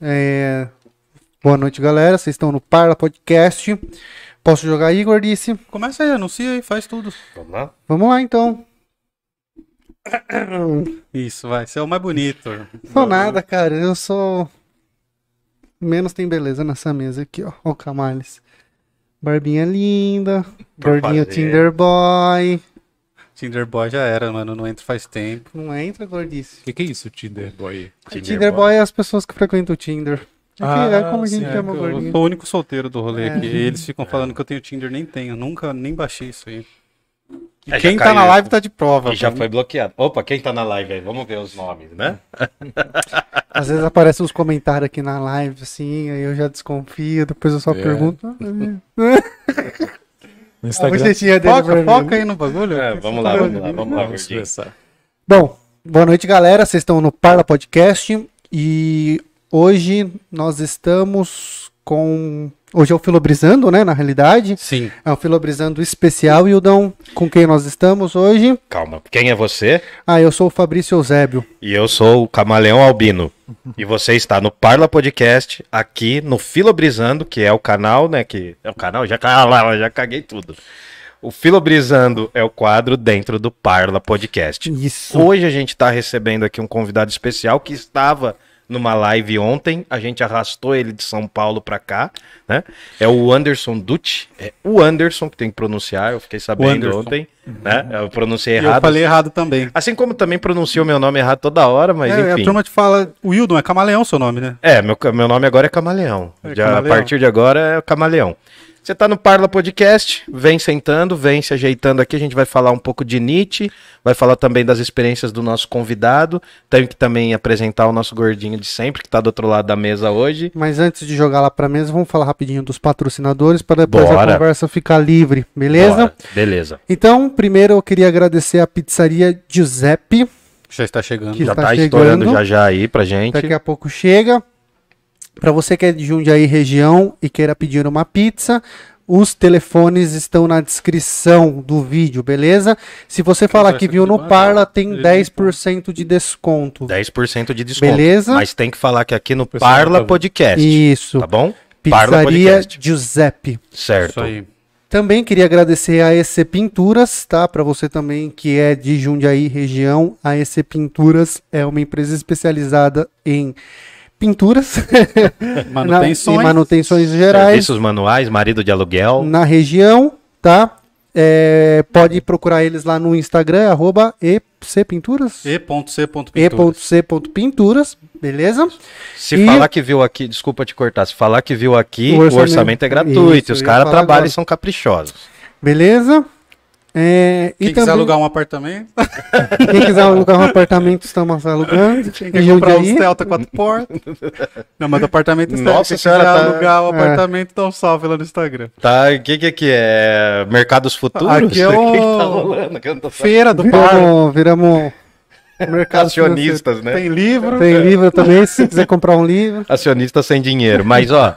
É, Boa noite, galera. Vocês estão no Parla Podcast. Posso jogar aí, Gordice? Começa aí, anuncia aí, faz tudo. Vamos lá? Vamos lá, então. Isso, vai ser o mais bonito. Sou nada, cara. Eu sou. Menos tem beleza nessa mesa aqui, ó. Ó o Camales. Barbinha linda. Por Gordinho. Tinder Boy. Tinder Boy já era, mano, não entra faz tempo. Não entra, Gordice. O que, que é isso, Tinder Boy? Tinder, Boy é as pessoas que frequentam o Tinder. É, que- Ah, é como a gente sim, chama é eu- gordinho. sou o único solteiro do rolê É. aqui. E eles ficam falando que eu tenho Tinder, nem tenho. Nunca nem baixei isso aí. E É, quem tá na live tá de prova. E já foi bloqueado. Opa, quem tá na live aí? Vamos ver os nomes, né? Às vezes aparecem uns comentários aqui na live, assim, aí eu já desconfio, depois eu só É. pergunto. No A Instagram. Foca, foca aí no bagulho. É, vamos lá, vamos lá, vamos lá, Vamos começar. Bom, boa noite, galera. Vocês estão no Parla Podcast e hoje nós estamos com. Hoje é o Filobrizando, né? Na realidade. Sim. É o Filobrizando especial. E o Dão, com quem nós estamos hoje? Calma, quem é você? Ah, eu sou o Fabrício Eusébio. E eu sou o Camaleão Albino. E você está no Parla Podcast, aqui no Filobrizando, que é o canal, né? Que é o canal, já, já caguei tudo. O Filobrizando é o quadro dentro do Parla Podcast. Isso. Hoje a gente está recebendo aqui um convidado especial que estava numa live ontem. A gente arrastou ele de São Paulo para cá, né? É o Anderson Dutti. É o Anderson que tem que pronunciar. Eu fiquei sabendo ontem, né? Eu pronunciei E eu errado. falei errado também. Assim como também pronuncio meu nome errado toda hora, mas É, a enfim. turma te fala. Wildon, é camaleão seu nome, né? É, meu, meu nome agora é Camaleão. É Já, Camaleão. A partir de agora é Camaleão. Você tá no Parla Podcast, vem sentando, vem se ajeitando aqui. A gente vai falar um pouco de Nietzsche, vai falar também das experiências do nosso convidado. Tenho que também apresentar o nosso gordinho de sempre, que tá do outro lado da mesa hoje. Mas antes de jogar lá pra mesa, vamos falar rapidinho dos patrocinadores para depois Bora. a conversa ficar livre, beleza? Bora. Beleza. Então, primeiro eu queria agradecer a pizzaria Giuseppe. Já está chegando. Já tá tá estourando chegando. já já aí pra gente. Daqui a pouco chega. Para você que é de Jundiaí região e queira pedir uma pizza, os telefones estão na descrição do vídeo, beleza? Se você falar que viu no Parla, tem Ele 10% de desconto. 10% de desconto. Beleza? Mas tem que falar que aqui no Parla tá- Podcast. Isso. Tá bom? Parla Pizzaria. Giuseppe. Certo. Isso aí. Também queria agradecer a EC Pinturas, tá? Para você também que é de Jundiaí região, a EC Pinturas é uma empresa especializada em pinturas Manutenções. na, e manutenções gerais Serviços manuais, marido de aluguel. na região, tá? É, pode procurar eles lá no Instagram, arroba ecpinturas, E.C.Pinturas. e.c.pinturas, beleza? Se E- falar que viu aqui, desculpa te cortar, se falar que viu aqui, O o orçamento- orçamento, é gratuito. Isso, os caras trabalham e são caprichosos. Beleza? É, e Quem quiser também, alugar um apartamento, quem quiser alugar um apartamento, estamos alugando. quem Em quer comprar um. Celta quatro portas. Não, mas apartamento está. Nossa Quem senhora, quiser tá- alugar o É. apartamento, dá um salve lá no Instagram. Tá, o que que aqui é? Mercados Futuros? Aqui é O que que tá rolando? Que eu não tô sabendo. Feira do Parla. Viramos, viramos mercado Acionistas, né? Tem livro. Tem livro também, se quiser comprar um livro. Acionista sem dinheiro. Mas, ó,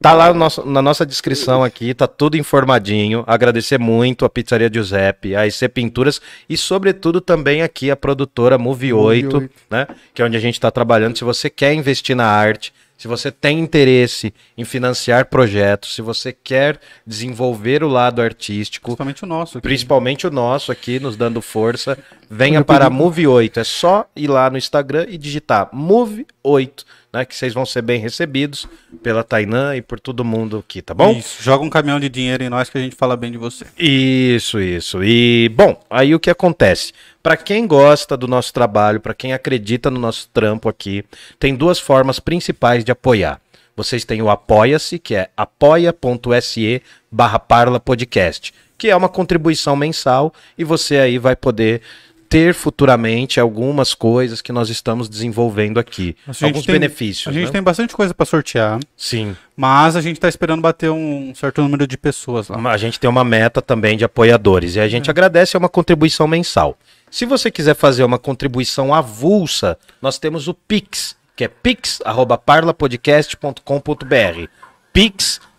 tá lá no nosso- na nossa descrição aqui, tá tudo informadinho. Agradecer muito a Pizzaria Giuseppe, a IC Pinturas e, sobretudo, também aqui a produtora Move 8, Move 8. né? Que é onde a gente tá trabalhando. Se você quer investir na arte, se você tem interesse em financiar projetos, se você quer desenvolver o lado artístico, Principalmente o nosso. aqui. principalmente o nosso aqui, nos dando força, venha para Move 8. É só ir lá no Instagram e digitar Move 8, né? Que vocês vão ser bem recebidos pela Tainã e por todo mundo aqui, tá bom? Isso, joga um caminhão de dinheiro em nós que a gente fala bem de você. Isso, isso. E, bom, aí o que acontece? Para quem gosta do nosso trabalho, para quem acredita no nosso trampo aqui, tem duas formas principais de apoiar. Vocês têm o Apoia-se, que é apoia.se barra Parla Podcast, que é uma contribuição mensal e você aí vai poder ter futuramente algumas coisas que nós estamos desenvolvendo aqui. Alguns tem- benefícios. A gente né? tem bastante coisa pra sortear, Sim. mas a gente tá esperando bater um certo número de pessoas lá. A gente tem uma meta também de apoiadores e a gente agradece, é uma contribuição mensal. Se você quiser fazer uma contribuição avulsa, nós temos o Pix, que é pix@parlapodcast.com.br.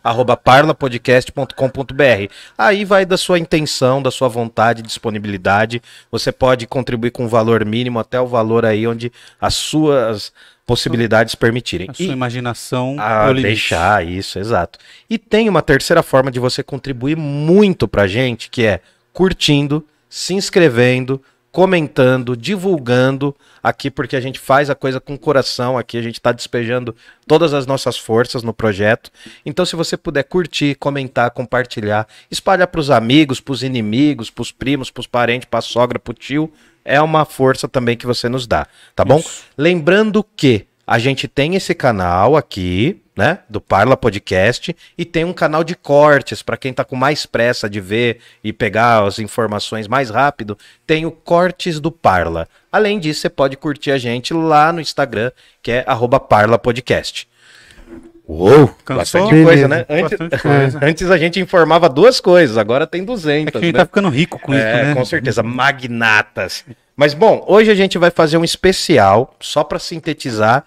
pix@parlapodcast.com.br. Aí vai da sua intenção, da sua vontade, disponibilidade. Você pode contribuir com um valor mínimo até o valor aí onde as suas possibilidades permitirem. A sua E- imaginação a é o limite. deixar isso, exato. E tem uma terceira forma de você contribuir muito pra gente, que é curtindo, se inscrevendo, comentando, divulgando aqui, porque a gente faz a coisa com coração aqui, a gente tá despejando todas as nossas forças no projeto. Então, se você puder curtir, comentar, compartilhar, espalhar pros amigos, pros inimigos, pros primos, pros parentes, pra sogra, pro tio, é uma força também que você nos dá, tá bom? Lembrando que a gente tem esse canal aqui, né, do Parla Podcast, e tem um canal de cortes para quem tá com mais pressa de ver e pegar as informações mais rápido, tem o Cortes do Parla. Além disso, você pode curtir a gente lá no Instagram, que é arroba Parla Podcast. Uou, Cansou? bastante coisa, Beleza. né? Antes, coisa. antes a gente informava duas coisas, agora tem 200, É que a gente né? tá ficando rico com isso, É, né? com certeza, magnatas. Mas bom, hoje a gente vai fazer um especial, só para sintetizar.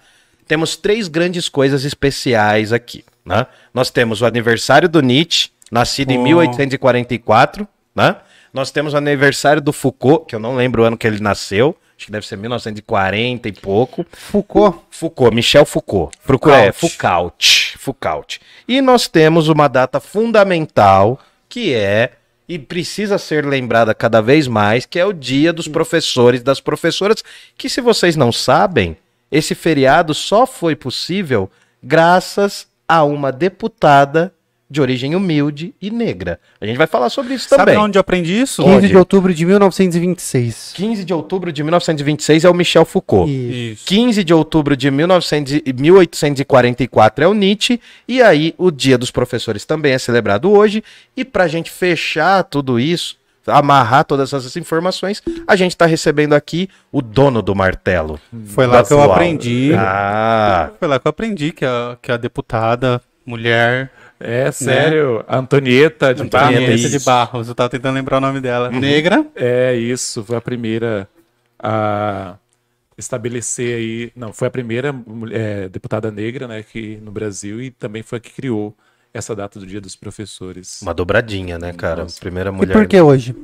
Temos três grandes coisas especiais aqui, né? Nós temos o aniversário do Nietzsche, nascido em Oh. 1844, né? Nós temos o aniversário do Foucault, que eu não lembro o ano que ele nasceu, acho que deve ser 1940 e pouco. Foucault. Foucault, Michel Foucault. Foucault. É, Foucault. Foucault. E nós temos uma data fundamental que é e precisa ser lembrada cada vez mais, que é o Dia dos Professores e das Professoras, que se vocês não sabem, esse feriado só foi possível graças a uma deputada de origem humilde e negra. A gente vai falar sobre isso Sabe também. onde eu aprendi isso? 15 Onde? de outubro de 1926. 15 de outubro de 1926 é o Michel Foucault. E Isso. 15 de outubro de 1900 e 1844 é o Nietzsche, e aí o Dia dos Professores também é celebrado hoje. E para a gente fechar tudo isso, amarrar todas essas informações, a gente está recebendo aqui o dono do martelo. Foi lá que eu aprendi. Ah, Foi lá que eu aprendi que a, que a deputada, mulher, É sério, Antonieta de Antonieta, Antonieta Barros. de Barros, eu tava tentando lembrar o nome dela. Negra, É isso, foi a primeira a estabelecer aí. Não, foi a primeira mulher- é, deputada negra, né, que no Brasil e também foi a que criou essa data do Dia dos Professores. uma dobradinha, né, cara? Nossa. Primeira E mulher. por que hoje?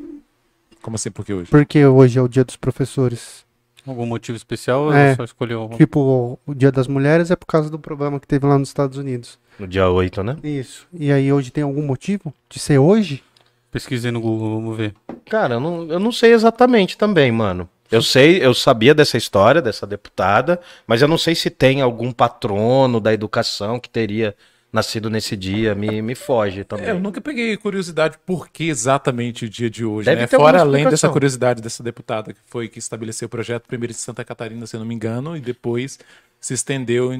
Como assim? Por que hoje? Porque hoje é o dia dos professores. algum motivo especial ou É. só escolheu? Tipo, o dia das mulheres é por causa do problema que teve lá nos Estados Unidos. No dia 8, né? Isso. E aí hoje tem algum motivo de ser hoje? Pesquisei no Google, vamos ver. Cara, eu não, eu não sei exatamente também, mano. Eu sei, eu sabia dessa história, dessa deputada, mas eu não sei se tem algum patrono da educação que teria nascido nesse dia. Me, me foge também. É, eu nunca peguei curiosidade por que exatamente o dia de hoje, Deve né? ter Fora além dessa curiosidade dessa deputada que foi que estabeleceu o projeto primeiro de Santa Catarina, se eu não me engano, e depois se estendeu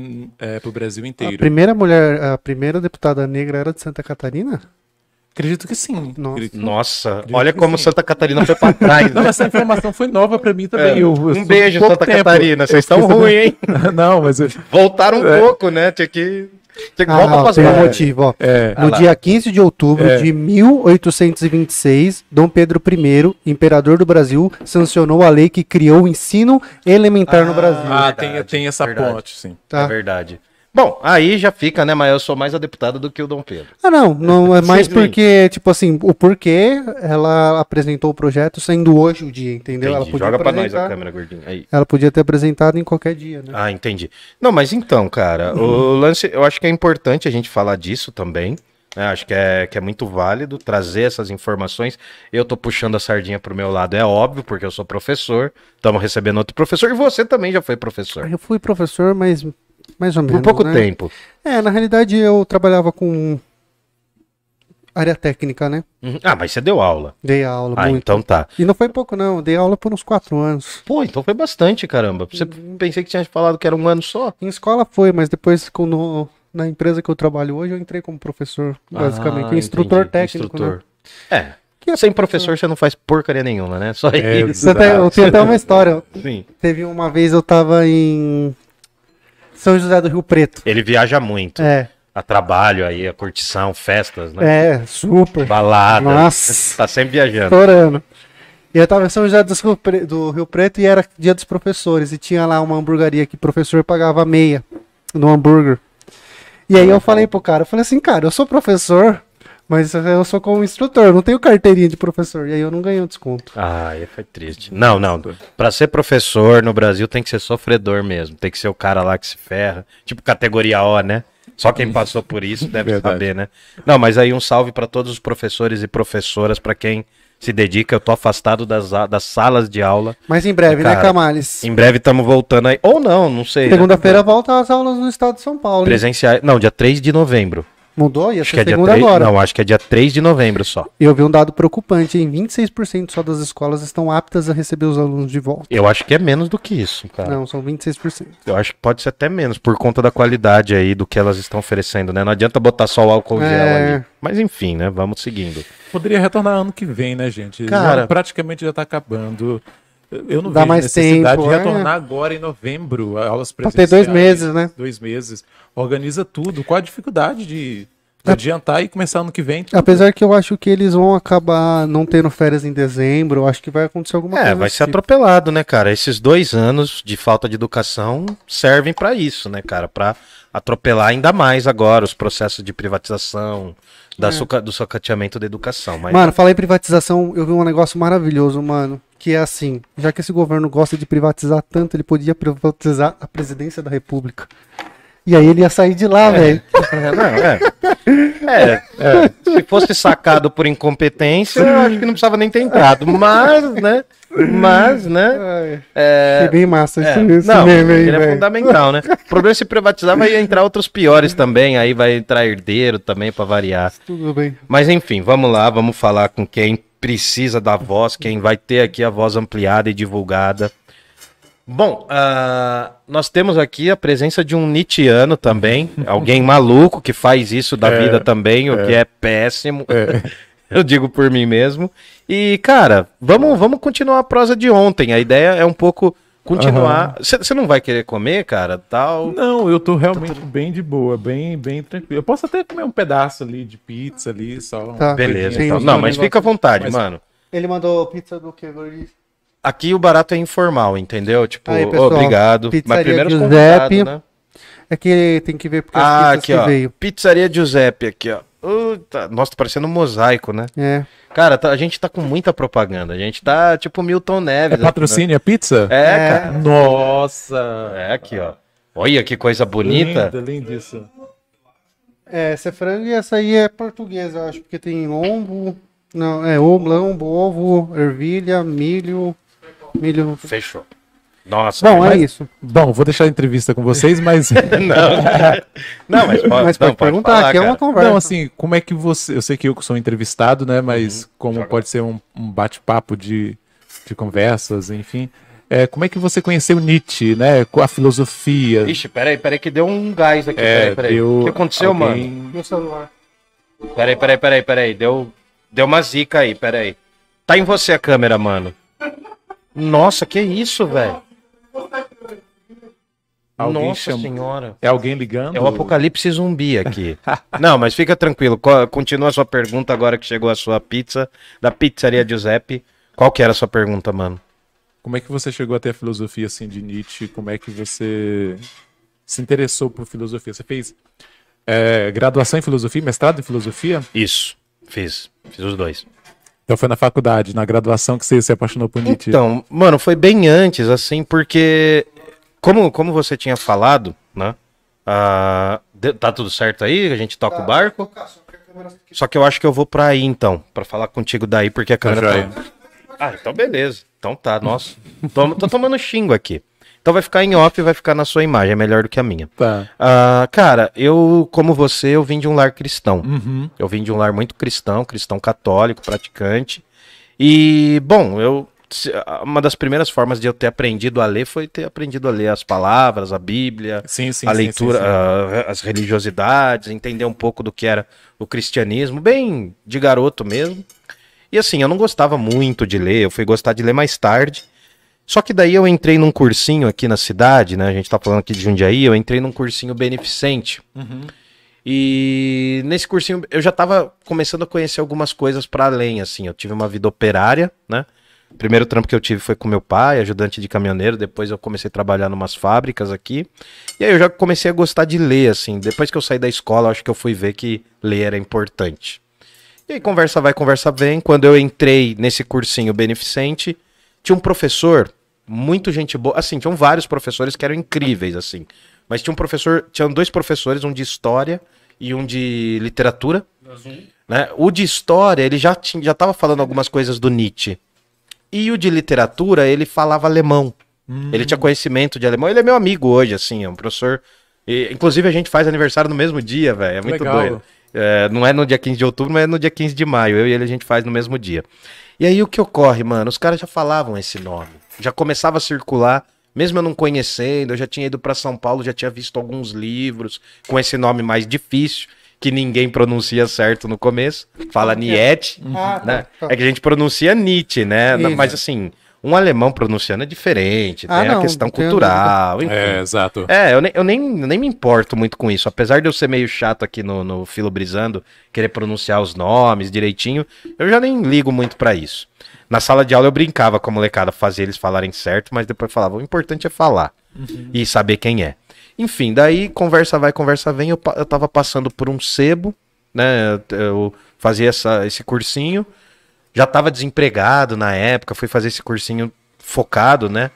para o Brasil A inteiro. primeira mulher, a primeira deputada negra era de Santa Catarina? Acredito que sim. Nossa. Acredito- Nossa, Acredito olha como sim. Santa Catarina foi pra trás. Não, né? essa informação foi nova para mim também. É, Eu- eu um beijo, Santa tempo. Catarina. Vocês estão ruins, hein? Não, mas eu... Voltaram um É. pouco, né? Tinha que. Que Ah, pras tem um bases. motivo, ó. É, Ah No lá. dia 15 de outubro É. de 1826, Dom Pedro I, imperador do Brasil, sancionou a lei que criou o ensino elementar no Brasil. ah, tem, tem essa verdade. ponte, sim. Tá? É verdade. Bom, aí já fica, né? Mas eu sou mais a deputada do que o Dom Pedro. Ah, não, não é mais Simplesmente. porque, tipo assim, o porquê ela apresentou o projeto sendo hoje o dia, entendeu? Ela podia, Joga pra nós a câmera, gordinho. Aí. ela podia ter apresentado em qualquer dia, né? Ah, entendi. Não, mas então, cara, o lance, eu acho que é importante a gente falar disso também. né? Acho que é, que é muito válido trazer essas informações. Eu tô puxando a sardinha pro meu lado, é óbvio, porque eu sou professor. Estamos recebendo outro professor. E você também já foi professor. Eu fui professor, mas mais ou Por menos. pouco né? tempo. É, na realidade eu trabalhava com área técnica, né? Uhum. Ah, mas você deu aula. Dei aula Ah, muito. então tá. E não foi pouco, não. Dei aula por uns quatro anos. Pô, então foi bastante, caramba. Você pensei que tinha falado que era um ano só. Em escola foi, mas depois quando, na empresa que eu trabalho hoje, eu entrei como professor, basicamente. Ah, instrutor entendi. técnico, né? Instrutor. É. Que é Sem professor você não faz porcaria nenhuma, né? Só É, isso. Tem, eu tenho até uma história. Sim. Teve uma vez eu tava em São José do Rio Preto. Ele viaja muito. É, A trabalho aí, a curtição, festas, né? é, super. Balada. Nossa. Tá sempre viajando. Estourando. E eu tava em São José do Rio, Preto e era dia dos professores. E tinha lá uma hamburgueria que o professor pagava meia no hambúrguer. E aí eu falei pro cara, eu falei assim, cara, eu sou professor, Mas eu sou como instrutor, eu não tenho carteirinha de professor. E aí eu não ganho desconto. Ah, aí foi triste. Não, não. Pra ser professor no Brasil tem que ser sofredor mesmo. Tem que ser o cara lá que se ferra. Tipo categoria O, né? Só quem passou por isso deve Verdade. saber, né? Não, mas aí um salve pra todos os professores e professoras, pra quem se dedica. Eu tô afastado das, das salas de aula. Mas em breve, né, Cara, Camales? Em breve estamos voltando aí. Ou não, não sei. né? Segunda-feira volta às aulas no estado de São Paulo. Presenciais. Não, dia 3 de novembro. Mudou? Ia Acho ser que é dia segunda 3. agora. Não, acho que é dia 3 de novembro só. E eu vi um dado preocupante, hein? 26% só das escolas estão aptas a receber os alunos de volta. Eu acho que é menos do que isso, cara. Não, são 26%. Eu acho que pode ser até menos, por conta da qualidade aí do que elas estão oferecendo, né? Não adianta botar só o álcool gel É. ali. Mas enfim, né? Vamos seguindo. Poderia retornar ano que vem, né, gente? Cara- Já praticamente já tá acabando. Eu não Dá vejo mais necessidade tempo, de é. retornar agora em novembro, aulas Pra ter presenciais. dois meses, né? Dois meses. Organiza tudo. Qual a dificuldade de, de É. adiantar e começar ano que vem? tudo? Apesar que eu acho que eles vão acabar não tendo férias em dezembro, eu acho que vai acontecer alguma É, coisa. vai desse ser tipo. atropelado, né, cara? Esses dois anos de falta de educação servem pra isso, né, cara? Pra atropelar ainda mais agora os processos de privatização, da suca- do sucateamento da educação. Mas Mano, falar em privatização, eu vi um negócio maravilhoso, mano. Que é assim, já que esse governo gosta de privatizar tanto, ele podia privatizar a presidência da república. E aí ele ia sair de lá, velho. É, não, é. É, é. Se fosse sacado por incompetência, eu acho que não precisava nem ter entrado. Mas, né? Mas, né? É, Que bem massa é, esse, esse não, meme aí, ele é velho. fundamental, né? O problema é se privatizar, vai entrar outros piores também. Aí vai entrar herdeiro também, pra variar. Tudo bem. Mas enfim, vamos lá, vamos falar com quem precisa da voz, quem vai ter aqui a voz ampliada e divulgada. Bom, ah, nós temos aqui a presença de um Nietzscheano também, alguém maluco que faz isso da É, vida também, o que é péssimo. Eu digo por mim mesmo. E, cara, vamos, vamos continuar a prosa de ontem. A ideia é um pouco continuar. Você não vai querer comer, cara? Tal. Não, eu tô realmente bem de boa, bem, bem tranquilo. Eu posso até comer um pedaço ali de pizza ali, só. Tá. Beleza, Sim, então. Não, mas fica à vontade, Mas- mano. Ele mandou pizza do que? Aqui o barato é informal, entendeu? Tipo, Aí, pessoal, obrigado. Mas primeiro Giuseppe. né? É que tem que ver porque Ah, aqui, que ó. veio. Pizzaria Giuseppe aqui, ó. Puta, nossa, tá parecendo um mosaico, né? É. Cara, tá- a gente tá com muita propaganda. A gente tá tipo Milton É Neves. patrocínio a pizza? né? É, cara. Nossa! É aqui, ó. Olha que coisa bonita. Linda, linda isso. É, essa é frango e essa aí é portuguesa, eu acho, porque tem lombo. Não, é ovo, lombo, ovo, ervilha, milho. Milho. Fechou. Nossa. Bom, é mas- isso. Bom, vou deixar a entrevista com vocês, mas. Não, mas pode, Mas não, pode perguntar, falar, aqui é uma conversa. Não, assim, como é que você. Eu sei que eu sou entrevistado, né? Mas como Joga pode ser um, um bate-papo de, de conversas, enfim. É, como é que você conheceu Nietzsche, né? Com a filosofia? Ixi, peraí, peraí, que deu um gás aqui. É, peraí, peraí. deu O que aconteceu, mano? alguém- Meu celular. Peraí, peraí, peraí, peraí. Deu, deu uma zica aí, peraí. Tá em você a câmera, mano. Nossa, que isso, velho? Alguém Nossa chamou- senhora. É alguém ligando? É o apocalipse zumbi aqui. Não, mas fica tranquilo. co- Continua a sua pergunta agora que chegou a sua pizza da pizzaria Giuseppe. Qual que era a sua pergunta, mano? Como é que você chegou até a filosofia assim de Nietzsche? Como é que você se interessou por filosofia? Você fez é, graduação em filosofia, mestrado em filosofia? Isso. Fiz. Fiz os dois. Então foi na faculdade, na graduação que você se apaixonou por Nietzsche. Então, mano, foi bem antes, assim, porque. Como, como você tinha falado, né? ah, de- tá tudo certo aí? A gente toca o barco? Só que eu acho que eu vou pra aí, então, pra falar contigo daí, porque a câmera joia. tá. Ah, então beleza. Então tá, nossa. Tô, tô tomando xingo aqui. Então vai ficar em off e vai ficar na sua imagem, é melhor do que a minha. Tá. Ah, cara, eu, como você, eu vim de um lar cristão. Uhum. Eu vim de um lar muito cristão, cristão católico, praticante. E, bom, eu. Uma das primeiras formas de eu ter aprendido a ler foi ter aprendido a ler as palavras, a Bíblia, Sim, sim, a leitura, sim, sim. ah, as religiosidades, entender um pouco do que era o cristianismo, bem de garoto mesmo. E assim, eu não gostava muito de ler, eu fui gostar de ler mais tarde. Só que daí eu entrei num cursinho aqui na cidade, né? A gente tá falando aqui de Jundiaí, eu entrei num cursinho beneficente. Uhum. E nesse cursinho eu já tava começando a conhecer algumas coisas para além, assim. Eu tive uma vida operária, né? O primeiro trampo que eu tive foi com meu pai, ajudante de caminhoneiro. Depois eu comecei a trabalhar em umas fábricas aqui. E aí eu já comecei a gostar de ler, assim. Depois que eu saí da escola, eu acho que eu fui ver que ler era importante. E aí, conversa vai, conversa vem. Quando eu entrei nesse cursinho beneficente, tinha um professor, muito gente boa. Assim, tinham vários professores que eram incríveis, assim. Mas tinha um professor, tinham dois professores, um de história e um de literatura. Né? O de história, ele já tinha, já estava falando algumas coisas do Nietzsche. E o de literatura, ele falava alemão. Ele tinha conhecimento de alemão. Ele é meu amigo hoje, assim, é um professor. e, inclusive, a gente faz aniversário no mesmo dia, velho. É muito Legal. doido. É, não é no dia 15 de outubro, mas é no dia 15 de maio. Eu e ele a gente faz no mesmo dia. E aí o que ocorre, mano? Os caras já falavam esse nome. Já começava a circular, mesmo eu não conhecendo, eu já tinha ido pra São Paulo, já tinha visto alguns livros com esse nome mais difícil, que ninguém pronuncia certo no começo. Fala Nietzsche, Ah, né? tá. É que a gente pronuncia Nietzsche, né? Isso. Mas assim, um alemão pronunciando é diferente, Ah, tem a não, questão não tenho cultural, enfim. É, exato. É, eu, nem, eu nem, nem me importo muito com isso. Apesar de eu ser meio chato aqui no, no Filo Brisando, querer pronunciar os nomes direitinho, eu já nem ligo muito pra isso. Na sala de aula eu brincava com a molecada, fazia eles falarem certo, mas depois falava, o importante é falar e saber quem é. Enfim, daí conversa vai, conversa vem, eu, eu tava passando por um sebo, né, eu- eu fazia essa, esse cursinho, já tava desempregado na época, fui fazer esse cursinho focado, né?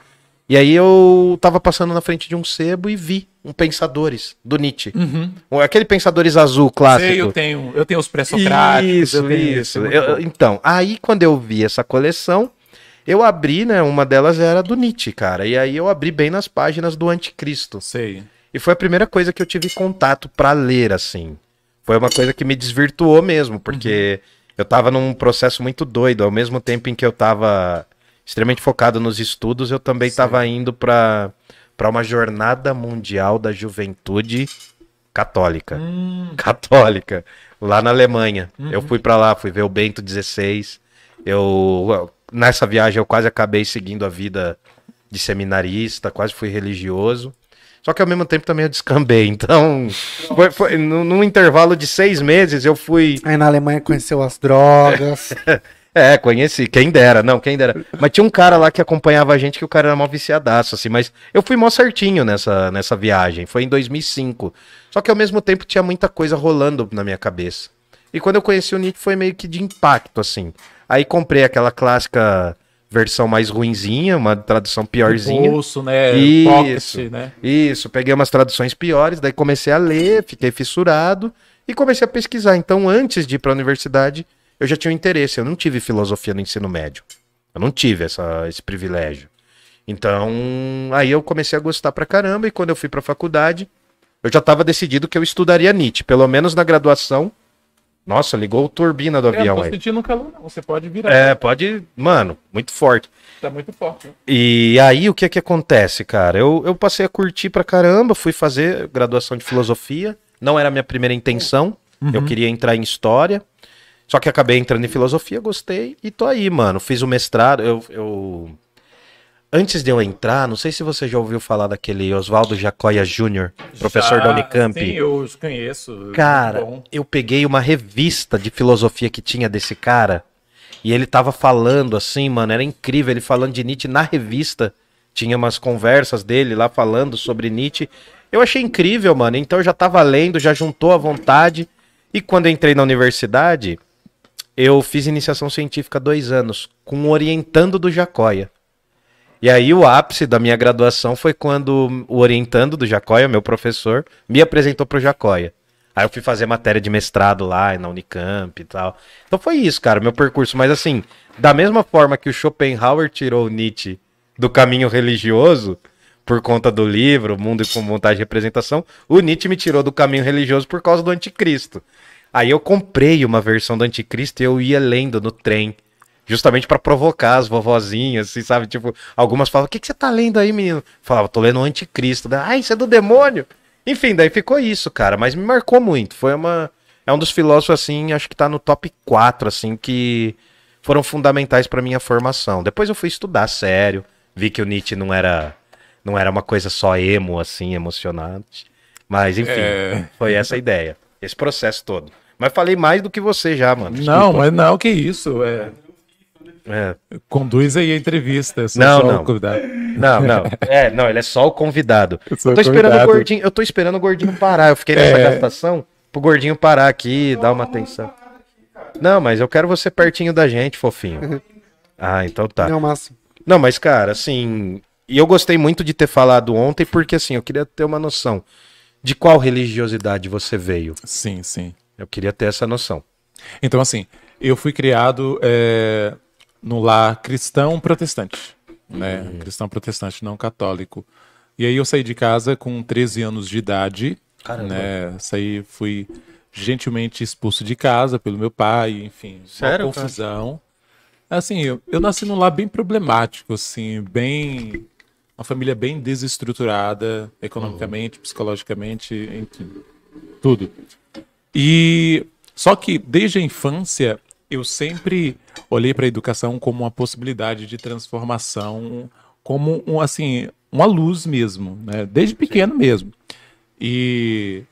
E aí eu tava passando na frente de um sebo e vi um Pensadores, do Nietzsche. Um- Aquele Pensadores azul clássico. Sei, eu tenho, eu tenho os pré-socráticos. Isso, isso. Eu- então, aí quando eu vi essa coleção, eu abri, né? Uma delas era do Nietzsche, cara. E aí eu abri bem nas páginas do Anticristo. Sei. E foi a primeira coisa que eu tive contato pra ler, assim. Foi uma coisa que me desvirtuou mesmo, porque eu tava num processo muito doido. Ao mesmo tempo em que eu tava extremamente focado nos estudos, eu também tava indo pra, pra uma jornada mundial da juventude católica. Católica. Lá na Alemanha. Eu fui pra lá, fui ver o Bento XVI. Eu, nessa viagem eu quase acabei seguindo a vida de seminarista, quase fui religioso. Só que ao mesmo tempo também eu descambei. Então, foi, foi, num, num intervalo de seis meses eu fui. Aí na Alemanha conheceu as drogas. É, conheci. Quem dera, não, quem dera. Mas tinha um cara lá que acompanhava a gente que o cara era mó viciadaço, assim. Mas eu fui mó certinho nessa, nessa viagem. Foi em 2005. Só que ao mesmo tempo tinha muita coisa rolando na minha cabeça. E quando eu conheci o Nietzsche foi meio que de impacto, assim. Aí comprei aquela clássica versão mais ruinzinha, uma tradução piorzinha. Bolso, né? Isso. Pocket, né? Isso, peguei umas traduções piores, daí comecei a ler, fiquei fissurado e comecei a pesquisar. Então, antes de ir para a universidade, eu já tinha um interesse. Eu não tive filosofia no ensino médio. Eu não tive essa, esse privilégio. Então, aí eu comecei a gostar pra caramba e quando eu fui pra faculdade, eu já estava decidido que eu estudaria Nietzsche, pelo menos na graduação. Nossa, ligou a turbina do É, não avião tô aí. sentindo calor, não. Você pode virar. É, pode, mano, muito forte. Tá muito forte. né? E aí, o que que acontece, cara? Eu, eu passei a curtir pra caramba, fui fazer graduação de filosofia. Não era a minha primeira intenção. Eu queria entrar em história. Só que acabei entrando em filosofia, gostei e tô aí, mano. Fiz o mestrado. Eu, eu... Antes de eu entrar, não sei se você já ouviu falar daquele Oswaldo Jacóia Jr., professor Já- da Unicamp. Sim, eu os conheço. Cara, eu peguei uma revista de filosofia que tinha desse cara e ele tava falando assim, mano, era incrível ele falando de Nietzsche na revista. Tinha umas conversas dele lá falando sobre Nietzsche. Eu achei incrível, mano. Então eu já tava lendo, já juntou a vontade. E quando eu entrei na universidade, eu fiz iniciação científica dois anos, com um orientando do Jacóia. E aí o ápice da minha graduação foi quando o orientando do Jacóia, meu professor, me apresentou pro Jacóia. Aí eu fui fazer matéria de mestrado lá na Unicamp e tal. Então foi isso, cara, meu percurso. Mas assim, da mesma forma que o Schopenhauer tirou o Nietzsche do caminho religioso, por conta do livro, Mundo com Vontade de Representação, o Nietzsche me tirou do caminho religioso por causa do anticristo. Aí eu comprei uma versão do anticristo e eu ia lendo no trem. Justamente pra provocar as vovozinhas, assim, sabe? Tipo, algumas falavam, o que, que você tá lendo aí, menino? Falava, tô lendo o anticristo. Daí, Ah, isso é do demônio. Enfim, daí ficou isso, cara. Mas me marcou muito. Foi uma... É um dos filósofos, assim, acho que tá no top 4, assim, que foram fundamentais pra minha formação. Depois eu fui estudar sério. Vi que o Nietzsche não era, não era uma coisa só emo, assim, emocionante. Mas, enfim, É. foi essa a ideia. Esse processo todo. Mas falei mais do que você já, mano. Não, Desculpa. mas não, que isso. É, É. conduz aí a entrevista. Não, só o não. convidado. Não, não. É, não, ele é só o convidado. Eu Eu tô esperando convidado. o gordinho, eu tô esperando o gordinho parar. Eu fiquei nessa É. gastação pro gordinho parar aqui, dar uma atenção. Não, mas eu quero você pertinho da gente, fofinho. Ah, então tá. Não, mas Não, mas cara, assim, e eu gostei muito de ter falado ontem porque assim, eu queria ter uma noção de qual religiosidade você veio. Sim, sim. Eu queria ter essa noção. Então, assim, eu fui criado é, no lar cristão protestante, né? Cristão protestante, não católico. E aí eu saí de casa com 13 anos de idade, Caramba. né? Saí, fui gentilmente expulso de casa pelo meu pai, enfim, Sério, uma confusão. Assim, eu, eu nasci num lar bem problemático, assim, bem uma família bem desestruturada economicamente, psicologicamente, enfim, tudo. E só que desde a infância eu sempre olhei para a educação como uma possibilidade de transformação, como um assim, uma luz mesmo, né? Desde pequeno mesmo. E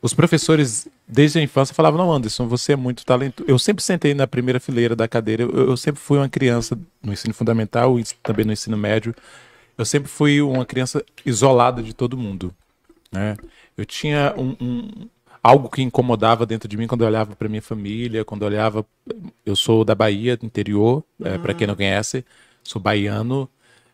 os professores desde a infância falavam: "Não, Anderson, você é muito talentoso". Eu sempre sentei na primeira fileira da cadeira. Eu, eu sempre fui uma criança no ensino fundamental e também no ensino médio. Eu sempre fui uma criança isolada de todo mundo, né? Eu tinha um, um- algo que incomodava dentro de mim quando eu olhava para minha família, quando eu olhava. Eu sou da Bahia, do interior, para quem não conhece, sou baiano,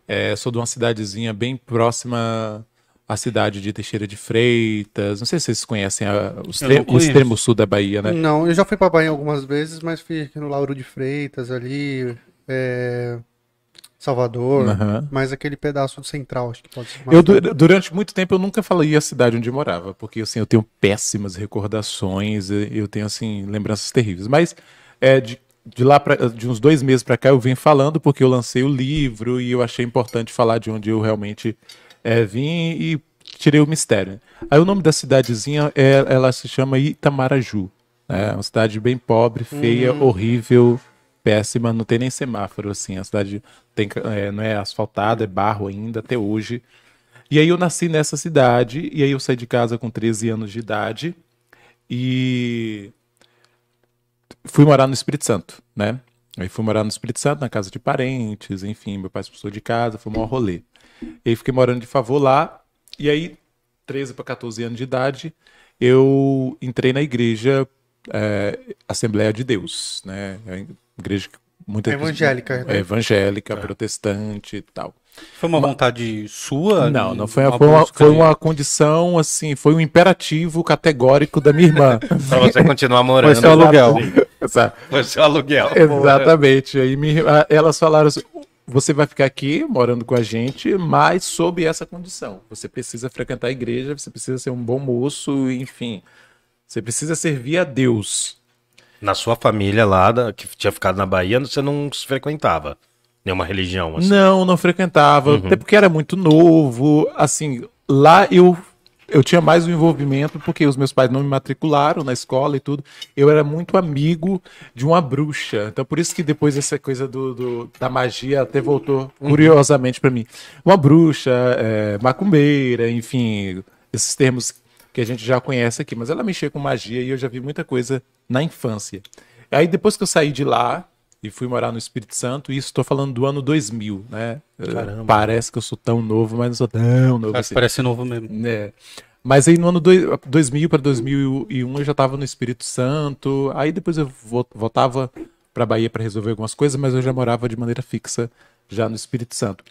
é, sou de uma cidadezinha bem próxima à cidade de Teixeira de Freitas. Não sei se vocês conhecem a- o, extre- não o extremo sul da Bahia, né? Não, eu já fui pra Bahia algumas vezes, mas fui aqui no Lauro de Freitas ali, é, Salvador, Aham. mas aquele pedaço central, acho que pode ser. Eu, du- durante muito tempo, eu nunca falei a cidade onde eu morava, porque assim, eu tenho péssimas recordações, eu tenho assim lembranças terríveis. Mas é, de, de lá pra, de uns dois meses pra cá, eu venho falando porque eu lancei o livro e eu achei importante falar de onde eu realmente é, vim e tirei o mistério. Aí o nome da cidadezinha, é, ela se chama Itamaraju. né? É uma cidade bem pobre, feia, horrível, péssima, não tem nem semáforo, assim. A cidade tem, é, não é asfaltada, é barro ainda, até hoje. E aí eu nasci nessa cidade, e aí eu saí de casa com 13 anos de idade e fui morar no Espírito Santo, né? Aí fui morar no Espírito Santo, na casa de parentes, enfim, meu pai expulsou de casa, foi um rolê. E aí fiquei morando de favor lá, e aí, 13 para 14 anos de idade, eu entrei na igreja é, Assembleia de Deus, né? É igreja muita Evangélica, né? é, evangélica, protestante e tal. Foi uma vontade sua? Não, não foi, uma foi, uma, foi uma condição, assim, foi um imperativo categórico da minha irmã. Pra você continuar morando. Foi seu aluguel. Foi seu aluguel. Exatamente. Aí me- elas falaram assim: você vai ficar aqui morando com a gente, mas sob essa condição. Você precisa frequentar a igreja, você precisa ser um bom moço, enfim. Você precisa servir a Deus. Na sua família lá, da- que tinha ficado na Bahia, você não se frequentava nenhuma religião, assim. Não, não frequentava, até porque era muito novo. Assim, lá eu eu tinha mais um envolvimento porque os meus pais não me matricularam na escola e tudo. Eu era muito amigo de uma bruxa. Então por isso que depois essa coisa do, do- da magia até voltou curiosamente para mim. Uma bruxa, é, macumbeira, enfim, esses termos que a gente já conhece aqui, mas ela mexia com magia e eu já vi muita coisa na infância. Aí depois que eu saí de lá e fui morar no Espírito Santo, e isso estou falando do ano 2000, né? Caramba. Parece que eu sou tão novo, mas não sou tão novo assim. Parece novo mesmo. É. Mas aí no ano doi- 2000 para 2001 eu já estava no Espírito Santo. Aí depois eu vo- voltava para Bahia para resolver algumas coisas, mas eu já morava de maneira fixa já no Espírito Santo.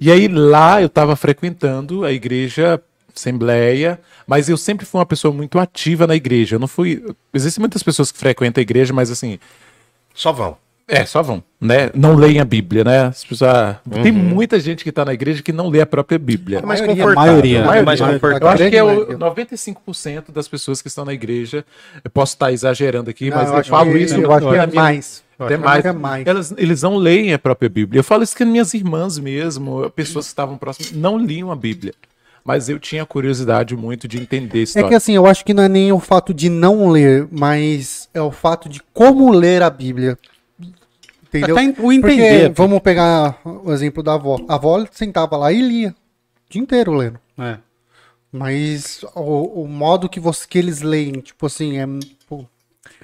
E aí lá eu estava frequentando a igreja Assembleia, mas eu sempre fui uma pessoa muito ativa na igreja. Eu não fui. Existem muitas pessoas que frequentam a igreja, mas assim, Só vão. é, só vão, né? Não leem a Bíblia, né? Pessoas, ah, Tem muita gente que está na igreja que não lê a própria Bíblia. mais maioria, confortável. maioria. É mais Maioria. confortável. Eu acho que é o maioria. 95% das pessoas que estão na igreja. Eu posso estar exagerando aqui, mas Não, eu, acho falo que- isso. eu acho que na é minha- mais. Até Eu mais. que é mais. Elas, eles não leem a própria Bíblia. Eu falo isso que minhas irmãs mesmo, pessoas que estavam próximas, não liam a Bíblia. Mas eu tinha curiosidade muito de entender a É que assim, eu acho que não é nem o fato de não ler, mas é o fato de como ler a Bíblia. Entendeu? Até o Porque, entender. vamos pegar o exemplo da avó. A avó sentava lá e lia. O dia inteiro lendo. É. Mas o, o modo que, você, que eles leem, tipo assim, é. pô,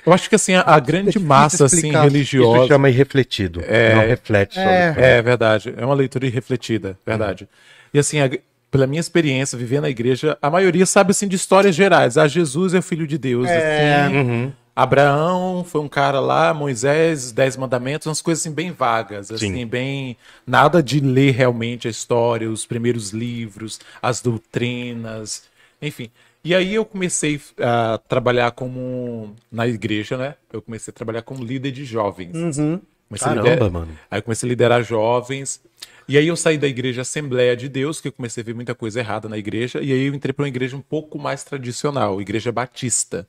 Eu acho que assim, a, a grande massa assim, explicar. Isso religiosa. chama irrefletido. É. Não reflete sobre. É. É verdade. É uma leitura irrefletida, verdade. E assim, a- pela minha experiência, viver na igreja, a maioria sabe assim de histórias gerais. Ah, Jesus é o filho de Deus. É. assim. Uhum. Abraão foi um cara lá, Moisés, Dez Mandamentos, umas coisas assim bem vagas, assim, Sim. bem nada de ler realmente a história, os primeiros livros, as doutrinas, enfim. E aí eu comecei a trabalhar como na igreja, né? Eu comecei a trabalhar como líder de jovens. Uhum. Comecei Caramba, liderar- mano. Aí eu comecei a liderar jovens. E aí eu saí da igreja Assembleia de Deus, que eu comecei a ver muita coisa errada na igreja, e aí eu entrei para uma igreja um pouco mais tradicional, igreja batista,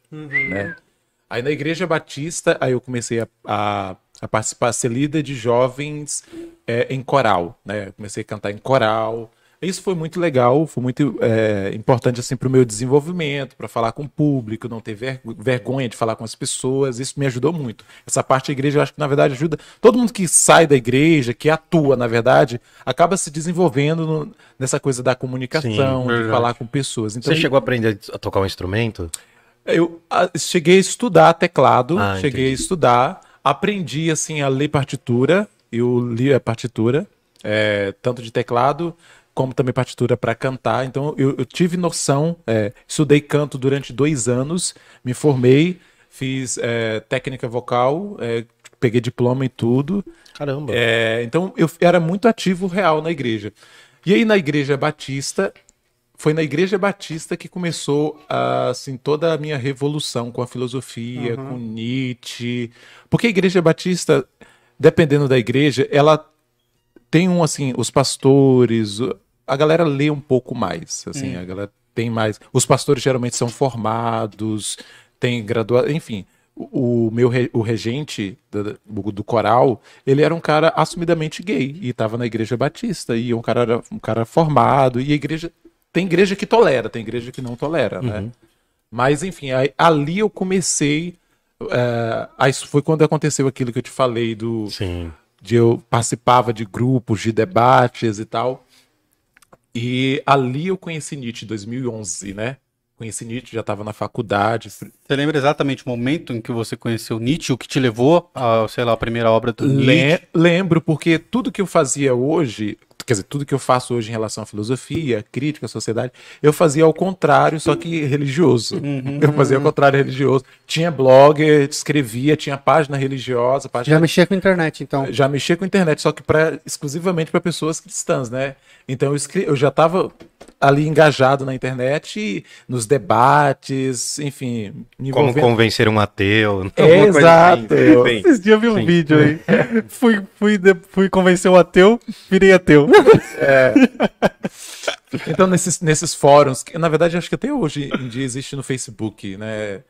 né? Aí na igreja batista, aí eu comecei a, a, a participar, a ser líder de jovens é, em coral, né? Eu comecei a cantar em coral. Isso foi muito legal, foi muito é, importante assim para o meu desenvolvimento, para falar com o público, não ter ver- vergonha de falar com as pessoas. Isso me ajudou muito. Essa parte da igreja, eu acho que na verdade ajuda todo mundo que sai da igreja, que atua, na verdade, acaba se desenvolvendo no- nessa coisa da comunicação, de verdade. falar com pessoas. Então, Você chegou a aprender a tocar um instrumento? eu ah, cheguei a estudar teclado, Ah, cheguei entendi. a estudar, aprendi assim a ler partitura, eu li a partitura, é, tanto de teclado como também partitura para cantar. Então eu, eu tive noção, é, estudei canto durante dois anos, me formei, fiz é, técnica vocal, é, peguei diploma e tudo. Caramba. É, então eu era muito ativo real na igreja. E aí na igreja batista, foi na igreja batista que começou assim toda a minha revolução com a filosofia, com Nietzsche. Porque a igreja batista, dependendo da igreja, ela tem um assim, os pastores, a galera lê um pouco mais, assim, a galera tem mais. Os pastores geralmente são formados, tem graduado, enfim. O, o meu re- o regente do, do coral, ele era um cara assumidamente gay e estava na igreja batista e um cara era um cara formado e a igreja tem igreja que tolera, tem igreja que não tolera, né? Mas enfim, aí- ali eu comecei é, aí foi quando aconteceu aquilo que eu te falei do Sim. de eu participava de grupos de debates e tal. E ali eu conheci Nietzsche em 2011, né? Conheci Nietzsche, já estava na faculdade. Você lembra exatamente o momento em que você conheceu Nietzsche, o que te levou a, sei lá, a primeira obra do Nietzsche? Le- lembro, porque tudo que eu fazia hoje, quer dizer, tudo que eu faço hoje em relação à filosofia, crítica à sociedade, eu fazia ao contrário, só que religioso. Eu fazia ao contrário religioso. Tinha blog, escrevia, tinha página religiosa, página Já mexia com a internet, então. já mexia com internet, só que pra, exclusivamente para pessoas cristãs, né? Então eu, escre- eu já estava ali engajado na internet, nos debates, enfim, Como convencer um ateu. É, assim. exato, eu- Sim. Esses dias eu vi um Sim. vídeo aí. fui, fui, de- fui convencer um ateu, virei ateu. Então, nesses, nesses fóruns, que na verdade acho que até hoje em dia existe no Facebook, né?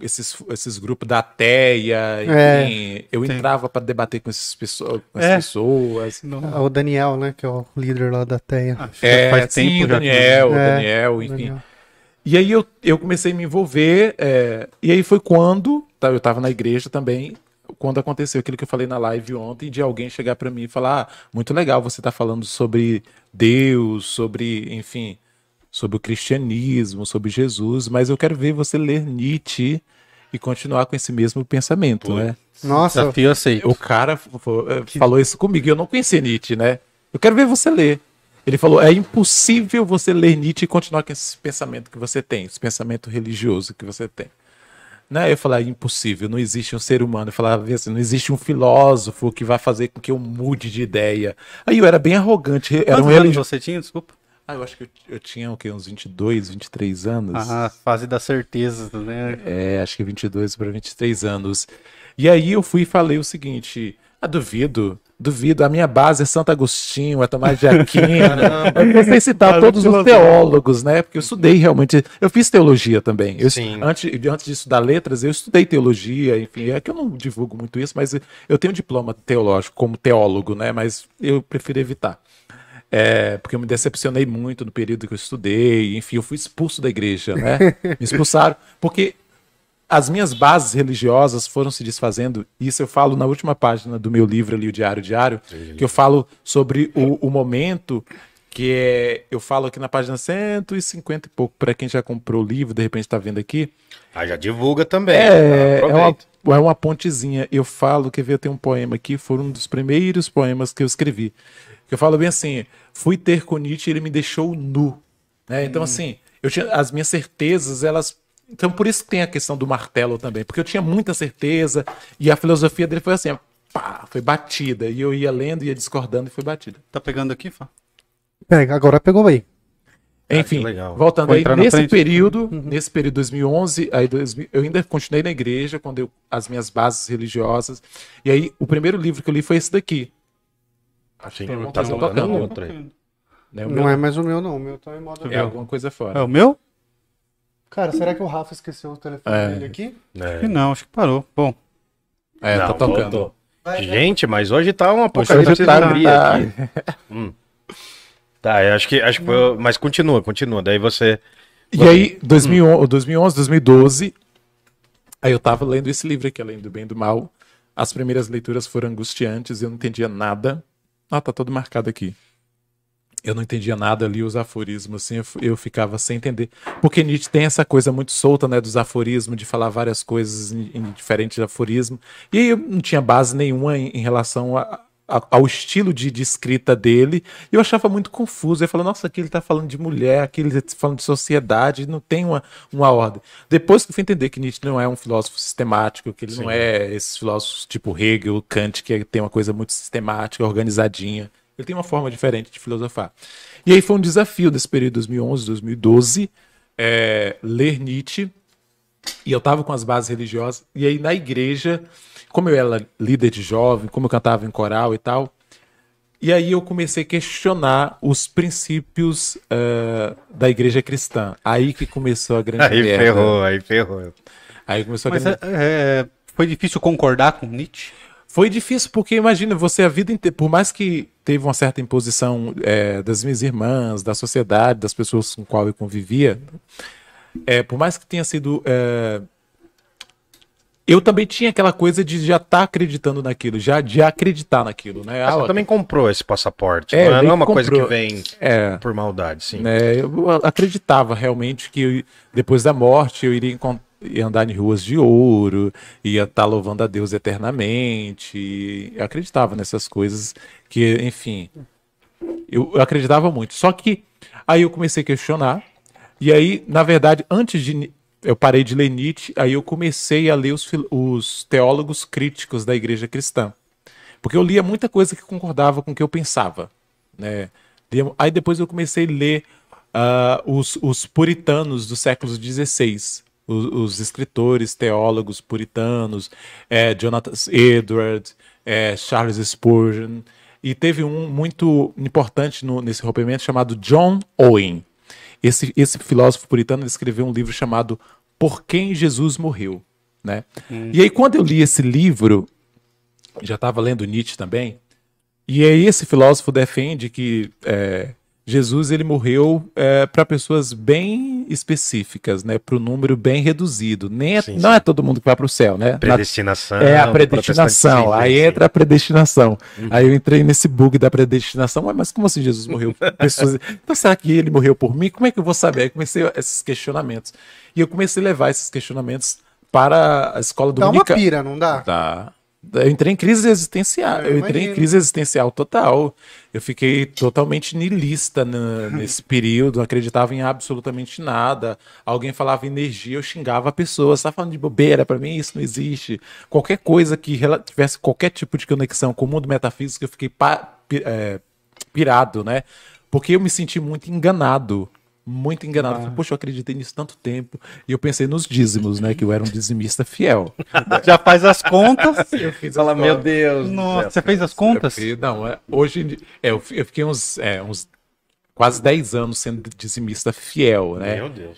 Esses, esses grupos da TEIA, É. enfim, eu entrava para debater com, esses pessoas, com as É. pessoas. Ah, O Daniel, né? Que é o líder lá da TEIA. Acho que É, faz tempo sim, já o Daniel, o É, Daniel, enfim. Daniel. E aí eu, eu comecei a me envolver, é, e aí foi quando, tá, eu tava na igreja também, quando aconteceu aquilo que eu falei na live ontem, de alguém chegar pra mim e falar, ah, muito legal você tá falando sobre Deus, sobre, enfim, sobre o cristianismo, sobre Jesus, mas eu quero ver você ler Nietzsche e continuar com esse mesmo pensamento, né? Nossa, Desafio aceito. O cara falou isso comigo e eu não conhecia Nietzsche, né? Eu quero ver você ler. Ele falou: é impossível você ler Nietzsche e continuar com esse pensamento que você tem, esse pensamento religioso que você tem. Né? Eu falei: é impossível, não existe um ser humano. Eu falava assim: não existe um filósofo que vai fazer com que eu mude de ideia. Aí eu era bem arrogante, era um Quantos religioso. você tinha? Desculpa. Ah, eu acho que eu, eu tinha o quê? Uns 22, 23 anos. Ah, fase da certeza, né? É, acho que 22 para 23 anos. E aí eu fui e falei o seguinte: ah, duvido, duvido, a minha base é Santo Agostinho, é Tomás de Aquino. eu comecei a citar todos os teólogos, né? Porque eu estudei realmente, eu fiz teologia também. Eu, Sim. antes, antes de estudar letras, eu estudei teologia, enfim, é que eu não divulgo muito isso, mas eu tenho um diploma teológico como teólogo, né? Mas eu prefiro evitar. É, porque eu me decepcionei muito no período que eu estudei, enfim, eu fui expulso da igreja, né? Me expulsaram, porque as minhas bases religiosas foram se desfazendo. Isso eu falo na última página do meu livro ali, o Diário Diário, que eu falo sobre o, o momento que é. Eu falo aqui na página 150 e pouco, para quem já comprou o livro, de repente está vendo aqui. Ah, já divulga também. É, é uma, é uma pontezinha. Eu falo, quer ver, eu tenho um poema aqui, foi um dos primeiros poemas que eu escrevi. Que eu falo bem assim: fui ter com Nietzsche e ele me deixou nu. né? Então, assim, eu tinha, as minhas certezas, elas Então, por isso que tem a questão do martelo também, porque eu tinha muita certeza e a filosofia dele foi assim, pá, foi batida. E eu ia lendo, ia discordando e foi batida. Tá pegando aqui, Fá? Pega, agora pegou aí. Enfim, que legal. voltando Vou aí, nesse frente. período, nesse período 2011, aí 2000, eu ainda continuei na igreja, quando eu, as minhas bases religiosas. E aí, o primeiro livro que eu li foi esse daqui. Tem um tá tocando tocando. outro aí. Né? O Não meu- é mais o meu, não. O meu tá em modo. é alguma coisa É fora. o meu? Cara, será que o Rafa esqueceu o telefone É. dele aqui? É. Acho que não, acho que parou. Bom, É, Não, tá tocando. voltou. Gente, mas hoje tá uma apocalipse tá- tá- aqui. Hum. Tá, eu acho que, acho que foi, mas continua, continua. Daí você. E aí, 2011, 2011, 2012, aí eu tava lendo esse livro aqui, Além do Bem e do Mal. As primeiras leituras foram angustiantes, eu não entendia nada. Ah, tá todo marcado aqui. Eu não entendia nada ali, os aforismos, assim, eu, eu ficava sem entender. Porque Nietzsche tem essa coisa muito solta, né, dos aforismos, de falar várias coisas em, em diferentes aforismos. E eu não tinha base nenhuma em, em relação a- a- ao estilo de, de escrita dele. E eu achava muito confuso. Eu falava, nossa, aqui ele tá falando de mulher, aqui ele tá falando de sociedade, não tem uma, uma ordem. Depois que eu fui entender que Nietzsche não é um filósofo sistemático, que ele não é esses filósofos tipo Hegel, Kant, que tem uma coisa muito sistemática, organizadinha. Ele tem uma forma diferente de filosofar. E aí foi um desafio desse período 2011, 2012, é, ler Nietzsche. E eu tava com as bases religiosas. E aí na igreja, como eu era líder de jovem, como eu cantava em coral e tal, e aí eu comecei a questionar os princípios eh, da igreja cristã. Aí que começou a grande Aí merda. ferrou, aí ferrou. Aí começou a mas grande... é- é, foi difícil concordar com Nietzsche? Foi difícil porque imagina você a vida inteira, por mais que teve uma certa imposição eh, das minhas irmãs, da sociedade, das pessoas com qual eu convivia, eh, por mais que tenha sido eh, eu também tinha aquela coisa de já estar acreditando naquilo, já de acreditar naquilo, né? Ah, você também comprou esse passaporte. É, não, é, não é uma que coisa que comprou. vem é, por maldade, sim. né, eu acreditava realmente que eu- depois da morte eu iria ia andar em ruas de ouro, ia estar louvando a Deus eternamente. Eu acreditava nessas coisas que, enfim, eu, eu acreditava muito. Só que aí eu comecei a questionar. E aí, na verdade, antes de eu parei de ler Nietzsche, aí eu comecei a ler os, os teólogos críticos da igreja cristã. Porque eu lia muita coisa que concordava com o que eu pensava. Né? Aí depois eu comecei a ler ah, os, os puritanos do século XVI. Os, os escritores, teólogos puritanos, eh, Jonathan Edwards, eh, Charles Spurgeon. E teve um muito importante no- nesse rompimento chamado John Owen. Esse, esse filósofo puritano escreveu um livro chamado Por Quem Jesus Morreu. Né? E aí, quando eu li esse livro, já estava lendo Nietzsche também, e aí esse filósofo defende que é, Jesus ele morreu para pessoas bem específicas, né? Para um número bem reduzido. Nem é- Sim, não sim. é todo mundo que vai para o céu, né? Na- Predestinação. é a do predestinação. Aí entra a predestinação. Aí eu entrei nesse bug da predestinação. Mas como assim Jesus morreu pessoas? Então será que ele morreu por mim? Como é que eu vou saber? Aí comecei esses questionamentos. E eu comecei a levar esses questionamentos para a escola Dá uma pira, não dá? Tá. Eu entrei em crise existencial. Eu Eu entrei em crise existencial total. Eu fiquei totalmente niilista na- nesse período, não acreditava em absolutamente nada. Alguém falava energia, eu xingava a pessoa. Você tá falando de bobeira, pra mim isso não existe. Qualquer coisa que tivesse qualquer tipo de conexão com o mundo metafísico, eu fiquei pa- é, pirado, né? Porque eu me senti muito enganado. Muito enganado. Falei, Poxa, eu acreditei nisso tanto tempo. E eu pensei nos dízimos, né? Que eu era um dizimista fiel. Já faz as contas. Eu fiz Fala, as meu contas. Deus. Nossa, você fez as contas? Fiz- não, é, hoje em dia- é, eu, fi- eu fiquei uns, é, uns quase 10 anos sendo dizimista fiel, né? Meu Deus.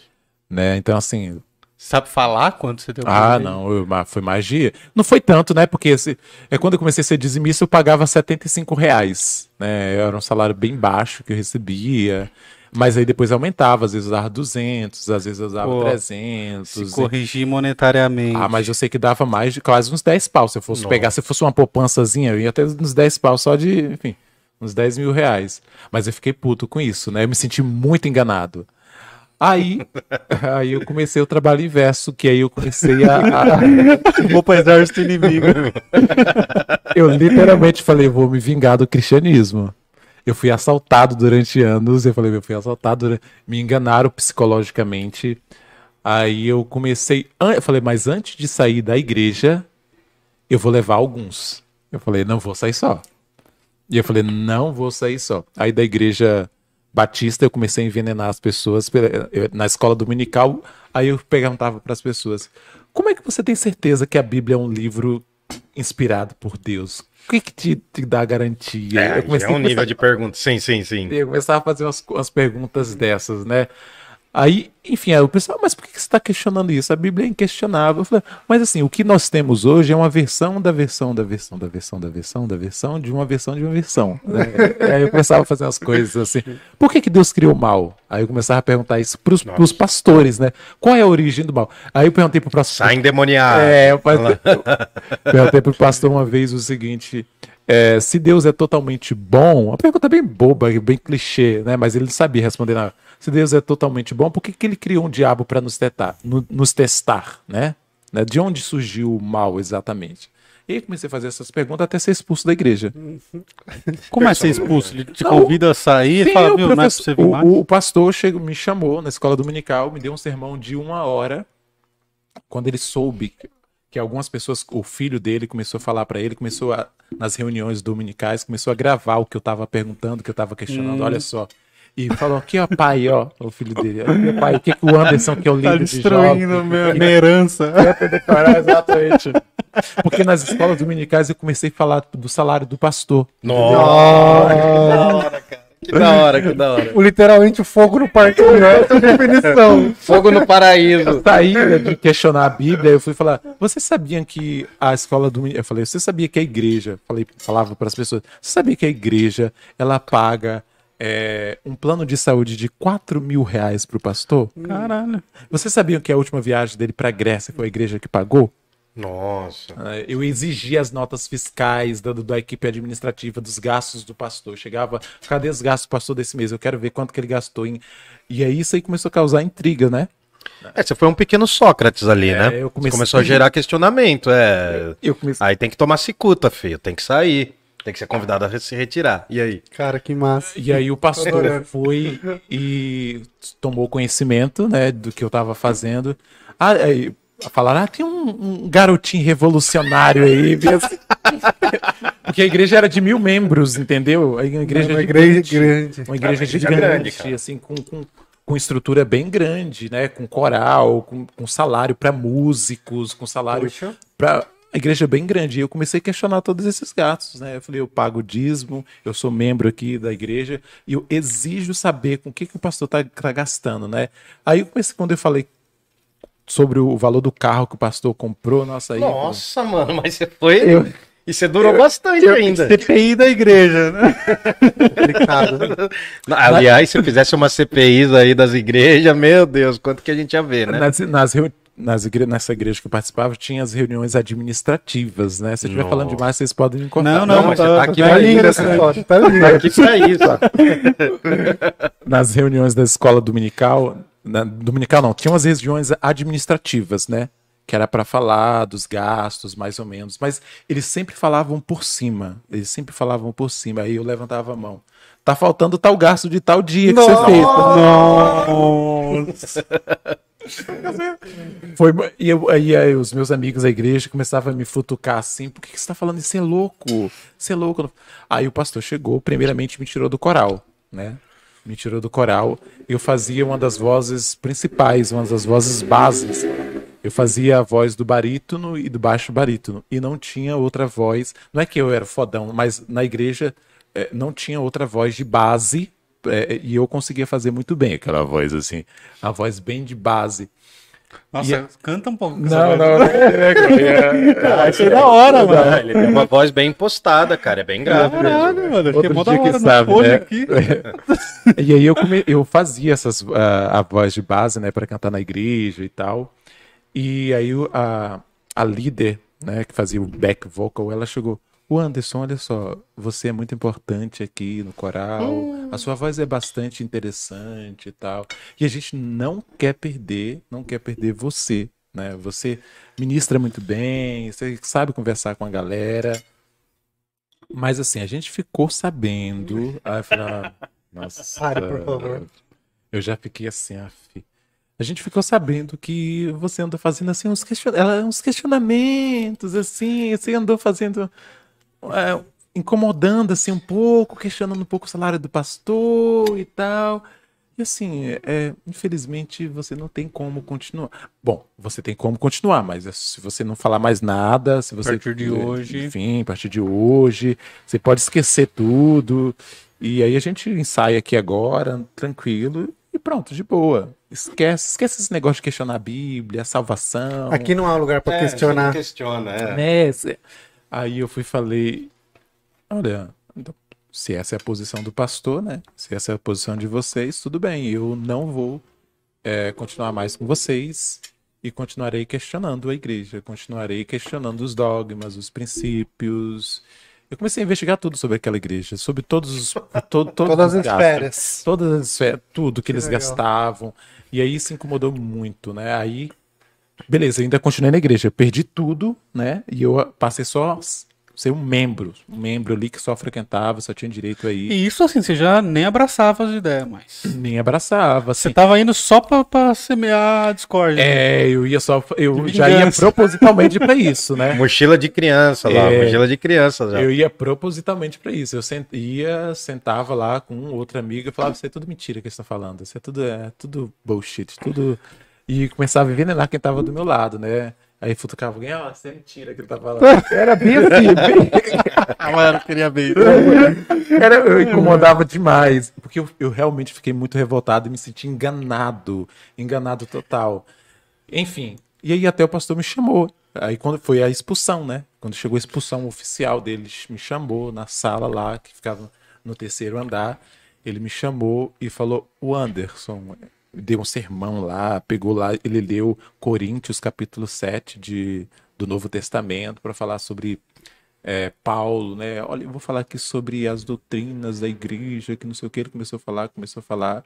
né? Então, assim, Sabe falar quanto você deu? ah, não, eu- foi magia. Não foi tanto, né? Porque esse, é quando eu comecei a ser dizimista, eu pagava 75 reais, né? Era um salário bem baixo que eu recebia. Mas aí depois aumentava, às vezes usava 200, às vezes usava Pô, 300. Se corrigir monetariamente. Ah, mas eu sei que dava mais de quase uns 10 pau. Se eu fosse Nossa. pegar, se fosse uma poupançazinha, eu ia ter uns 10 pau só de, enfim, uns 10 mil reais. Mas eu fiquei puto com isso, né? Eu me senti muito enganado. Aí, aí eu comecei o trabalho inverso, que aí eu comecei a. a- Vou pro exército inimigo. eu literalmente falei, vou me vingar do cristianismo. Eu fui assaltado durante anos, eu falei, eu fui assaltado, me enganaram psicologicamente. Aí eu comecei, eu falei, mas antes de sair da igreja, eu vou levar alguns. Eu falei, não vou sair só. E eu falei, não vou sair só. Aí da igreja batista eu comecei a envenenar as pessoas eu- na escola dominical. Aí eu perguntava para as pessoas, como é que você tem certeza que a Bíblia é um livro inspirado por Deus? O que, que te, te dá garantia? É, é um nível de pergunta. Sim, sim, sim. eu começava a fazer umas, umas perguntas dessas, né? Aí, enfim, aí o pessoal, mas por que você está questionando isso? A Bíblia é inquestionável. Eu falei, mas assim, o que nós temos hoje é uma versão da versão da versão da versão da versão da versão de uma versão de uma versão. né? aí eu começava a fazer umas coisas assim. Por que, que Deus criou o mal? Aí eu começava a perguntar isso para os pastores, né? Qual é a origem do mal? Aí eu perguntei para o pastor. Sai endemoniado. É, eu perguntei, perguntei pro pastor uma vez o seguinte: é, se Deus é totalmente bom, uma pergunta bem boba, bem clichê, né? Mas ele sabia responder na. Se Deus é totalmente bom, por que, que ele criou um diabo para nos testar, no- nos testar, né? Né? De onde surgiu o mal exatamente? E aí comecei a fazer essas perguntas até ser expulso da igreja. Como é ser expulso? Ele te Não, convida a sair e fala, o, viu, não é você vir o- mais? o pastor chegou, me chamou na escola dominical, me deu um sermão de uma hora. Quando ele soube que- algumas pessoas, o filho dele começou a falar para ele, começou a, nas reuniões dominicais, começou a gravar o que eu tava perguntando, o que eu tava questionando, olha só. E falou, aqui ó, pai, ó, o filho dele. Aqui, ó, pai, o que, que o Anderson, que é o Tá líder de destruindo jovens, minha, minha herança. decorar exatamente. Porque nas escolas dominicais eu comecei a falar do salário do pastor. Nossa, que da hora, cara. Que da hora, que da hora. O, literalmente o fogo no parque é essa definição. Fogo no paraíso. saí de questionar a Bíblia, eu fui falar, vocês sabiam que a escola do eu falei, você sabia que a igreja, falei, falava para as pessoas, você sabia que a igreja ela paga é, um plano de saúde de 4 mil reais para o pastor? Caralho. Vocês sabiam que a última viagem dele para a Grécia foi a igreja que pagou? Nossa. Ah, Eu exigi as notas fiscais da, da equipe administrativa, dos gastos do pastor. Chegava, cadê os gastos do pastor desse mês? Eu quero ver quanto que ele gastou em. E aí isso aí começou a causar intriga, né? É, você foi um pequeno Sócrates ali, É, né? eu Você comecei- começou a gerar questionamento, é. Eu comecei. Aí tem que tomar cicuta, filho. Tem que sair. Tem que ser convidado a se retirar. E aí? Cara, que massa. E aí o pastor foi e tomou conhecimento, né, do que eu tava fazendo. Ah, aí falaram, ah, tem um, um garotinho revolucionário aí. Porque a igreja era de mil membros, entendeu? A igreja Uma gigante. igreja grande. Uma igreja igreja gigante, grande, assim, com, com, com estrutura bem grande, né? Com coral, com, com salário para músicos, com salário para a igreja é bem grande. E eu comecei a questionar todos esses gastos, né? Eu falei, eu pago dízimo, eu sou membro aqui da igreja e eu exijo saber com o que, que o pastor tá, tá gastando, né? Aí eu comecei, quando eu falei sobre o valor do carro que o pastor comprou, nossa, aí Nossa, mano, mas você foi. Eu- E você durou bastante ainda. CPI da igreja, né? Complicado. Aliás, se eu fizesse uma CPI aí das igrejas, meu Deus, quanto que a gente ia ver, né? Nas, nas, reu- nas igre- nessa igreja que eu participava, tinha as reuniões administrativas, né? Se eu estiver Nossa. falando demais, vocês podem me cortar. Não, não, mas tá, tá aqui tá pra lindo isso, essa né? história. Tá lindo. Tá aqui pra isso. nas reuniões da escola dominical, na, dominical não, tinha umas reuniões administrativas, né? Que era para falar dos gastos, mais ou menos. Mas eles sempre falavam por cima. Eles sempre falavam por cima. Aí eu levantava a mão. Tá faltando tal gasto de tal dia que você fez. Nossa. Foi, e eu, aí, aí os meus amigos da igreja começavam a me futucar assim, por que, que você tá falando isso? Você é louco, você é louco. Aí o pastor chegou, primeiramente me tirou do coral, né? Me tirou do coral. Eu fazia uma das vozes principais, uma das vozes bases. Eu fazia a voz do barítono e do baixo barítono. E não tinha outra voz. Não é que eu era fodão, mas na igreja eh, não tinha outra voz de base. Eh, e eu conseguia fazer muito bem aquela voz assim. A voz bem de base. Nossa, canta um pouco. Não, não, voz. não. Achei da hora, mano. Ele tem uma voz bem impostada, cara. É bem grave. mesmo. Caralho, mano. Outro mó da dia que sabe, né? aqui. E aí eu, come- eu fazia essas ah, a voz de base, né, para cantar na igreja e tal. E aí a, a líder, né, que fazia o back vocal, ela chegou. O Anderson, olha só, você é muito importante aqui no coral. A sua voz é bastante interessante e tal. E a gente não quer perder, não quer perder você, né? Você ministra muito bem, você sabe conversar com a galera. Mas assim, a gente ficou sabendo. Aí eu falei, ah, nossa. Pare, por favor. Eu já fiquei assim, a gente ficou sabendo que você andou fazendo assim uns, question... uns questionamentos, assim, você andou fazendo. É, incomodando assim um pouco, questionando um pouco o salário do pastor e tal. E assim, é, infelizmente você não tem como continuar. Bom, você tem como continuar, mas é se você não falar mais nada, se você. partir de hoje. Enfim, a partir de hoje, você pode esquecer tudo. E aí a gente ensaia aqui agora, tranquilo, e pronto, de boa. Esquece, esquece esse negócio de questionar a Bíblia, a salvação. Aqui não há lugar pra É, questionar. questiona, é. né? Aí eu fui e falei, olha, então, se essa é a posição do pastor, né? Se essa é a posição de vocês, tudo bem. Eu não vou é, continuar mais com vocês e continuarei questionando a igreja, continuarei questionando os dogmas, os princípios. Eu comecei a investigar tudo sobre aquela igreja, sobre todos os to- todos Todas as gastos esferas. todas as esferas, tudo que, Que eles legal. gastavam. E aí isso incomodou muito, né? Aí, beleza, eu ainda continuei na igreja, eu perdi tudo, né? E eu passei só ser um membro, um membro ali que só frequentava, só tinha direito aí. E isso assim, você já nem abraçava as ideias mais. Nem abraçava, Você assim. tava indo só pra, pra semear a discórdia. É, eu ia só, eu já ia propositalmente pra isso, né? Mochila de criança lá, É. mochila de criança já. Eu ia propositalmente pra isso. Eu sent- ia, sentava lá com outra amiga e falava: Isso é tudo mentira que você tá falando. Isso é tudo, é tudo bullshit. Tudo. E começava a envenenar quem tava do meu lado, né? Aí futucava alguém: Ó, é mentira que ele tá falando. Era bem assim, bem... Ah, eu queria ver. Era, eu incomodava demais. Porque eu, eu realmente fiquei muito revoltado e me senti enganado. Enganado total. Enfim. E aí até o pastor me chamou. Aí quando foi a expulsão, né? Quando chegou a expulsão oficial deles, me chamou na sala lá, que ficava no terceiro andar. Ele me chamou e falou: O Anderson deu um sermão lá, pegou lá, ele leu Coríntios capítulo 7 de, do Novo Testamento para falar sobre é, Paulo, né? Olha, eu vou falar aqui sobre as doutrinas da igreja, que não sei o que. Ele começou a falar, começou a falar.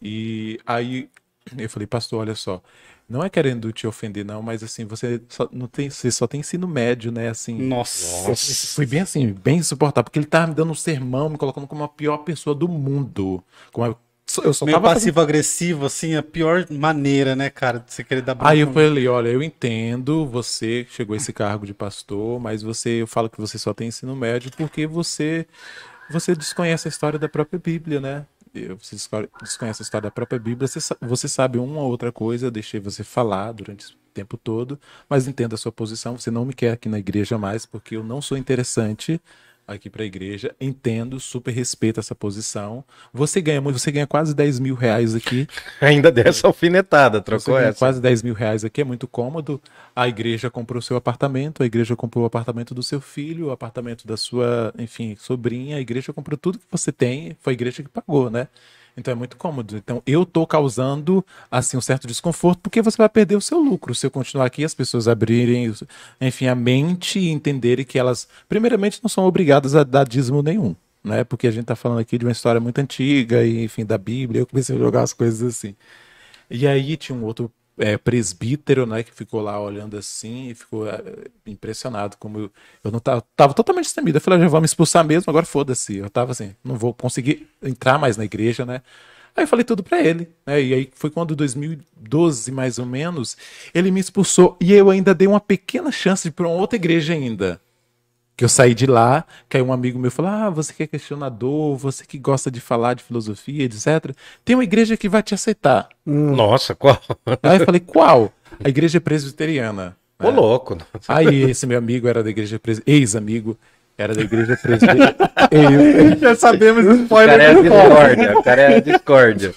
E aí eu falei, pastor, olha só, não é querendo te ofender, não, mas assim, você só, não tem, você só tem ensino médio, né? Assim, Nossa. foi bem assim, bem insuportável, porque ele tava me dando um sermão, me colocando como a pior pessoa do mundo. Como a- eu só Meio tava fazendo passivo-agressivo, assim, a pior maneira, né, cara, de você querer dar Aí eu falei, olha, eu entendo, você chegou a esse cargo de pastor, mas você, eu falo que você só tem ensino médio porque você, você desconhece a história da própria Bíblia, né? Você desco- desconhece a história da própria Bíblia, você, sa- você sabe uma ou outra coisa, eu deixei você falar durante o tempo todo, mas entenda a sua posição, você não me quer aqui na igreja mais, porque eu não sou interessante aqui para a igreja, entendo, super respeito essa posição. Você ganha muito, você ganha quase 10 mil reais aqui. Ainda dessa alfinetada, Você trocou essa. quase 10 mil reais aqui, é muito cômodo. A igreja comprou seu apartamento, a igreja comprou o apartamento do seu filho, o apartamento da sua, enfim, sobrinha, a igreja comprou tudo que você tem, foi a igreja que pagou, né? Então é muito cômodo. Então eu tô causando assim um certo desconforto porque você vai perder o seu lucro se eu continuar aqui, as pessoas abrirem, enfim, a mente e entenderem que elas, primeiramente, não são obrigadas a dar dízimo nenhum, né? Porque a gente tá falando aqui de uma história muito antiga e, enfim, da Bíblia. Eu comecei a jogar as coisas assim. E aí tinha um outro é, presbítero, né, que ficou lá olhando assim e ficou é, impressionado como eu, eu não tava, tava totalmente destemido. Eu falei, "Ah, já me expulsar mesmo, agora foda-se. Eu tava assim, não vou conseguir entrar mais na igreja, né? Aí eu falei tudo pra ele, né? E aí foi quando 2012, mais ou menos, ele me expulsou e eu ainda dei uma pequena chance uma outra igreja ainda. Que eu saí de lá, que aí um amigo meu falou: Ah, você que é questionador, você que gosta de falar de filosofia, etc. Tem uma igreja que vai te aceitar. Nossa, qual? Aí eu falei: Qual? A igreja presbiteriana. Ô, louco. Aí esse meu amigo era da igreja pres... ex-amigo, era da igreja presbiteriana. Já sabemos O spoiler. cara é discórdia, o cara é discórdia.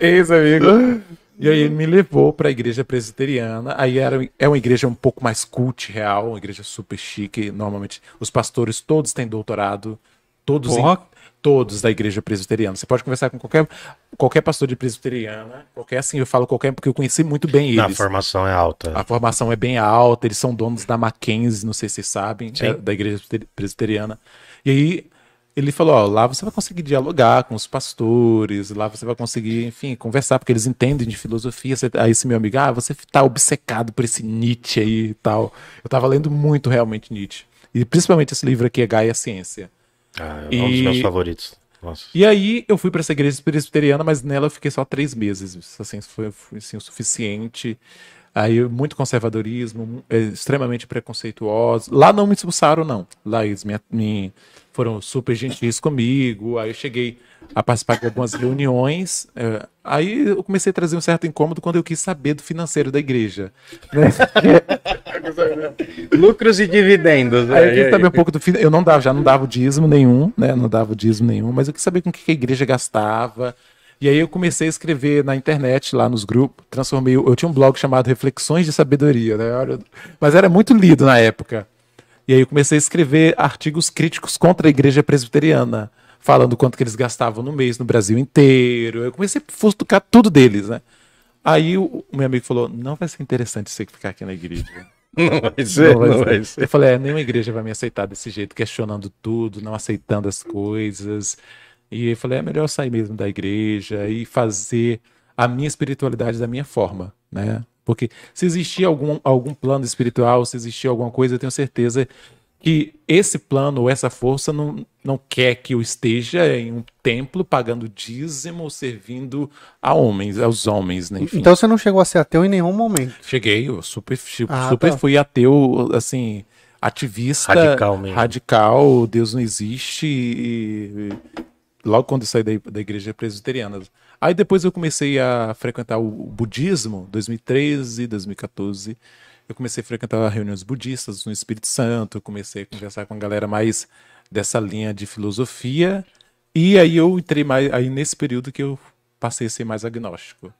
ex-amigo. E aí ele me levou para a igreja presbiteriana. Aí era, é uma igreja um pouco mais cult real, uma igreja super chique. Normalmente os pastores todos têm doutorado, todos, em- todos da igreja presbiteriana. Você pode conversar com qualquer, qualquer pastor de presbiteriana, qualquer assim, eu falo qualquer porque eu conheci muito bem A eles. formação é alta. A formação é bem alta, eles são donos da Mackenzie, não sei se vocês sabem, é, da igreja presbiter- presbiteriana. E aí ele falou, ó, lá você vai conseguir dialogar com os pastores, lá você vai conseguir, enfim, conversar, porque eles entendem de filosofia. Você- Aí esse meu amigo, ah, você tá obcecado por esse Nietzsche aí e tal. Eu tava lendo muito realmente Nietzsche. E principalmente esse livro aqui, é Gaia Ciência. Ah, é um dos E- meus favoritos. Nossa. E aí eu fui para essa igreja presbiteriana, mas nela eu fiquei só três meses. Assim, foi, foi, assim, o suficiente. Aí muito conservadorismo, é, extremamente preconceituoso. Lá não me expulsaram, não. Lá eles me, me- foram super gentis comigo. Aí eu cheguei a participar de algumas reuniões. é, aí eu comecei a trazer um certo incômodo quando eu quis saber do financeiro da igreja. né? Lucros e dividendos. Aí eu né? quis saber um pouco do Eu não dava, já não dava o dízimo nenhum, né? Não dava o dízimo nenhum, mas eu quis saber com o que a igreja gastava. E aí eu comecei a escrever na internet, lá nos grupos, transformei. Eu tinha um blog chamado Reflexões de Sabedoria, né? Mas era muito lido na época. E aí eu comecei a escrever artigos críticos contra a igreja presbiteriana, falando quanto que eles gastavam no mês no Brasil inteiro. Eu comecei a fustucar tudo deles, né? Aí o, o meu amigo falou: não vai ser interessante você ficar aqui na igreja. Não vai ser, Não vai não ser. vai ser. Eu falei, é, nenhuma igreja vai me aceitar desse jeito, questionando tudo, não aceitando as coisas. E eu falei, é melhor eu sair mesmo da igreja e fazer a minha espiritualidade da minha forma, né? Porque se existir algum, algum plano espiritual, se existir alguma coisa, eu tenho certeza que esse plano ou essa força não, não quer que eu esteja em um templo pagando dízimo, servindo a homens, aos homens, né? Enfim. Então você não chegou a ser ateu em nenhum momento. Cheguei, eu super, Ah, super tá. fui ateu, assim, ativista. Radical mesmo. Radical, Deus não existe. E, e logo quando eu saí da, da igreja presbiteriana. Aí depois eu comecei a frequentar o budismo, 2013, 2014. Eu comecei a frequentar reuniões budistas no Espírito Santo, comecei a conversar com a galera mais dessa linha de filosofia. E aí eu entrei mais, aí nesse período que eu passei a ser mais agnóstico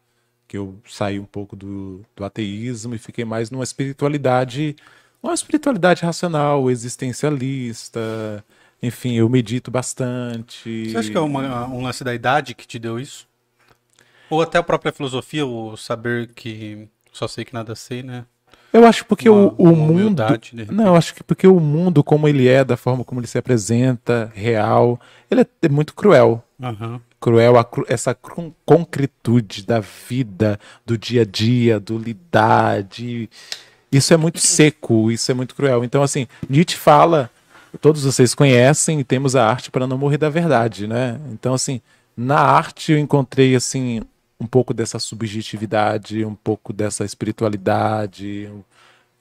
que eu saí um pouco do, do ateísmo e fiquei mais numa espiritualidade, uma espiritualidade racional, existencialista. Enfim, eu medito bastante. Você acha que é uma- um lance da idade que te deu isso? Ou até a própria filosofia, o saber que só sei que nada sei, né? Eu acho porque Uma- o, o mundo. Não, eu acho que porque o mundo, como ele é, da forma como ele se apresenta, real, ele é, é muito cruel. Aham. cruel a essa concretude da vida, do dia a dia, do lidar, de... isso é muito seco, isso é muito cruel. Então, assim, Nietzsche fala, todos vocês conhecem, temos a arte para não morrer da verdade, né? Então, assim, na arte eu encontrei, assim, um pouco dessa subjetividade, um pouco dessa espiritualidade,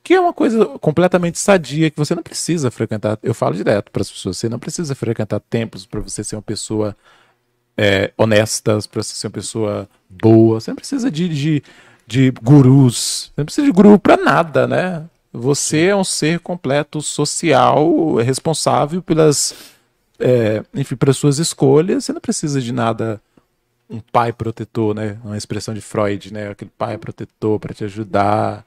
que é uma coisa completamente sadia que você não precisa frequentar. Eu falo direto para as pessoas, você não precisa frequentar templos para você ser uma pessoa é, honesta, para você ser uma pessoa boa. Você não precisa de, de, de gurus. Você não precisa de guru para nada, né? Você é um ser completo social, responsável pelas, é, enfim, pelas suas escolhas. Você não precisa de nada um pai protetor, né? Uma expressão de Freud, né? Aquele pai protetor para te ajudar.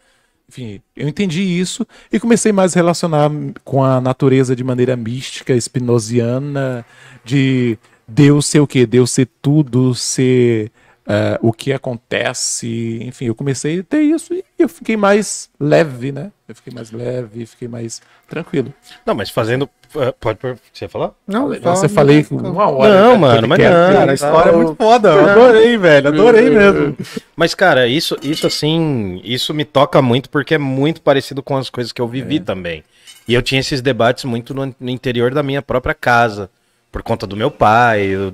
Enfim, eu entendi isso e comecei mais a relacionar com a natureza de maneira mística, spinoziana, de Deus ser o quê? Deus ser tudo, ser eh, o que acontece. Enfim, eu comecei a ter isso e eu fiquei mais leve, né? Eu fiquei mais leve, fiquei mais tranquilo. Não, mas fazendo. Uh, Pode. pode- Você ia falar? Não, Nossa, eu falei uma hora. Não, mano, mas não. Cara, a história é muito foda. Eu adorei, velho. Adorei mesmo. Mas, cara, isso, isso assim, isso me toca muito porque é muito parecido com as coisas que eu vivi também. E eu tinha esses debates muito no, no interior da minha própria casa, por conta do meu pai. eu-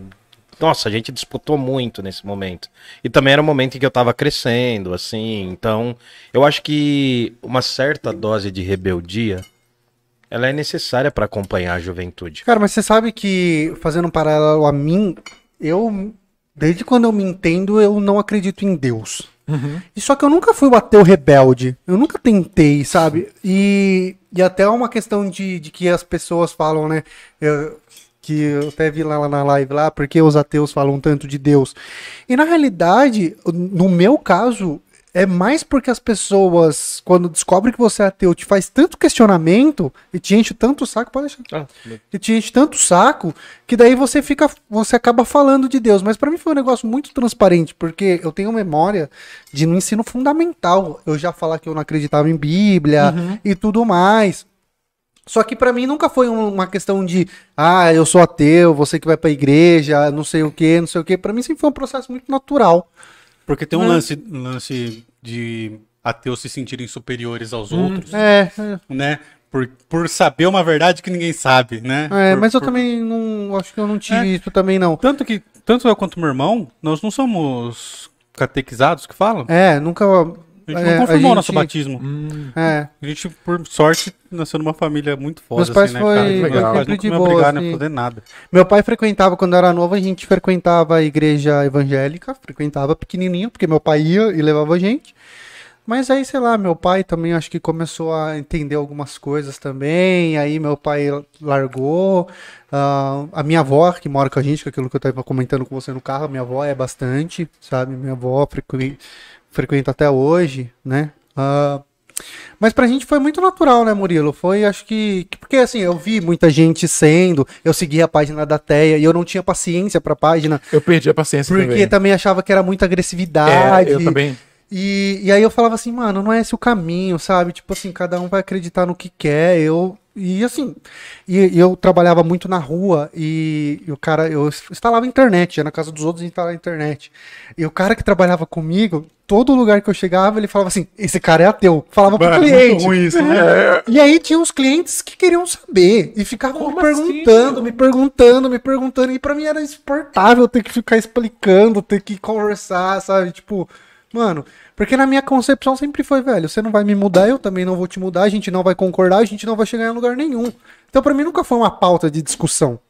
Nossa, a gente disputou muito nesse momento. E também era um momento em que eu tava crescendo, assim. Então, eu acho que uma certa dose de rebeldia, ela é necessária para acompanhar a juventude. Cara, mas você sabe que, fazendo um paralelo a mim, eu, desde quando eu me entendo, eu não acredito em Deus. E só que eu nunca fui o ateu rebelde. Eu nunca tentei, sabe? E, e até uma questão de, de que as pessoas falam, né? eu- que eu até vi lá na live lá, porque os ateus falam tanto de Deus. E na realidade, no meu caso, é mais porque as pessoas, quando descobrem que você é ateu, te faz tanto questionamento e te enche tanto o saco, pode deixar e te enche tanto o saco que daí você fica, você acaba falando de Deus. Mas pra mim foi um negócio muito transparente, porque eu tenho memória de no ensino fundamental eu já falar que eu não acreditava em Bíblia e tudo mais. Só que pra mim nunca foi um- uma questão de, ah, eu sou ateu, você que vai pra igreja, não sei o que, não sei o que. Pra mim sempre foi um processo muito natural. Porque tem um Né? lance, lance de ateus se sentirem superiores aos outros, É, é. né? por, por saber uma verdade que ninguém sabe, né? É, Por- mas eu por- também não. Acho que eu não tive É. isso também, não. Tanto que, tanto eu quanto meu irmão, nós não somos catequizados que falam. É, nunca. A gente é, não confirmou gente- nosso batismo. É. A gente, por sorte, nasceu numa família muito foda, Meus pais assim, né, foi- cara? foi Meus pais de boa, obrigaram assim. a fazer nada. Meu pai frequentava, quando era novo, a gente frequentava a igreja evangélica, frequentava pequenininho, porque meu pai ia e levava a gente. Mas aí, sei lá, meu pai também acho que começou a entender algumas coisas também. Aí meu pai largou. Ah, a minha avó, que mora com a gente, que é aquilo que eu tava comentando com você no carro, minha avó é bastante, sabe? Minha avó frequ... frequenta até hoje, né? Ah, mas pra gente foi muito natural, né, Murilo? Foi, acho que. que- Porque assim, eu vi muita gente sendo, eu segui a página da Teia e eu não tinha paciência pra página, Eu perdi a paciência porque também. também achava que era muita agressividade. É, eu também. E, e aí eu falava assim, mano, não é esse o caminho, sabe? Tipo assim, cada um vai acreditar no que quer. Eu. E assim, e, eu trabalhava muito na rua e, e o cara, eu instalava internet, ia na casa dos outros e instalava internet. E o cara que trabalhava comigo, todo lugar que eu chegava, ele falava assim: esse cara é ateu. Falava pro Mano, cliente. ruim isso, né? E aí tinha uns clientes que queriam saber e ficavam me Como perguntando, assim? me perguntando, me perguntando. E pra mim era insuportável ter que ficar explicando, ter que conversar, sabe? Tipo, mano, porque na minha concepção sempre foi, velho, você não vai me mudar, eu também não vou te mudar, a gente não vai concordar, a gente não vai chegar em lugar nenhum. Então pra mim nunca foi uma pauta de discussão.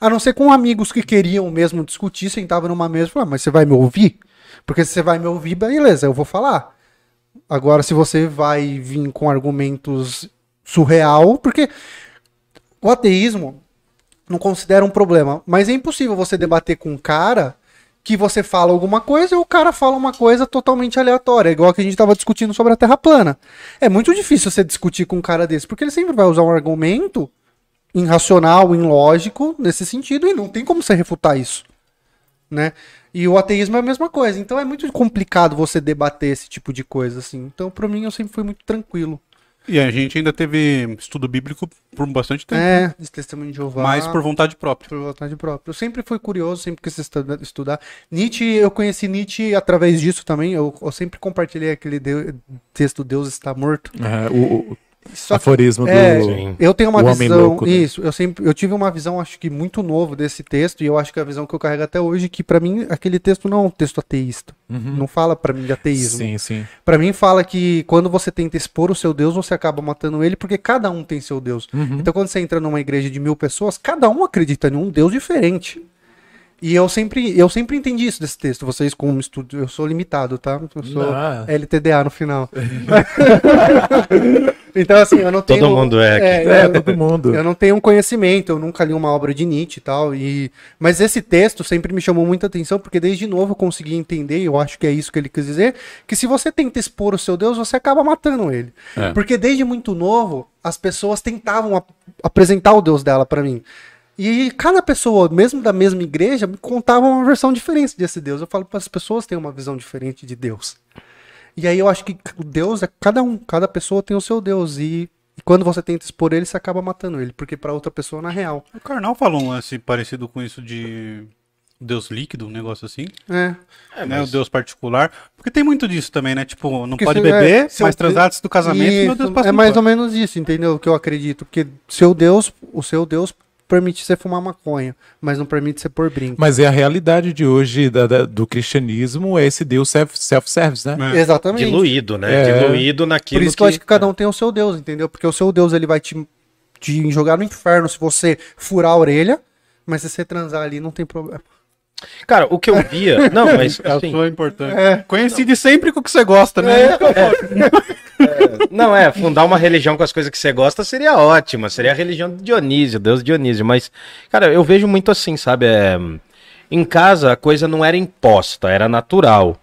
A não ser com amigos que queriam mesmo discutir, sentavam numa mesa e falavam, ah, mas você vai me ouvir? Porque se você vai me ouvir, beleza, eu vou falar. Agora, se você vai vir com argumentos surreal, porque o ateísmo não considera um problema, mas é impossível você debater com um cara que você fala alguma coisa e o cara fala uma coisa totalmente aleatória, igual que a gente estava discutindo sobre a Terra plana. É muito difícil você discutir com um cara desse, porque ele sempre vai usar um argumento irracional, ilógico nesse sentido e não tem como você refutar isso, né? E o ateísmo é a mesma coisa, então é muito complicado você debater esse tipo de coisa assim. Então, pra mim, eu sempre fui muito tranquilo. E a gente ainda teve estudo bíblico por bastante tempo. É, de testemunho de Jeová. Mas por vontade própria. por vontade própria. Eu sempre fui curioso, sempre quis estuda- estudar. Nietzsche, eu conheci Nietzsche através disso também. Eu, eu sempre compartilhei aquele de- texto Deus está morto. É, o, o Só que, aforismo é, do. Eu tenho uma visão, louco, né? isso, eu sempre, eu tive uma visão, acho que muito novo desse texto, e eu acho que é a visão que eu carrego até hoje, que pra mim aquele texto não é um texto ateísta. Não fala pra mim de ateísmo. Sim, sim. Pra mim fala que quando você tenta expor o seu Deus, você acaba matando ele, porque cada um tem seu Deus. Uhum. Então quando você entra numa igreja de mil pessoas, cada um acredita em um Deus diferente. E eu sempre, eu sempre entendi isso desse texto. Vocês, como estudo, eu sou limitado, tá? Eu sou Ah. LTDA no final. então, assim, eu não Todo tenho. mundo é aqui. É, eu- todo mundo. eu não tenho um conhecimento, eu nunca li uma obra de Nietzsche e tal. E... Mas esse texto sempre me chamou muita atenção, porque desde novo eu consegui entender, e eu acho que é isso que ele quis dizer, que se você tenta expor o seu Deus, você acaba matando ele. É. Porque desde muito novo, as pessoas tentavam ap- apresentar o Deus dela pra mim. E cada pessoa, mesmo da mesma igreja, me contava uma versão diferente desse Deus. Eu falo para as pessoas têm uma visão diferente de Deus. E aí eu acho que o Deus é cada um, cada pessoa tem o seu Deus. E, e quando você tenta expor ele, você acaba matando ele, porque para outra pessoa não é real. O Karnal falou um lance parecido com isso de Deus líquido, um negócio assim. É. né? O Deus particular. Porque tem muito disso também, né? Tipo, não Porque pode se- é, beber, eu- mas transar antes do casamento, meu Deus, Isso, passa é mais ou menos isso, entendeu? O que eu acredito. Porque seu Deus, o seu Deus permite você fumar maconha, mas não permite você pôr brinco. Mas é a realidade de hoje da- da- do cristianismo, é esse Deus self- self-service, né? É. Exatamente. Diluído, né? É. Diluído naquilo Por isso que eu acho que cada um tem o seu Deus, entendeu? Porque o seu Deus ele vai te, te jogar no inferno se você furar a orelha, mas se você transar ali não tem problema. Cara, o que eu via... Não, mas É a assim... sua importante. É. Coincide sempre com o que você gosta, né? Não, é, fundar uma religião com as coisas que você gosta seria ótima. Seria a religião de Dionísio, Deus Dionísio. Mas, cara, eu vejo muito assim, sabe? é, em casa a coisa não era imposta, era natural.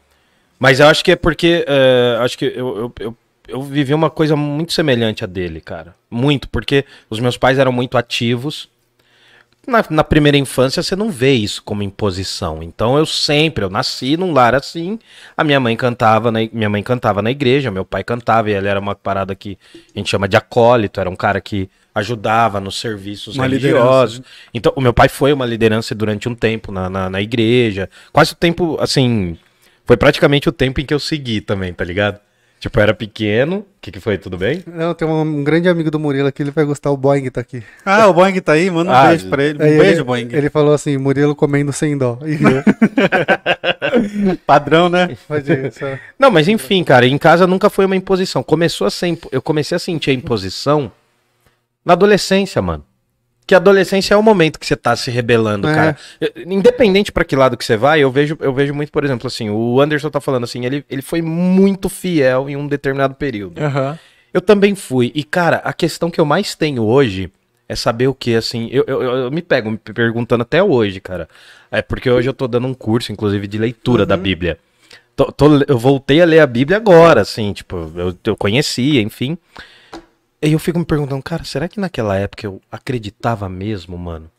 Mas eu acho que é porque. é, acho que eu, eu, eu, eu vivi uma coisa muito semelhante a dele, cara. Muito, porque os meus pais eram muito ativos. Na, na primeira infância você não vê isso como imposição. Então eu sempre, eu nasci num lar assim. A minha mãe cantava, na, minha mãe cantava na igreja, meu pai cantava e ele era uma parada que a gente chama de acólito, era um cara que ajudava nos serviços Uma religiosos. liderança, Então o meu pai foi uma liderança durante um tempo na, na, na igreja, quase o tempo assim, foi praticamente o tempo em que eu segui também, tá ligado? Tipo, era pequeno. O que, que foi? Tudo bem? Não, tem um, um grande amigo do Murilo aqui, ele vai gostar, o Boeing tá aqui. Ah, o Boeing tá aí, manda um Ah, beijo pra ele. Um beijo, ele, Boeing. Ele falou assim, Murilo comendo sem dó. E. Padrão, né? Pode ir, só. Não, mas enfim, cara, em casa nunca foi uma imposição. Começou a ser, eu comecei a sentir a imposição na adolescência, mano. Que a adolescência é o momento que você tá se rebelando, É. cara. Independente pra que lado que você vai, eu vejo, eu vejo muito, por exemplo, assim, o Anderson tá falando assim, ele, ele foi muito fiel em um determinado período. Aham. Eu também fui. E, cara, a questão que eu mais tenho hoje é saber o que, assim. Eu, eu, eu- me pego me perguntando até hoje, cara. É porque hoje eu tô dando um curso, inclusive, de leitura da Bíblia. Tô- tô- eu voltei a ler a Bíblia agora, assim, tipo, eu, eu conhecia, enfim. E eu fico me perguntando, cara, será que naquela época eu acreditava mesmo, mano?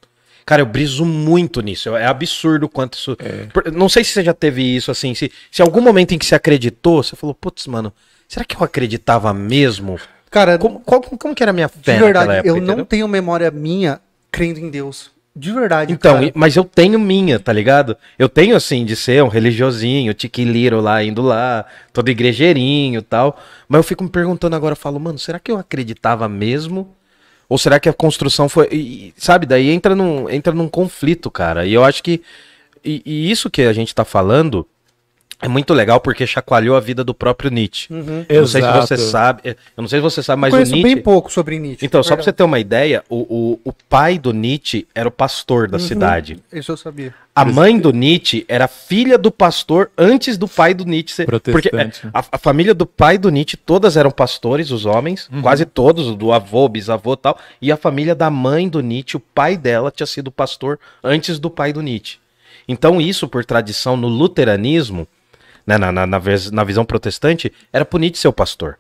Cara, eu briso muito nisso. É absurdo o quanto isso. Por- Não sei se você já teve isso, assim. Se, se algum momento em que você acreditou, você falou, putz, mano, será que eu acreditava mesmo? Cara, Como, qual- como que era a minha fé de verdade, eu não tenho memória minha crendo em Deus. De verdade, Então, cara. mas eu tenho minha, tá ligado? Eu tenho, assim, de ser um religiosinho, tiquiliro lá, indo lá, todo igrejeirinho e tal. Mas eu fico me perguntando agora, eu falo, mano, será que eu acreditava mesmo? Ou será que a construção foi. e, sabe, daí entra num, entra num conflito, cara. E eu acho que. E, e isso que a gente tá falando é muito legal porque chacoalhou a vida do próprio Nietzsche. Eu não sei se você sabe. Eu não sei se você sabe, mas o Conheço Nietzsche. bem pouco sobre Nietzsche. Então, só pra você ter uma ideia, o, o, o pai do Nietzsche era o pastor Uhum. da cidade. Isso eu sabia. A mãe do Nietzsche era filha do pastor antes do pai do Nietzsche ser. Porque é, Protestante. a, a família do pai do Nietzsche, todas eram pastores, os homens, quase todos, do avô, bisavô e tal. E a família da mãe do Nietzsche, o pai dela tinha sido pastor antes do pai do Nietzsche. Então, isso, por tradição, no luteranismo, né, na, na, na, na visão protestante, era pro Nietzsche ser o pastor.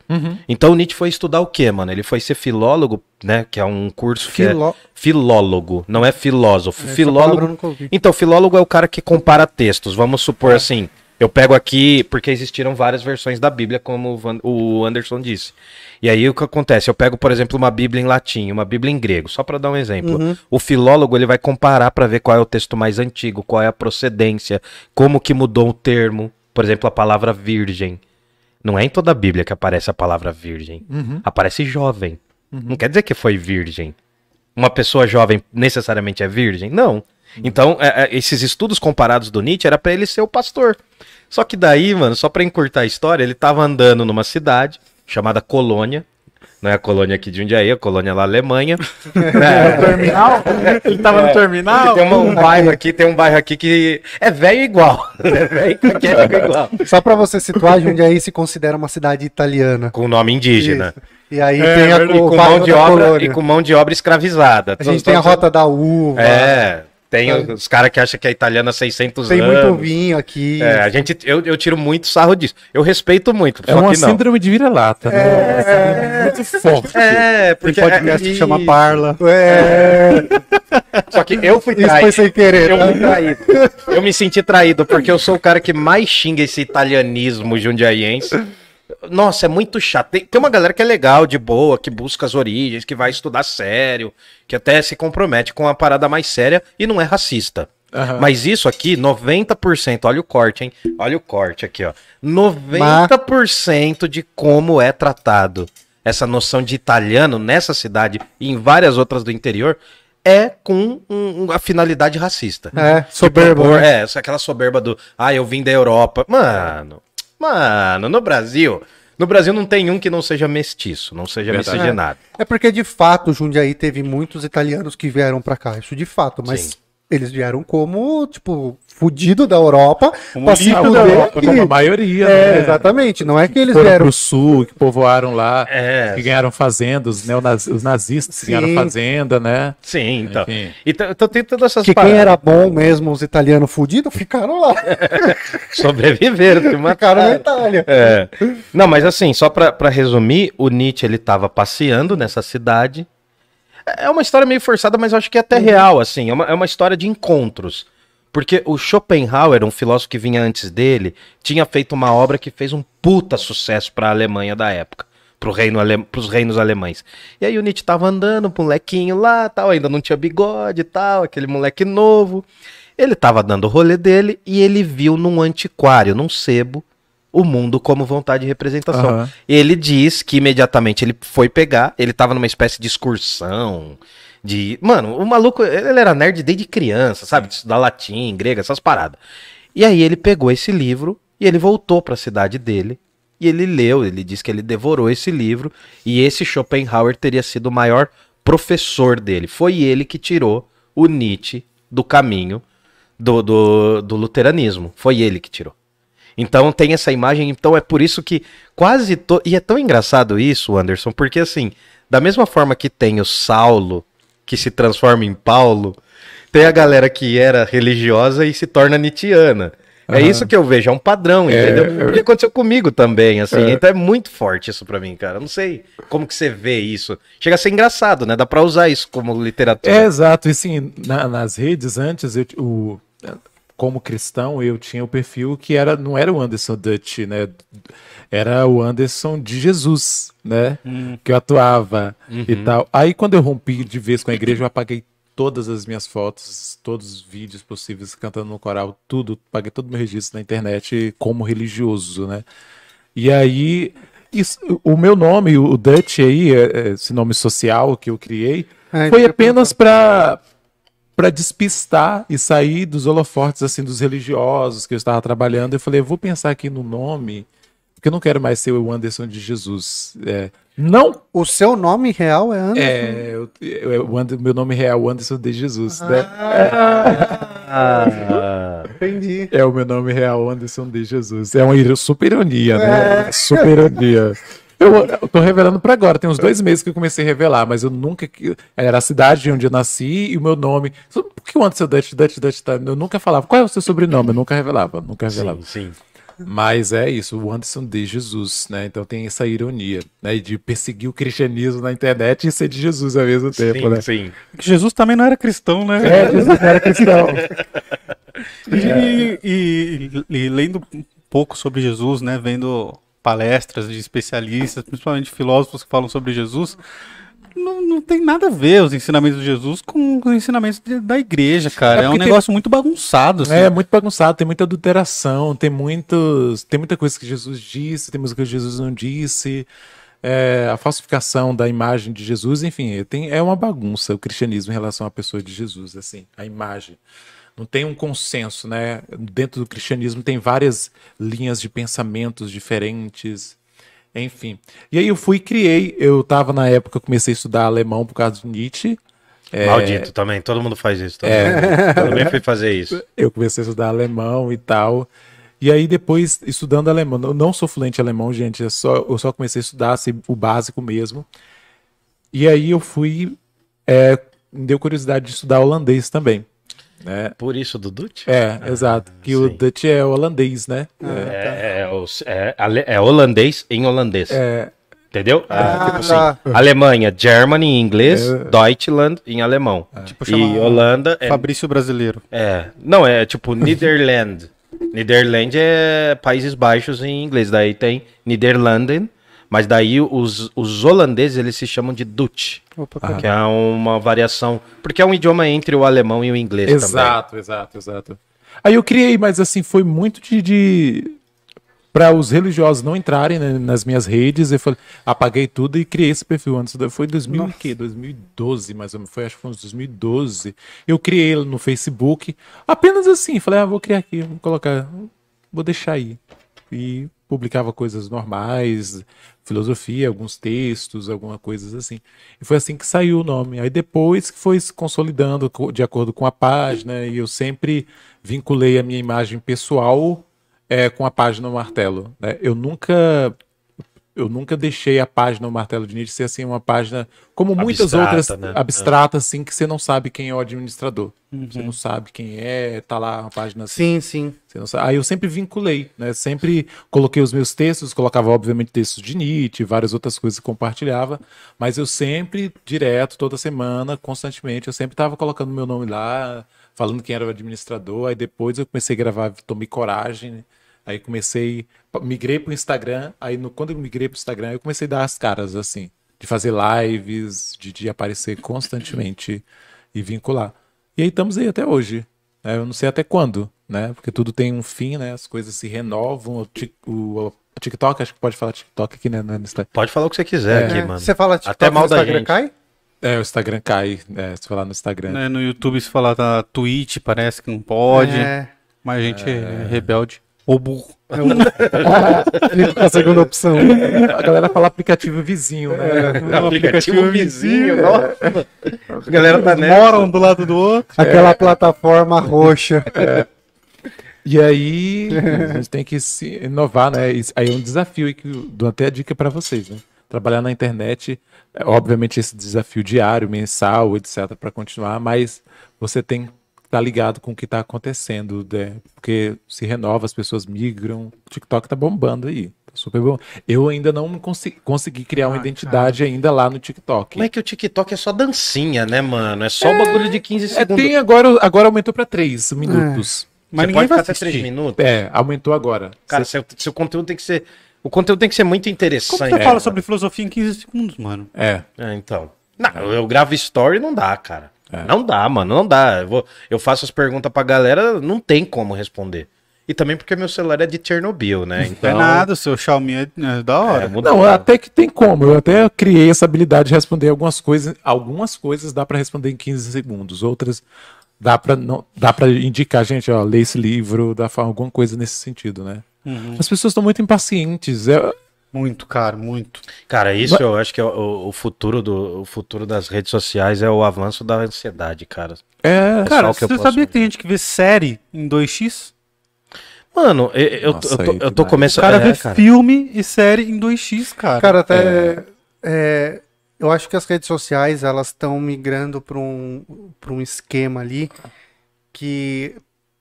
Então o Nietzsche foi estudar o quê, mano? Ele foi ser filólogo, né? Que é um curso que Filó- é filólogo, não é filósofo. Essa filólogo. Então, filólogo é o cara que compara textos. Vamos supor assim. Eu pego aqui, porque existiram várias versões da Bíblia, como o o Anderson disse. E aí o que acontece? Eu pego, por exemplo, uma Bíblia em latim, uma Bíblia em grego, só para dar um exemplo. O filólogo ele vai comparar para ver qual é o texto mais antigo, qual é a procedência, como que mudou o termo. Por exemplo, a palavra virgem. Não é em toda a Bíblia que aparece a palavra virgem. Aparece jovem. Não quer dizer que foi virgem. Uma pessoa jovem necessariamente é virgem? Não. Então, é, é, esses estudos comparados do Nietzsche era pra ele ser o pastor. Só que daí, mano, só pra encurtar a história, ele tava andando numa cidade chamada Colônia. Não é a colônia aqui de Jundiaí, é a colônia lá Alemanha. É, Terminal? Ele tava no terminal? tem uma- um bairro aqui, tem um bairro aqui que é velho igual. É velho caquético igual. Só pra você situar, Jundiaí se considera uma cidade italiana. Com nome indígena. Isso. E aí É, tem a. E com, mão de obra, colônia. e com mão de obra escravizada. A gente tem a rota da uva. É, tem os caras que acham que é italiana há 600 Tem anos. muito vinho aqui. É, a gente, eu, eu tiro muito sarro disso. Eu respeito muito, É só uma que não. síndrome de vira-lata, né? É. Muito forte. É, Tem porque podcast é, que chama Parla. É, Só que eu fui isso foi traído. sem querer. Eu tá? fui traído. Eu me senti traído porque eu sou o cara que mais xinga esse italianismo jundiaiense. Nossa, é muito chato. Tem, tem uma galera que é legal, de boa, que busca as origens, que vai estudar sério, que até se compromete com uma parada mais séria e não é racista. Aham. Mas isso aqui, 90%, olha o corte, hein? Olha o corte aqui, ó. 90% de como é tratado essa noção de italiano nessa cidade e em várias outras do interior é com um- a finalidade racista. É, soberbo. Propor- né? É, essa- aquela soberba do, ah, eu vim da Europa. Mano, mano, no Brasil, no Brasil não tem um que não seja mestiço, não seja Verdade. miscigenado. É porque de fato Jundiaí teve muitos italianos que vieram pra cá. Isso de fato, mas Sim. Eles vieram como, tipo, fudido da Europa Como pra se da Europa, aqui. Como a maioria, É, né? exatamente. Não é que eles Foram vieram. pro sul, que povoaram lá, É. que ganharam fazendas, os, neonaz... os nazistas que Sim. ganharam fazenda, né? Sim, então. Enfim. Então, então tem todas essas Que quem paradas. era bom mesmo, os italianos fudidos, ficaram lá. Sobreviveram, se mataram. Na Itália. É. Não, mas assim, só pra, pra resumir, o Nietzsche ele tava passeando nessa cidade. É uma história meio forçada, mas eu acho que é até real, assim. É uma, é uma história de encontros. Porque o Schopenhauer, um filósofo que vinha antes dele, tinha feito uma obra que fez um puta sucesso pra Alemanha da época. Pro reino ale... Pros reinos alemães. E aí o Nietzsche tava andando, um molequinho lá, tal, ainda não tinha bigode e tal, aquele moleque novo. Ele tava dando o rolê dele e ele viu num antiquário, num sebo, o mundo como vontade de representação. Aham. Ele diz que imediatamente ele foi pegar, ele tava numa espécie de excursão, de... Mano, o maluco, ele era nerd desde criança, sabe? De estudar latim, grego, essas paradas. E aí ele pegou esse livro e ele voltou pra cidade dele e ele leu, ele disse que ele devorou esse livro e esse Schopenhauer teria sido o maior professor dele. Foi ele que tirou o Nietzsche do caminho do, do, do luteranismo. Foi ele que tirou. Então tem essa imagem, então é por isso que quase to... e é tão engraçado isso, Anderson, porque assim, da mesma forma que tem o Saulo que se transforma em Paulo, tem a galera que era religiosa e se torna nietzschiana. É Aham. isso que eu vejo, é um padrão, É, entendeu? eu- Porque aconteceu comigo também, assim. É. Então é muito forte isso pra mim, cara. Eu não sei como que você vê isso. Chega a ser engraçado, né? Dá pra usar isso como literatura. É, exato. E assim, na- nas redes antes, eu, o, como cristão, eu tinha o perfil que era, não era o Anderson Dutch, né? Era o Anderson de Jesus, né? Que eu atuava e tal. Aí quando eu rompi de vez com a igreja, eu apaguei todas as minhas fotos, todos os vídeos possíveis cantando no coral, tudo, paguei todo o meu registro na internet como religioso, né? E aí, isso- o meu nome, o Dutch aí, é- é esse nome social que eu criei, É, foi apenas para para despistar e sair dos holofortes assim dos religiosos que eu estava trabalhando. Eu falei, eu vou pensar aqui no nome, porque eu não quero mais ser o Anderson de Jesus. É, não O seu nome real é Anderson? é, eu, eu- o Ander- meu nome real é Anderson de Jesus, né? Ah, Entendi. É o meu nome real, Anderson de Jesus. É uma super ironia, né? Super ironia. Eu, eu tô revelando pra agora, tem uns dois meses que eu comecei a revelar, mas eu nunca. que- Era a cidade onde eu nasci e o meu nome. Por que o Anderson Dutch, Dutch, Dutch, tá? Eu nunca falava. Qual é o seu sobrenome? Eu nunca revelava, nunca revelava. sim, sim. Mas é isso, o Anderson de Jesus, né? Então tem essa ironia, né? De perseguir o cristianismo na internet e ser de Jesus ao mesmo tempo, Sim, né? sim. Jesus também não era cristão, né? É, Jesus não era cristão. E, e- e lendo um pouco sobre Jesus, né? Vendo palestras de especialistas, principalmente filósofos que falam sobre Jesus, não, não tem nada a ver os ensinamentos de Jesus com os ensinamentos de- da igreja, cara. É É, um porque tem- negócio muito bagunçado. Assim. É muito bagunçado, tem muita adulteração, tem muitos, tem muita coisa que Jesus disse, tem muita coisa que Jesus não disse, é, a falsificação da imagem de Jesus, enfim, tem, é uma bagunça o cristianismo em relação à pessoa de Jesus, assim, a imagem. Não tem um consenso, né? Dentro do cristianismo tem várias linhas de pensamentos diferentes, enfim. E aí eu fui e criei, eu estava na época, eu comecei a estudar alemão por causa do Nietzsche, É. Maldito também, todo mundo faz isso também. Eu também fui fazer isso. eu comecei a estudar alemão e tal. E aí depois, estudando alemão, eu não sou fluente em alemão, gente, é só, eu só comecei a estudar assim, o básico mesmo. E aí eu fui, é, me deu curiosidade de estudar holandês também. Né? Por isso do Dutch? É, exato. Que o sim. Dutch é holandês, né? É, é, o- é é holandês em holandês. É, Entendeu? Ah, tipo assim, tá. Alemanha, Germany em inglês, Deutschland em alemão. Tipo, e Holanda é, Fabrício Brasileiro. é. Não, é tipo Netherland. Netherland é Países Baixos em inglês. Daí tem Niederlanden, mas daí os, os holandeses eles se chamam de Dutch. Opa, Que é uma variação. Porque é um idioma entre o alemão e o inglês também. Exato, exato, exato. Aí eu criei, mas assim, foi muito de. de... Para os religiosos não entrarem né, nas minhas redes, eu falei, apaguei tudo e criei esse perfil antes. Foi em 2000, e quê? 2012, mais ou menos. Foi, acho que foi uns 2012. Eu criei ele no Facebook, apenas assim. Falei, ah, vou criar aqui, vou colocar, vou deixar aí. E publicava coisas normais, filosofia, alguns textos, alguma coisas assim. E foi assim que saiu o nome. Aí depois que foi se consolidando co- de acordo com a página, e eu sempre vinculei a minha imagem pessoal é, com a página Martelo. né? Eu nunca eu nunca deixei a página O Martelo de Nietzsche ser assim uma página como muitas Abstrata, outras né? abstrata assim que você não sabe quem é o administrador. Você não sabe quem é, tá lá uma página assim. Sim, sim. Você não sabe. Aí eu sempre vinculei, né? Sempre coloquei os meus textos, colocava obviamente textos de Nietzsche, várias outras coisas que compartilhava, mas eu sempre, direto, toda semana, constantemente, eu sempre estava colocando meu nome lá, falando quem era o administrador. Aí depois eu comecei a gravar, tomei coragem, né? Aí comecei, migrei para o Instagram. Aí no, quando eu migrei para o Instagram, eu comecei a dar as caras assim, de fazer lives, de, de aparecer constantemente e vincular. E aí estamos aí até hoje. né? Eu não sei até quando, né? Porque tudo tem um fim, né? As coisas se renovam. O, o- o TikTok, acho que pode falar TikTok aqui, né? no Insta- Pode falar o que você quiser É. aqui, É, mano. Você fala TikTok, Até mal no da Instagram gente. cai? É, o Instagram cai, é, se falar no Instagram. Né, no YouTube, se falar da Twitch, parece que não pode. É. Mas a gente é rebelde. Ou burro. Com a segunda opção. A galera fala aplicativo vizinho, né? aplicativo vizinho, nossa. A galera tá nessa. Moram do lado do outro. Aquela plataforma roxa. E aí, a gente tem que se inovar, né? Aí é um desafio e que eu dou até a dica para vocês, né? Trabalhar na internet, é, obviamente esse desafio diário, mensal, etc, para continuar, mas você tem estar ligado com o que está acontecendo, né? Porque se renova, as pessoas migram, o TikTok tá bombando aí. Tá super bom. Eu ainda não consi- consegui criar uma Ah, identidade ainda lá no TikTok. Como é que o TikTok é só dancinha, né, mano? É só bagulho de 15 É, segundos. tem agora, agora aumentou para 3 minutos. Mas Você ninguém pode vai ficar até 3 assistir. minutos. É, aumentou agora. Cara, seu, seu conteúdo tem que ser. O conteúdo tem que ser muito Como interessante. você É, fala sobre filosofia em 15 segundos, mano? É. É, então. Não, eu gravo story não dá, cara. Não dá, mano, não dá. Eu, vou, eu faço as perguntas pra galera, não tem como responder. E também porque meu celular é de Chernobyl, né? Não é Então. nada, o seu Xiaomi é, é da hora. é, muda Não, nada. até que tem como. Eu até criei essa habilidade de responder algumas coisas. Algumas coisas dá pra responder em 15 segundos. Outras dá pra não dá para indicar, gente, ó, lê esse livro, dá pra alguma coisa nesse sentido, né? Uhum. As pessoas estão muito impacientes. É, Muito, cara, muito. Cara, isso eu acho que é o, o futuro do o futuro das redes sociais é o avanço da ansiedade, cara. é, só Cara, eu você sabia que tem gente que vê série em 2x? Mano, eu, eu, Nossa, eu tô, aí eu tô começando. O cara é, vê filme e série em 2x, cara. Cara, até. é, eu acho que as redes sociais elas estão migrando para um, pra um esquema ali que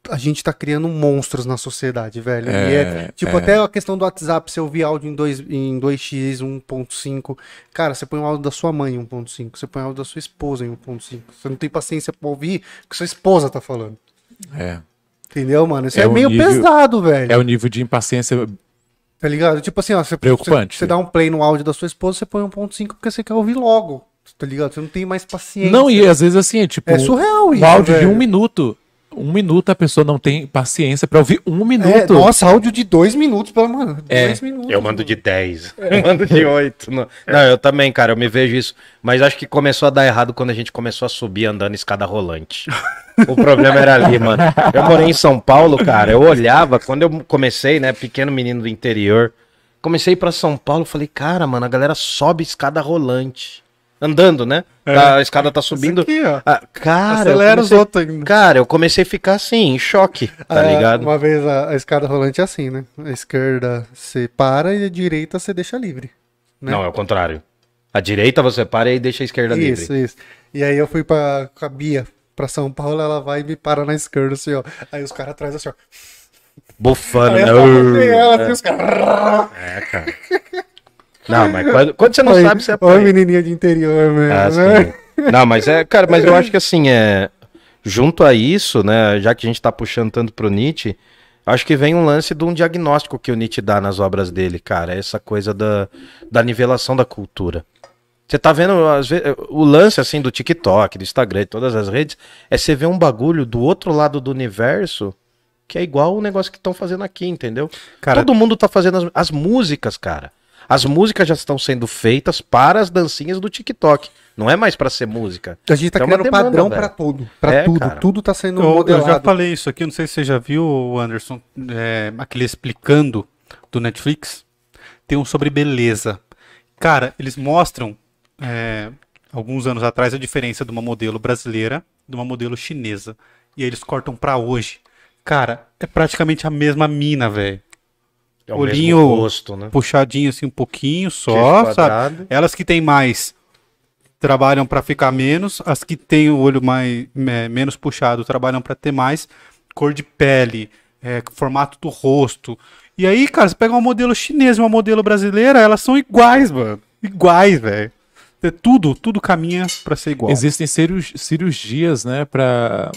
a gente tá criando monstros na sociedade, velho. E é, É, tipo, é. até a questão do WhatsApp, você ouvir áudio em, 2, em 2x, 1.5. Cara, você põe o áudio da sua mãe em 1.5, você põe o áudio da sua esposa em 1.5. Você não tem paciência pra ouvir o que sua esposa tá falando. é, Entendeu, mano? Isso é, É um meio nível- pesado, velho. é o nível de impaciência. Tá ligado? Tipo assim, ó, você, Preocupante. Você, você dá um play no áudio da sua esposa, você põe 1.5 porque você quer ouvir logo. Tá ligado? Você não tem mais paciência. Não, e às vezes assim, é tipo. É surreal um isso, áudio de velho. um minuto. Um minuto a pessoa não tem paciência pra ouvir um É, minuto. nossa, áudio de dois minutos, pelo mano. É, Dois minutos. Eu mando de 10. Eu mando de 8. Não, não, eu também, cara, eu me vejo isso. Mas acho que começou a dar errado quando a gente começou a subir andando escada rolante. O problema era ali, mano. Eu morei em São Paulo, cara. Eu olhava, quando eu comecei, né, pequeno menino do interior, comecei pra São Paulo, falei, cara, mano, a galera sobe escada rolante. Andando, né? A escada tá subindo. aqui, ó. Ah, cara, Acelera os comecei- outros ainda. Cara, eu comecei a ficar assim, em choque, tá Ah, ligado? Uma vez a, a escada rolante é assim, né? A esquerda você para e a direita você deixa livre. né? Não, é o contrário. A direita você para e deixa a esquerda Isso, livre. isso. E aí eu fui pra, com a Bia pra São Paulo, ela vai e me para na esquerda, assim, ó. Aí os caras atrás assim, ó. Bufando, né? ela, assim, os caras. É, cara. Não, mas quando, quando você não Oi, sabe, você apanha. menininha de interior, mesmo. Ah, né? Não, mas é, cara, mas eu acho que assim, é. Junto a isso, né, já que a gente tá puxando tanto pro Nietzsche, acho que vem um lance de um diagnóstico que o Nietzsche dá nas obras dele, cara. Essa coisa da, da nivelação da cultura. Você tá vendo, às vezes, o lance assim do TikTok, do Instagram, de todas as redes, é você ver um bagulho do outro lado do universo que é igual o negócio que estão fazendo aqui, entendeu? Cara- Todo mundo tá fazendo as, as músicas, cara. As músicas já estão sendo feitas para as dancinhas do TikTok. Não é mais para ser música. A gente tá uma criando demanda, padrão pra tudo. Pra É, tudo. cara. Tudo tá sendo Eu, eu modelado. já falei isso aqui, não sei se você já viu, Anderson, é, aquele explicando do Netflix. Tem um sobre beleza. Cara, eles mostram, é, alguns anos atrás, a diferença de uma modelo brasileira de uma modelo chinesa. E aí eles cortam pra hoje. Cara, é praticamente a mesma mina, velho. É o Olhinho mesmo rosto, né? Puxadinho assim um pouquinho só, sabe? Elas que têm mais trabalham para ficar menos, as que têm o olho mais é, menos puxado trabalham para ter mais cor de pele, é, formato do rosto. E aí, cara, você pega uma modelo chinesa e uma modelo brasileira, elas são iguais, mano. Iguais, velho. É Tudo, tudo caminha para ser igual. Existem cirurgi- cirurgias, né, pra,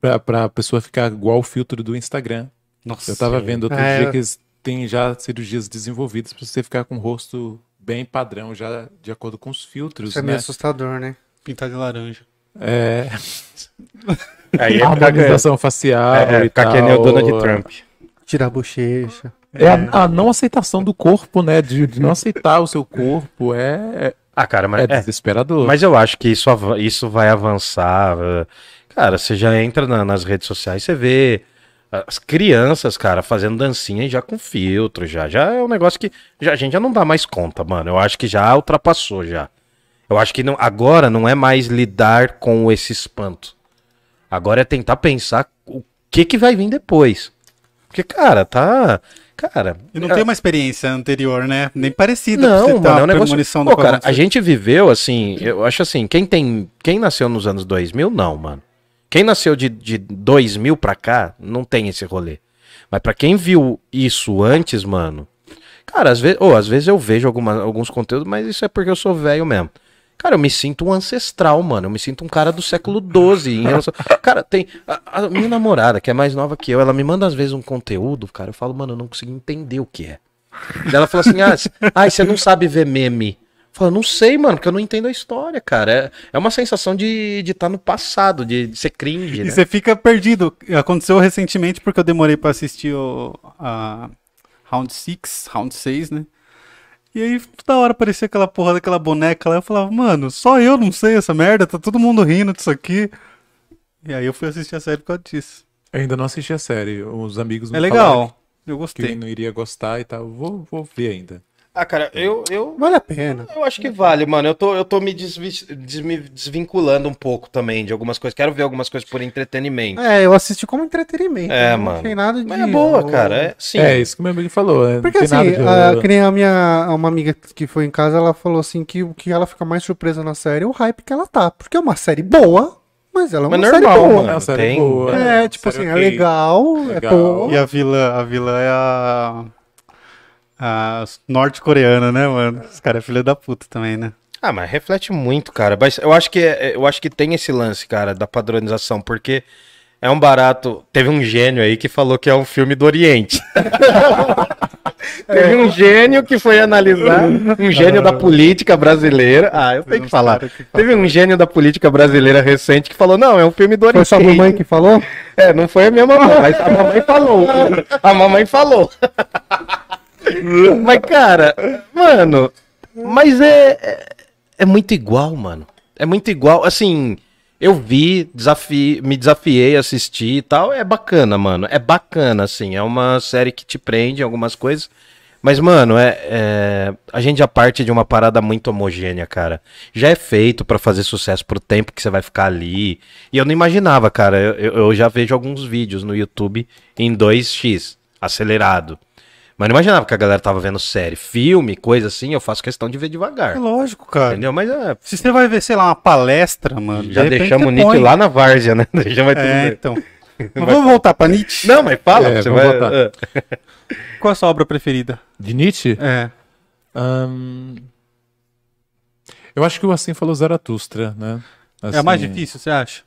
pra, pra pessoa ficar igual o filtro do Instagram. Nossa, Eu tava vendo outro É. dia que eles têm já cirurgias desenvolvidas pra você ficar com o rosto bem padrão, já de acordo com os filtros, Isso é né? meio assustador, né? pintar de laranja. É. Aí é harmonização facial é, e ficar tal. que nem o Donald Trump. Tirar a bochecha. É a, a não aceitação do corpo, né? De, de não aceitar o seu corpo. É, Ah, cara, é, mas, é, desesperador. mas eu acho que isso, isso vai avançar. uh, Cara, você já entra na- nas redes sociais, você vê as crianças, cara, fazendo dancinha já com filtro, já. Já é um negócio que já, a gente já não dá mais conta, mano. Eu acho que já ultrapassou já. Eu acho que não, agora não é mais lidar com esse espanto. Agora é tentar pensar o que que vai vir depois. Porque, cara, tá. Cara. E não é- tem uma experiência anterior, né? Nem parecida. não, você mano, uma é um negócio. Pô, cara, a gente viveu assim. Eu acho assim, quem tem. Quem nasceu nos anos 2000, não, mano. Quem nasceu de, de 2000 pra cá, não tem esse rolê. Mas pra quem viu isso antes, mano. Cara, às vezes, ou às vezes eu vejo alguma, alguns conteúdos, mas isso é porque eu sou velho mesmo. Cara, eu me sinto um ancestral, mano. Eu me sinto um cara do século XII. Relação... Cara, tem. A, a minha namorada, que é mais nova que eu, ela me manda às vezes um conteúdo, cara. Eu falo, mano, eu não consigo entender o que é. Ela falou assim: ah, ai, você não sabe ver meme. Eu falo, não sei, mano, porque eu não entendo a história, cara. É, é uma sensação de estar de tá no passado, de, de ser cringe, E né? você fica perdido. Aconteceu recentemente porque eu demorei pra assistir o a Round 6, Round 6, né? E aí toda hora aparecia aquela porra daquela boneca lá. Eu falava, mano, só eu não sei essa merda, tá todo mundo rindo disso aqui. E aí eu fui assistir a série por causa disso. Eu ainda não assisti a série. Os amigos me É falaram legal. Eu que gostei. não iria gostar e tal. Vou, vou ver ainda. Ah, cara, eu, eu, Vale a pena. eu acho que vale, mano. Eu tô, eu tô me, desvi- des- me desvinculando um pouco também de algumas coisas. Quero ver algumas coisas por entretenimento. É, eu assisti como entretenimento. É, não mano. tem nada de. Mas é boa, cara. É, sim. É, isso que o meu amigo falou. né? Não Porque assim, nada de- a, que nem a minha uma amiga que foi em casa, ela falou assim que o que ela fica mais surpresa na série é o hype que ela tá. Porque é uma série boa, mas ela é uma Mas série normal, boa. mano. É uma série tem- boa. É, tipo série assim, é legal, é Legal. boa. E a vilã, a vilã é a. A norte-coreana, né, mano? Os caras é filha da puta também, né? Ah, mas reflete muito, cara. Mas eu acho que é- eu acho que tem esse lance, cara, da padronização, porque é um barato. Teve um gênio aí que falou que é um filme do Oriente. Teve um gênio que foi analisar, um gênio da política brasileira. Ah, eu tenho que falar. Teve um gênio da política brasileira recente que falou: não, é um filme do Foi Oriente. sua mamãe que falou? É, não foi a minha mamãe, mas a mamãe falou. A mamãe falou. Mas, cara, mano, mas é, é, é muito igual, mano. É muito igual. Assim, eu vi, desafi, me desafiei a assistir e tal. É bacana, mano. É bacana, assim. É uma série que te prende em algumas coisas. Mas, mano, é, é- a gente já parte de uma parada muito homogênea, cara. Já é feito pra fazer sucesso pro tempo que você vai ficar ali. E eu não imaginava, cara. Eu- eu já vejo alguns vídeos no YouTube em 2x, acelerado. Mas não imaginava que a galera tava vendo série, filme, coisa assim. Eu faço questão de ver É devagar. lógico, cara. Entendeu? Mas é, Se você vai ver, sei lá, uma palestra, mano. de já repente deixamos o Nietzsche põe. lá na várzea, né? Já vai tudo É, então. Mas vamos voltar pra Nietzsche? Não, mas fala. É, você vai... voltar. é. Qual a sua obra preferida? De Nietzsche? É. Ahn, Eu acho que o Assim Falou Zaratustra, né? é a mais Assim, difícil, você acha?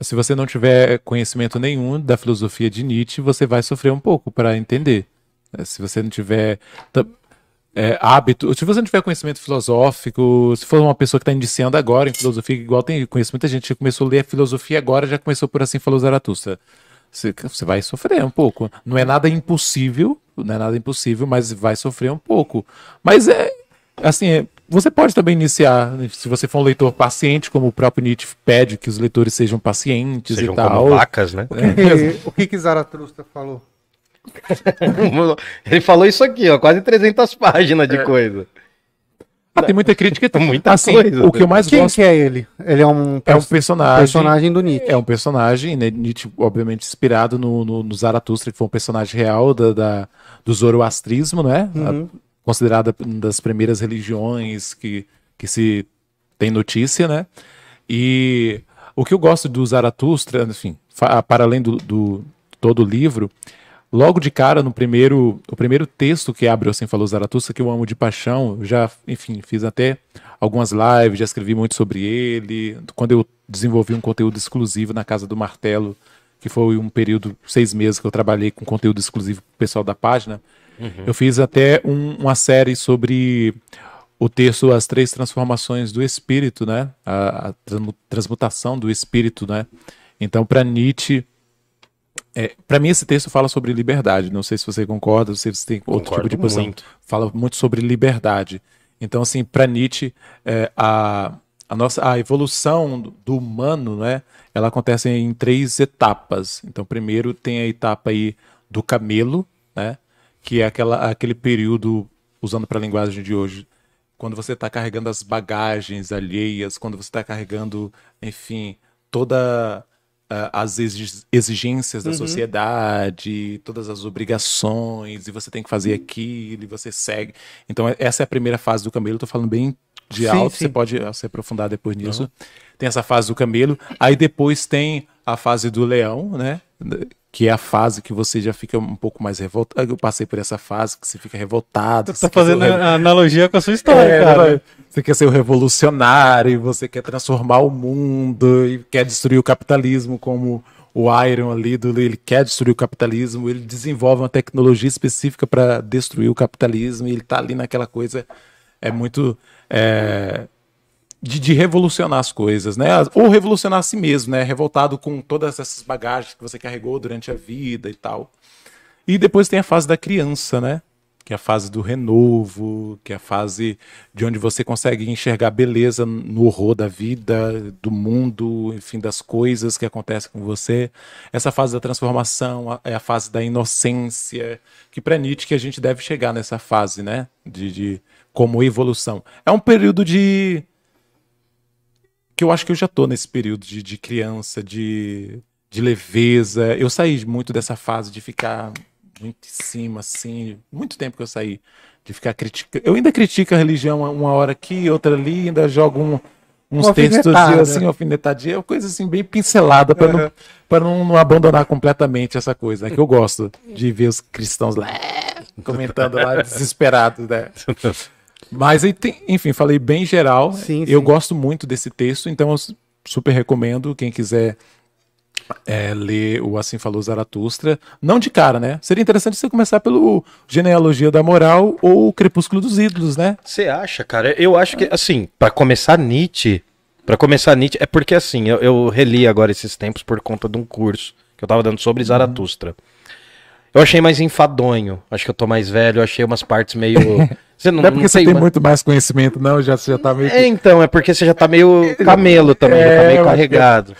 Se você não tiver conhecimento nenhum da filosofia de Nietzsche, você vai sofrer um pouco para entender. É, Se você não tiver é, hábito, se você não tiver conhecimento filosófico, se for uma pessoa que está iniciando agora em filosofia, igual tem conheço muita gente que começou a ler a filosofia agora, já começou por assim falou Zaratustra. Você, você vai sofrer um pouco. Não é nada impossível, não é nada impossível, mas vai sofrer um pouco. Mas é assim, é, você pode também iniciar, se você for um leitor paciente, como o próprio Nietzsche pede que os leitores sejam pacientes Sejam e tal. como vacas, né? o que que Zaratustra falou? Ele falou isso aqui, ó, quase 300 páginas de coisa. Ah, tem muita crítica. Muita assim, coisa, O que eu mais Quem gosto que é ele? Ele é um, é um pers- personagem. personagem do Nietzsche. É um personagem, né, Nietzsche, obviamente, inspirado no, no, no Zaratustra, que foi um personagem real da, da- do zoroastrismo, né? A- considerada uma das primeiras religiões que, que se tem notícia, né? E o que eu gosto do Zaratustra, enfim, para além do, do todo o livro, logo de cara, no primeiro, o primeiro texto que abre o Assim Falou Zaratustra, que eu amo de paixão, já, enfim, fiz até algumas lives, já escrevi muito sobre ele. Quando eu desenvolvi um conteúdo exclusivo na Casa do Martelo, que foi um período, seis meses que eu trabalhei com conteúdo exclusivo pro pessoal da página, eu fiz até um- uma série sobre o texto As Três Transformações do Espírito, né? A, a transmu- transmutação do Espírito, né? Então, para Nietzsche, é, para mim esse texto fala sobre liberdade. Não sei se você concorda, não sei se você tem outro Concordo tipo de posição. muito. Fala muito sobre liberdade. Então, assim, para Nietzsche, é, a, a nossa a evolução do- humano, né? Ela acontece em três etapas. Então, primeiro tem a etapa aí do camelo, né? Que é aquela, aquele período, usando para a linguagem de hoje, quando você está carregando as bagagens alheias, quando você está carregando, enfim, toda as exi- exigências da sociedade, todas as obrigações, e você tem que fazer aquilo, e você segue. Então, é- essa é a primeira fase do camelo. Estou falando bem de Sim, alto, sim. você pode ah, se aprofundar depois nisso. Tem essa fase do camelo. Aí depois tem a fase do leão, né? Que é a fase que você já fica um pouco mais revoltado. Eu passei por essa fase que você fica revoltado. Tá você o fazendo analogia com a sua história, é, cara. né? Você quer ser o revolucionário, você quer transformar o mundo e quer destruir o capitalismo como o Iron ali, do, ele quer destruir o capitalismo, ele desenvolve uma tecnologia específica para destruir o capitalismo e ele tá ali naquela coisa, é muito é, de, de revolucionar as coisas, né? Ou revolucionar a si mesmo, né? Revoltado com todas essas bagagens que você carregou durante a vida e tal. E depois tem a fase da criança, né? Que é a fase do renovo, que é a fase de onde você consegue enxergar beleza no horror da vida, do mundo, enfim, das coisas que acontecem com você. Essa fase da transformação é a fase da inocência, que para Nietzsche que a gente deve chegar nessa fase, né? De, de como evolução. É um período de que eu acho que eu já tô nesse período de, de criança, de, de leveza. Eu saí muito dessa fase de ficar muito em cima, assim. Muito tempo que eu saí de ficar criticando. Eu ainda critico a religião uma hora aqui, outra ali, ainda jogo um- uns textos assim, alfinetadinha, coisa assim, bem pincelada para não, pra não, não abandonar completamente essa coisa, né? Que eu gosto de ver os cristãos lá comentando lá, desesperados, né? Mas aí tem, enfim, falei bem geral. Sim, eu sim. gosto muito desse texto, então eu super recomendo quem quiser é, ler o Assim Falou Zaratustra. Não de cara, né? Seria interessante você começar pelo Genealogia da Moral ou o Crepúsculo dos Ídolos, né? Você acha, cara? Eu acho que, assim, pra começar Nietzsche, para começar Nietzsche, é porque, assim, eu, eu reli agora esses tempos por conta de um curso que eu tava dando sobre Zaratustra. Eu achei mais enfadonho, acho que eu tô mais velho, eu achei umas partes meio... Você não, Não é porque não você tem uma- muito mais conhecimento, não, já, você já tá meio. É, então, é porque você já tá meio camelo também, já tá É, meio eu acho carregado.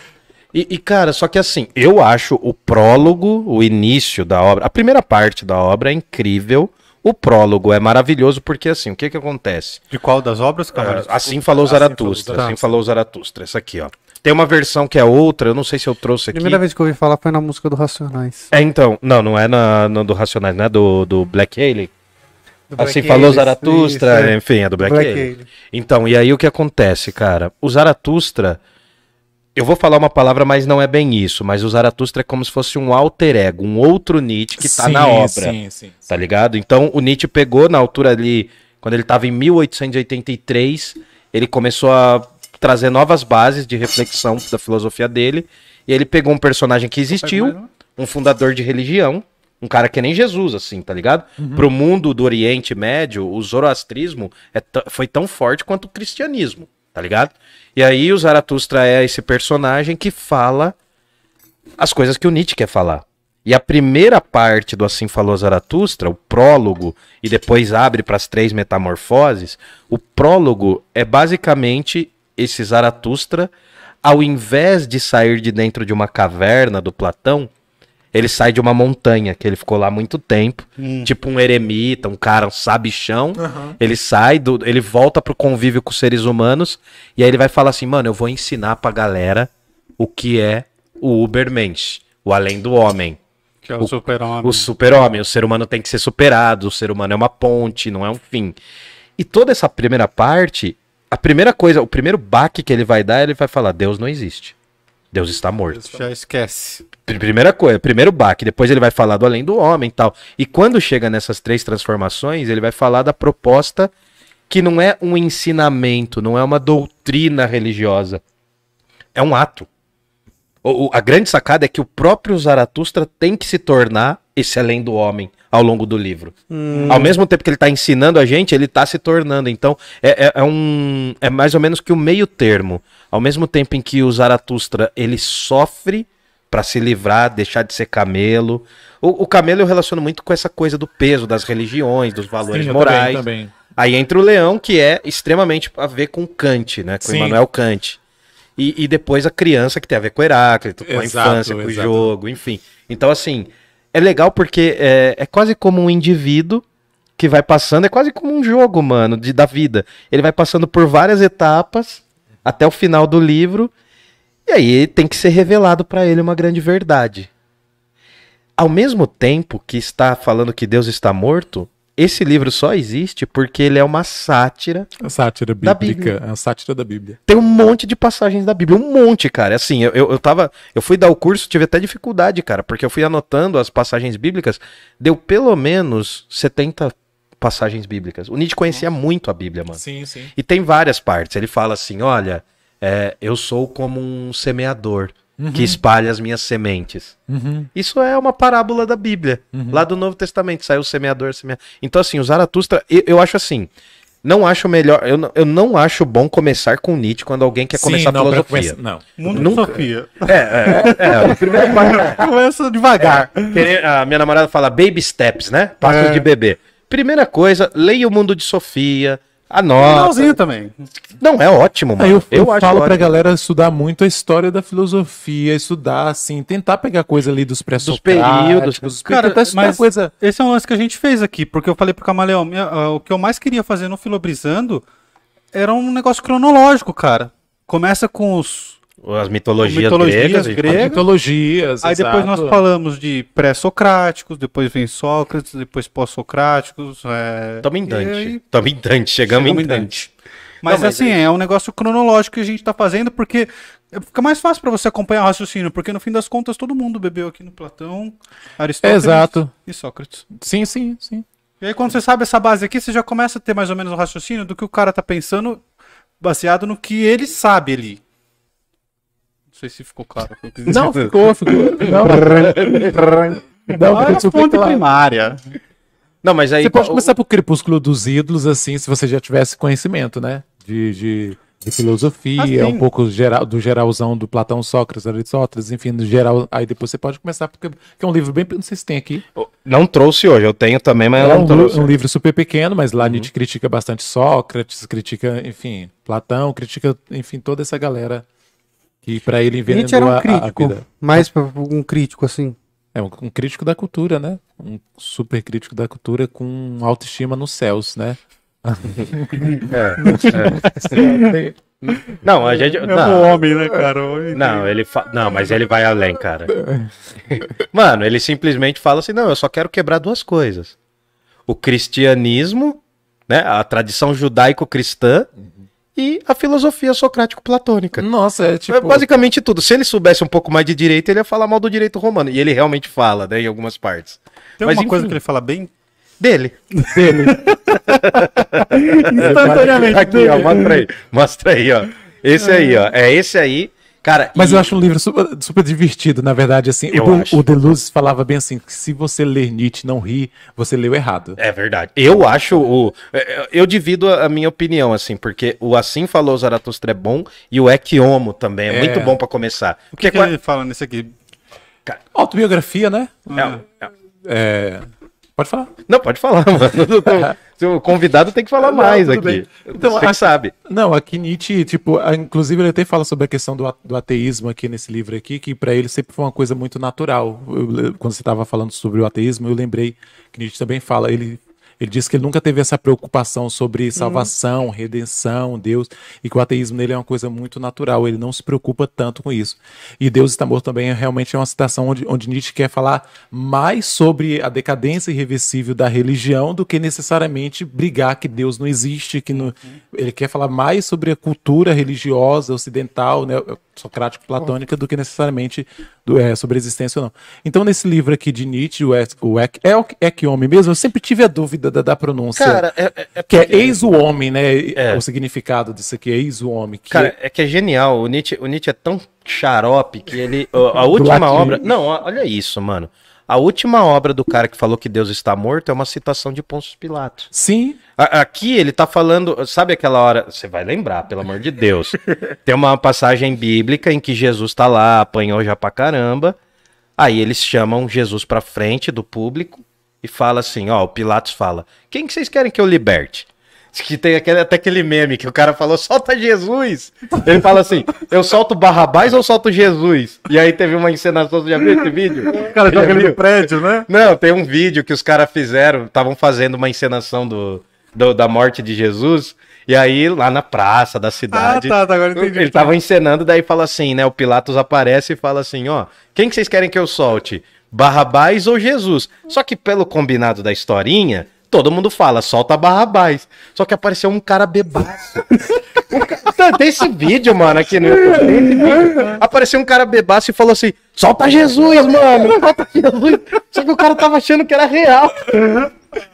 E, e, cara, só que assim, eu acho o prólogo, o início da obra, a primeira parte da obra é incrível, o prólogo é maravilhoso, porque assim, o que que acontece? De qual das obras, cara? Ah, assim falou Zaratustra, assim falou Zaratustra, essa aqui, ó. Tem uma versão que é outra, eu não sei se eu trouxe aqui. Primeira vez que eu ouvi falar foi na música do Racionais. É, então, não, não é na, no do Racionais, não é do, do Black Haley? Assim falou Zaratustra, isso, é. enfim, é do Black, Black Alien. Alien. Então, e aí o que acontece, cara? O Zaratustra, eu vou falar uma palavra, mas não é bem isso, mas o Zaratustra é como se fosse um alter ego, um outro Nietzsche que tá Sim, na obra, Sim, sim. tá ligado? Então, o Nietzsche pegou na altura ali, quando ele tava em 1883, ele começou a trazer novas bases de reflexão da filosofia dele, e ele pegou um personagem que existiu, um fundador de religião, um cara que é nem Jesus, assim, tá ligado? Pro mundo do Oriente Médio, o zoroastrismo é foi tão forte quanto o cristianismo, tá ligado? E aí o Zaratustra é esse personagem que fala as coisas que o Nietzsche quer falar. E a primeira parte do Assim Falou Zaratustra, o prólogo, e depois abre para as três metamorfoses, o prólogo é basicamente esse Zaratustra, ao invés de sair de dentro de uma caverna do Platão, ele sai de uma montanha, que ele ficou lá muito tempo, tipo um eremita, um cara, um sabichão. Ele sai, do, ele volta pro convívio com os seres humanos, e aí ele vai falar assim, mano, eu vou ensinar pra galera o que é o Ubermensch, o além do homem. Que é o, super-homem. O super-homem, o ser humano tem que ser superado, o ser humano é uma ponte, não é um fim. E toda essa primeira parte, a primeira coisa, o primeiro baque que ele vai dar, ele vai falar: Deus não existe. Deus está morto. Já esquece. Pr- Primeira coisa, primeiro baque, depois ele vai falar do além do homem e tal. E quando chega nessas três transformações, ele vai falar da proposta que não é um ensinamento, não é uma doutrina religiosa. É um ato. O- o- a grande sacada é que o próprio Zaratustra tem que se tornar esse além do homem, ao longo do livro. Ao mesmo tempo que ele tá ensinando a gente, ele tá se tornando. Então, é, é- é um. É mais ou menos que o meio termo. Ao mesmo tempo em que o Zaratustra ele sofre pra se livrar, deixar de ser camelo. O, o camelo eu relaciono muito com essa coisa do peso das religiões, dos valores Sim, morais. também, também. Aí entra o leão, que é extremamente a ver com Kant, né? Com Sim. Immanuel Kant. E, e depois a criança, que tem a ver com Heráclito, com a Exato, infância, com o exato. jogo, enfim. Então, assim, é legal porque é, é quase como um indivíduo que vai passando, é quase como um jogo, mano, de, da vida. Ele vai passando por várias etapas até o final do livro, e aí tem que ser revelado pra ele uma grande verdade. Ao mesmo tempo que está falando que Deus está morto, esse livro só existe porque ele é uma sátira. A sátira Da bíblica. Bíblia. A sátira da Bíblia. Tem um monte de passagens da Bíblia, um monte, cara. Assim, eu, eu, eu tava. Eu fui dar o curso, tive até dificuldade, cara, porque eu fui anotando as passagens bíblicas, deu pelo menos 70 passagens bíblicas. O Nietzsche conhecia muito a Bíblia, mano. Sim, sim. E tem várias partes. Ele fala assim: olha, é, eu sou como um semeador que espalha as minhas sementes. Uhum. Isso é uma parábola da Bíblia, lá do Novo Testamento. Saiu o semeador, semeador. Então, assim, o Zaratustra, eu, eu acho assim. Não acho melhor. Eu, não- eu não acho bom começar com Nietzsche quando alguém quer começar a não, filosofia. começar- não. Mundo Nunca- de Sofia. É, é, é. Primeiro Começa devagar. Querer- a minha namorada fala baby steps, né? Passos É. de bebê. Primeira coisa, leia o mundo de Sofia. Anota. Finalzinho também. Não, é ótimo, mano. Eu, eu acho falo pra ótimo. galera estudar muito a história da filosofia, estudar, assim, tentar pegar coisa ali dos pré-socráticos, períodos. dos- Cara, tentar estudar mas coisa... esse é um lance que a gente fez aqui, porque eu falei pro Camaleão, minha- ah, o que eu mais queria fazer no Filobrizando era um negócio cronológico, cara. Começa com os As mitologias, Mitologias gregas. gregas. mitologias, Aí depois exato. nós falamos de pré-socráticos, depois vem Sócrates, depois pós-socráticos. É... E Dante. aí- Tamo em Dante. Chegamos, Chegamos em em Dante. Mas, Não, mas assim, é... um negócio cronológico que a gente tá fazendo, porque fica mais fácil pra você acompanhar o raciocínio, porque no fim das contas todo mundo bebeu aqui no Platão, Aristóteles Exato. e Sócrates. Sim, sim, sim. E aí quando você sabe essa base aqui, você já começa a ter mais ou menos o raciocínio do que o cara tá pensando, baseado no que ele sabe ali. Não sei se ficou claro. Não, ficou, ficou. Não, não, é fonte claro. primária. Não, mas aí. Você pode o- começar pro Crepúsculo dos Ídolos, assim, se você já tivesse conhecimento, né? De, de, de filosofia, Ah, sim. um pouco geral, do geralzão do Platão, Sócrates, Aristóteles, enfim, do geral. Aí depois você pode começar, porque que é um livro bem. Não sei se tem aqui. Não trouxe hoje, eu tenho também, mas É não um, trouxe. um livro super pequeno, mas lá Nietzsche critica bastante Sócrates, critica, enfim, Platão, critica, enfim, toda essa galera que pra ele envenenou Nietzsche era um a- a crítico. Mais pra- um crítico, assim. É um, um crítico da cultura, né? Um super crítico da cultura com autoestima nos céus, né? Não, a gente. É um Não, homem, né, cara? Homem não, ele fa... não, mas ele vai além, cara. Mano, ele simplesmente fala assim: não, eu só quero quebrar duas coisas: o cristianismo, né, a tradição judaico-cristã e a filosofia socrático-platônica. Nossa, é É tipo. basicamente tudo. Se ele soubesse um pouco mais de direito, ele ia falar mal do direito romano. E ele realmente fala, né, em algumas partes. Tem Mas, uma coisa que ele fala bem? Dele. Instantaneamente. Aqui, ó, mostra aí. Mostra aí, ó. Esse aí, ó. É esse aí. Cara, Mas e- eu acho um livro super, super divertido, na verdade, assim. Eu o, acho. o Deleuze falava bem assim, que se você ler Nietzsche e não rir, você leu errado. É verdade. Eu acho o. é, Eu divido a minha opinião, assim, porque o Assim Falou Zaratustra é bom e o Ec Homo também é, É. muito bom pra começar. O que, Porque que ele fala nesse aqui? Autobiografia, né? é- é- É... Pode falar. Não, pode falar, mano. O convidado tem que falar mais tudo aqui. bem. Então, Você que a- sabe. Não, aqui Nietzsche, tipo, a- inclusive ele até fala sobre a questão do, a- do ateísmo aqui nesse livro aqui, que pra ele sempre foi uma coisa muito natural. Eu- quando você estava falando sobre o ateísmo, eu lembrei que Nietzsche também fala, ele ele diz que ele nunca teve essa preocupação sobre salvação, redenção, Deus, e que o ateísmo nele é uma coisa muito natural, ele não se preocupa tanto com isso. E Deus está morto também é realmente é uma citação onde, onde Nietzsche quer falar mais sobre a decadência irreversível da religião do que necessariamente brigar que Deus não existe, que não, ele quer falar mais sobre a cultura religiosa ocidental, né, socrático platônica do que necessariamente do, é, sobre a existência ou não. Então nesse livro aqui de Nietzsche, o Ek, o Ek, é o Ek homem mesmo, eu sempre tive a dúvida da, da pronúncia. Cara, é, é- é que é eis o homem, né? É. O significado disso aqui, eis o homem. Que Cara, é que é genial. O Nietzsche, o Nietzsche é tão xarope que ele. A, última obra. Não, olha isso, mano. A última obra do cara que falou que Deus está morto é uma citação de Pôncio Pilatos. Sim, A- Aqui ele tá falando, sabe aquela hora, você vai lembrar, pelo amor de Deus. Tem uma passagem bíblica em que Jesus tá lá, apanhou já pra caramba. Aí eles chamam Jesus pra frente do público e fala assim, ó, o Pilatos fala: "Quem que vocês querem que eu liberte?" Que tem aquele, até aquele meme que o cara falou, solta Jesus. Ele fala assim, eu solto Barrabás ou solto Jesus? E aí teve uma encenação, você já viu esse vídeo? O cara joga ele no prédio, né? Não, tem um vídeo que os caras fizeram, estavam fazendo uma encenação do, do- da morte de Jesus, e aí lá na praça da Ah, cidade. tá, tá, agora entendi. Ele tava encenando, daí fala assim, né? O Pilatos aparece e fala assim: ó, quem que vocês querem que eu solte? Barrabás ou Jesus? Só que pelo combinado da historinha, todo mundo fala, solta Barrabás. Só que apareceu um cara bebaço. Tá, Tem esse vídeo, mano, aqui no YouTube. Apareceu um cara bebaço e falou assim: solta Jesus, mano! Solta Jesus! Só que o cara tava achando que era real.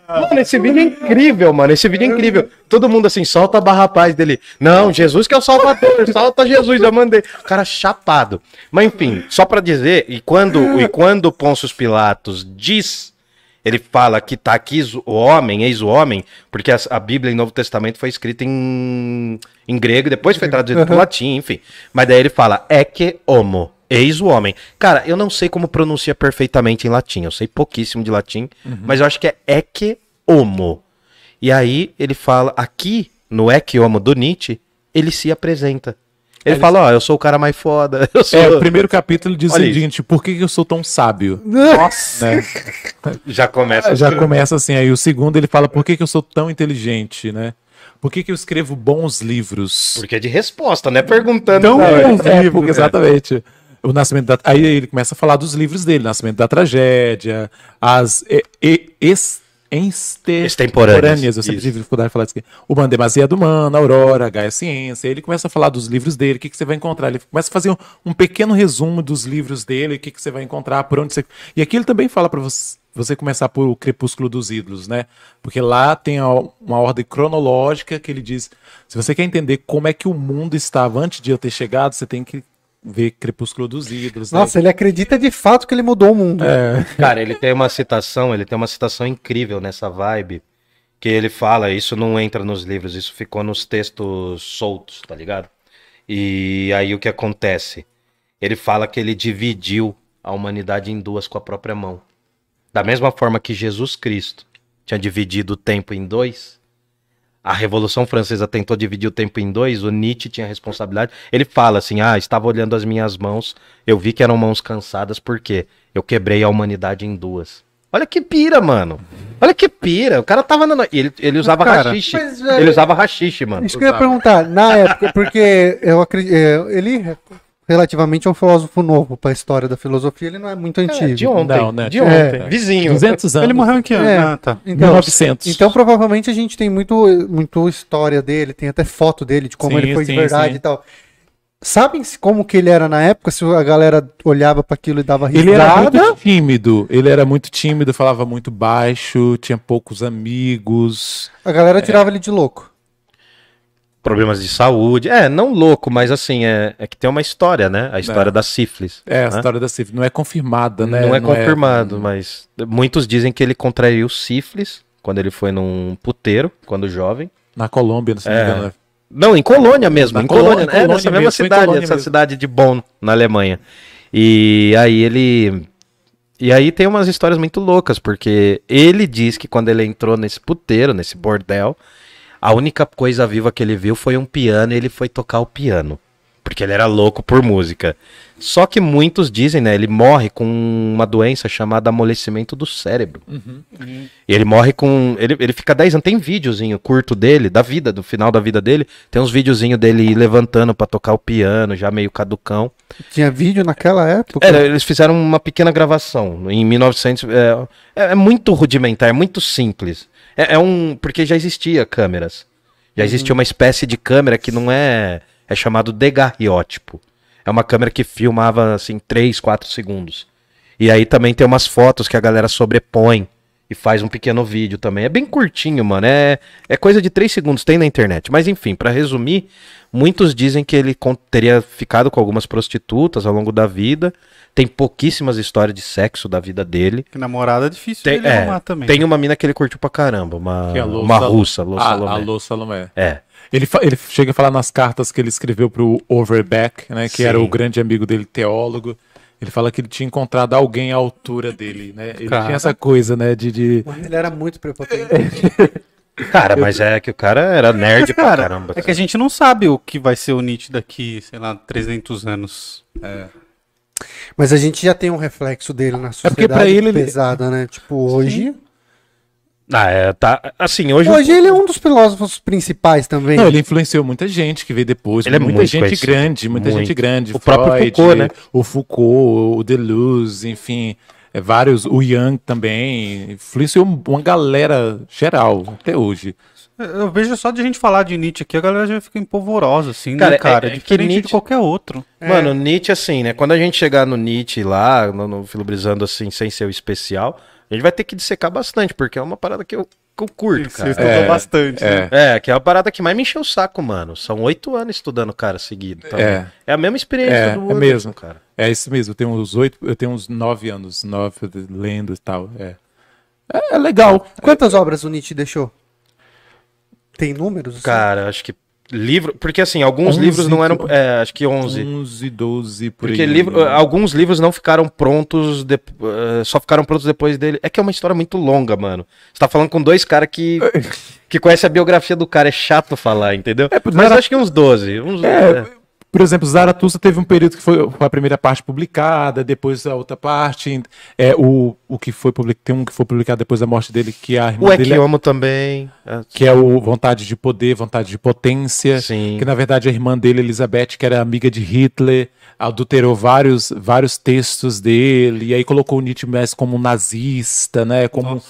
Mano, esse vídeo é incrível, mano. Esse vídeo é incrível. Todo mundo assim, solta a barra paz dele. Não, Jesus que é o Salvador, solta Jesus, eu mandei. O cara chapado. Mas enfim, só pra dizer, e quando, e quando Pôncio Pilatos diz, ele fala que tá aqui o homem, eis o homem, porque a, a Bíblia em Novo Testamento foi escrita em, em grego, depois foi traduzido pro latim, enfim. Mas daí ele fala, ecce homo. Eis o homem. Cara, eu não sei como pronuncia perfeitamente em latim. Eu sei pouquíssimo de latim, mas eu acho que é ecce homo. E aí ele fala, aqui no ecce homo do Nietzsche, ele se apresenta. Ele fala, ó, eu sou o cara mais foda. Eu sou... é, o primeiro capítulo diz o seguinte: por que eu sou tão sábio? Nossa! Né? Já começa. Já começa assim, aí o segundo ele fala por que, eu sou tão inteligente, né? Por que, que eu escrevo bons livros? Porque é de resposta, né? Perguntando. Então, Não, é, É, porque, né? exatamente. O nascimento da... Aí ele começa a falar dos livros dele, Nascimento da Tragédia, as e, e, Extemporâneas, Eu sempre tive dificuldade de falar isso aqui. O Bando Demasiado Humano, Aurora, Gaia Ciência. Ele começa a falar dos livros dele, o que, que você vai encontrar. Ele começa a fazer um, um pequeno resumo dos livros dele, o que, que você vai encontrar, por onde você. E aqui ele também fala para você, você começar por O Crepúsculo dos Ídolos, né? Porque lá tem uma ordem cronológica que ele diz: se você quer entender como é que o mundo estava antes de eu ter chegado, você tem que ver Crepúsculo dos Ídolos. né? Nossa, ele acredita de fato que ele mudou o mundo. É. Cara, ele tem uma citação, ele tem uma citação incrível nessa vibe, que ele fala, isso não entra nos livros, isso ficou nos textos soltos, tá ligado? E aí o que acontece? Ele fala que ele dividiu a humanidade em duas com a própria mão. Da mesma forma que Jesus Cristo tinha dividido o tempo em dois, a Revolução Francesa tentou dividir o tempo em dois, o Nietzsche tinha responsabilidade. Ele fala assim: ah, estava olhando as minhas mãos, eu vi que eram mãos cansadas, porque eu quebrei a humanidade em duas. Olha que pira, mano. Olha que pira. O cara tava. Na... Ele, ele usava Cara, rachixe. mas, Ele usava rachixe, mano. Isso que eu ia perguntar, na época, porque eu acredito. Ele relativamente é um filósofo novo para a história da filosofia, ele não é muito antigo. É, de ontem. Não, né? De É. ontem. Vizinho. 200 anos. Ele morreu em que ano? É. Ah, tá. Então, 1900. então provavelmente a gente tem muito, muito história dele, tem até foto dele de como Sim, ele foi de sim, verdade sim. e tal. Sabem se como que ele era na época? Se a galera olhava para aquilo e dava risada? Ele era muito tímido, ele era muito tímido, falava muito baixo, tinha poucos amigos. A galera tirava ele de louco. Problemas de saúde. É, não louco, mas assim, é, é que tem uma história, né? A história É. da sífilis. É, a né? história da sífilis não é confirmada, né? Não é confirmado, mas muitos dizem que ele contraiu sífilis quando ele foi num puteiro, quando jovem. Na Colômbia, se não me É. engano. né? Não, em Colônia mesmo, Na em Colônia, Colônia, é, nessa mesma cidade, essa mesmo. cidade de Bonn, na Alemanha. E aí ele e aí tem umas histórias muito loucas, porque ele diz que quando ele entrou nesse puteiro, nesse bordel, a única coisa viva que ele viu foi um piano e ele foi tocar o piano. Porque ele era louco por música. Só que muitos dizem, né? Ele morre com uma doença chamada amolecimento do cérebro. E ele morre com. Ele, ele fica 10 anos. Tem videozinho curto dele, da vida, do final da vida dele. Tem uns videozinhos dele levantando pra tocar o piano, já meio caducão. Tinha vídeo naquela época? É, eles fizeram uma pequena gravação em 1900. É, é, é muito rudimentar, é muito simples. É, é um. Porque já existia câmeras. Já existia uma espécie de câmera que não é. É chamado degarriótipo. É uma câmera que filmava assim 3, 4 segundos. E aí também tem umas fotos que a galera sobrepõe e faz um pequeno vídeo também. É bem curtinho, mano. É, é coisa de 3 segundos, tem na internet. Mas enfim, pra resumir, Muitos dizem que ele teria ficado com algumas prostitutas ao longo da vida. Tem pouquíssimas histórias de sexo da vida dele. Que namorada é difícil Tem, de é, arrumar também. tem uma mina que ele curtiu pra caramba, uma, Que é a Lô uma russa, Lô a, Salomé. a Lô Salomé. É. Ele, ele chega a falar nas cartas que ele escreveu pro Overbeck, né, que era Sim. o grande amigo dele, teólogo. Ele fala que ele tinha encontrado alguém à altura dele, né? Ele Cara. tinha essa coisa, né, de... de... Ele era muito prepotente. Cara, mas é que o cara era nerd pra Cara, caramba. é que a gente não sabe o que vai ser o Nietzsche daqui, sei lá, 300 anos. Mas a gente já tem um reflexo dele na sociedade porque pra ele, ele- pesada, né? Tipo, hoje. Ah, é, tá. Assim, hoje. Hoje ele é um dos filósofos principais também. Não, ele influenciou muita gente que veio depois. Ele é muita muito gente conhecido. grande, muita Muito. gente grande. O próprio Foucault, né? O Foucault, o Deleuze, enfim, é, vários, o Young também. Influenciou uma galera geral até hoje. Eu vejo só de a gente falar de Nietzsche aqui, a galera já fica empolvorosa, assim, Cara, né, cara? é- é que Diferente Nietzsche- de qualquer outro. Mano, Nietzsche, assim, né? Quando a gente chegar no Nietzsche lá, no, no Filobrizando, assim, sem ser o especial, a gente vai ter que dissecar bastante, porque é uma parada que eu, eu curto, Você cara. estudou É, bastante, é. né? É, que é a parada que mais me encheu o saco, mano. São oito anos estudando cara seguido. Tá? É. É. a mesma experiência É, do é Anderson, mesmo. cara. É isso mesmo, eu tenho uns oito, eu tenho uns nove anos, nove lendo e tal. É, é, é legal. Quantas obras o Nietzsche deixou? Tem números? assim? Cara, acho que livro. Porque assim, alguns 11, livros não eram. É, acho que 11. 11, 12 por Porque aí. livro, alguns livros não ficaram prontos, de- eh, só ficaram prontos depois dele. É que é uma história muito longa, mano. Você tá falando com dois caras que, que conhecem a biografia do cara, é chato falar, entendeu? por- Mas Zara- acho que uns 12. Uns, É, é. Por exemplo, Zaratustra teve um período que foi a primeira parte publicada, depois a outra parte. É, o, o que foi publicado, tem um que foi publicado depois da morte dele, que é a irmã O dele. Ekiomo também. é, que é o Vontade de Poder, Vontade de Potência, Sim. que na verdade a irmã dele, Elizabeth, que era amiga de Hitler, adulterou vários, vários textos dele, e aí colocou o Nietzsche mais como um nazista, né, como é,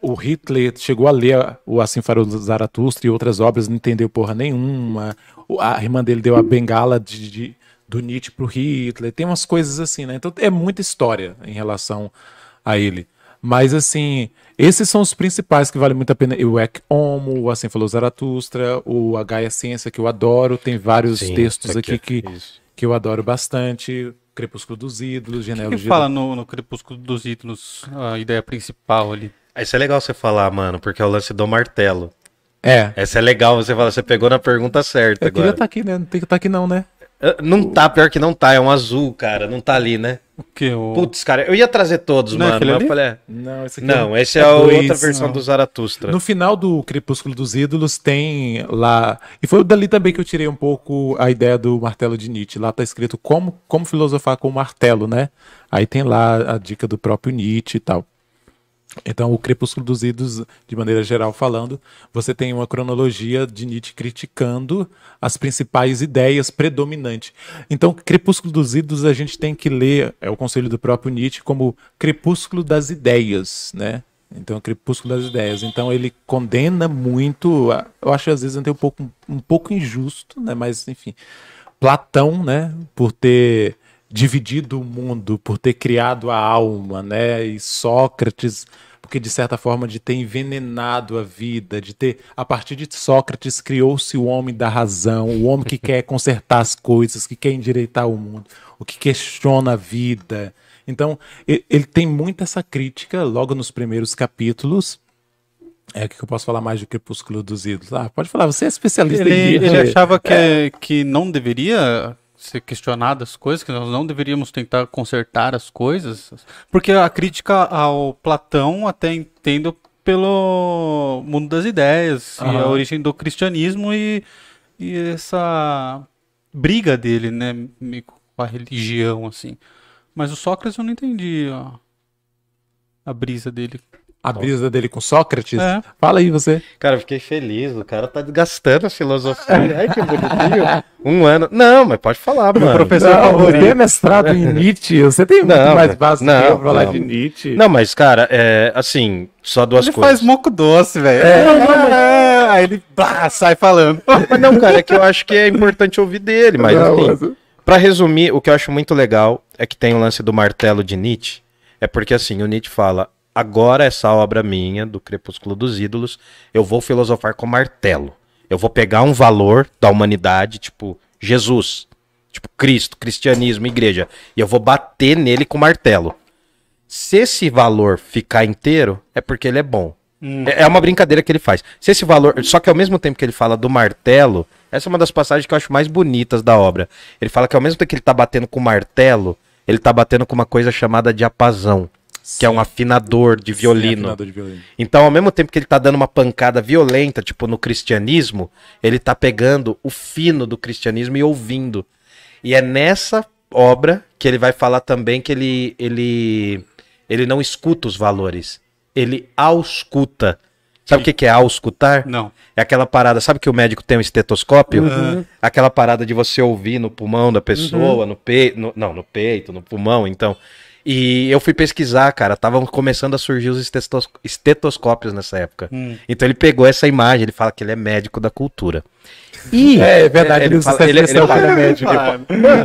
o Hitler chegou a ler o Assim Farou Zaratustra e outras obras, não entendeu porra nenhuma, a irmã dele deu a bengala de, de- do Nietzsche pro Hitler, tem umas coisas assim, né, então é muita história em relação a ele. Mas assim, esses são os principais que valem muito a pena. O Ek Homo, o Assim Falou Zaratustra, o A Gaia Ciência, que eu adoro. Tem vários Sim, textos aqui, aqui que, isso. que eu adoro bastante. Crepúsculo dos Ídolos, O que, Genealogia. que fala no, no Crepúsculo dos Ídolos, a ideia principal ali? Isso é legal você falar, mano, porque é o lance do martelo. É. Essa é legal você falar, você pegou na pergunta certa Eu queria agora. estar aqui, né? Não tem que estar aqui, não, né? Eh, Não tá, pior que não tá, é um azul, cara, não tá ali, né? O que? O... Putz, cara, eu ia trazer todos, Não é mano, mas eu falei, é, Não, esse aqui Não, é, esse é, a dois, outra versão não. do Zaratustra. No final do Crepúsculo dos Ídolos tem lá. E foi dali também que eu tirei um pouco a ideia do martelo de Nietzsche. Lá tá escrito como, como filosofar com o martelo, né? Aí tem lá a dica do próprio Nietzsche e tal. Então, o Crepúsculo dos Ídolos, de maneira geral falando, você tem uma cronologia de Nietzsche criticando as principais ideias predominantes. Então, Crepúsculo dos Ídolos a gente tem que ler, é o conselho do próprio Nietzsche, como Crepúsculo das Ideias, né? Então, Crepúsculo das Ideias. Então, ele condena muito, eu acho às vezes até um pouco, um pouco injusto, né? Mas, enfim, Platão, né? Por ter dividido o mundo, por ter criado a alma, né? E Sócrates, porque de certa forma de ter envenenado a vida, de ter a partir de Sócrates criou-se o homem da razão, o homem que quer consertar as coisas, que quer endireitar o mundo, o que questiona a vida. Então, ele tem muito essa crítica logo nos primeiros capítulos. É o que eu posso falar mais do Crepúsculo dos Ídolos? Ah, pode falar, você é especialista Ele, em ele Nietzsche. achava que, que não deveria ser questionado as coisas, que nós não deveríamos tentar consertar as coisas, porque a crítica ao Platão até entendo pelo mundo das ideias e a origem do cristianismo e, e essa briga dele, né, com a religião, assim. Mas o Sócrates eu não entendi a, a brisa dele. A brisa dele com Sócrates? É. Fala aí você. Cara, eu fiquei feliz, o cara tá desgastando a filosofia. Ai, que bonitinho. Um ano. Não, mas pode falar, mano. professor Não, favorito. você é mestrado em Nietzsche, você tem muito Não, mais base do que não, eu pra falar não. de Nietzsche. Não, mas, cara, é assim, só duas Ele coisas. faz moco doce, velho. É, aí ele blá, sai falando. Mas não, cara, é que eu acho que é importante ouvir dele, mas Não, assim, mas- pra resumir, o que eu acho muito legal é que tem o lance do martelo de Nietzsche, é porque assim, o Nietzsche fala, agora essa obra minha, do Crepúsculo dos Ídolos, eu vou filosofar com martelo. Eu vou pegar um valor da humanidade, tipo Jesus, tipo Cristo, cristianismo, igreja, e eu vou bater nele com martelo. Se esse valor ficar inteiro, é porque ele é bom. É é uma brincadeira que ele faz. Se esse valor. Só que ao mesmo tempo que ele fala do martelo, essa é uma das passagens que eu acho mais bonitas da obra. Ele fala que ao mesmo tempo que ele tá batendo com o martelo, ele tá batendo com uma coisa chamada diapasão, que é um afinador de Sim, violino. afinador de violino. Então, ao mesmo tempo que ele tá dando uma pancada violenta, tipo no cristianismo, ele tá pegando o fino do cristianismo e ouvindo. E é nessa obra que ele vai falar também que ele ele ele não escuta os valores, ele ausculta. Sabe o que que é auscultar? Não. É aquela parada, sabe que o médico tem um estetoscópio? Aquela parada de você ouvir no pulmão da pessoa, no peito, não, no peito, no pulmão, então. E eu fui pesquisar, cara, estavam começando a surgir os estetos- estetoscópios nessa época. Então ele pegou essa imagem, ele fala que ele é médico da cultura. E É, é verdade, ele ele usa fala- essa ele- ele ele é fala- médico.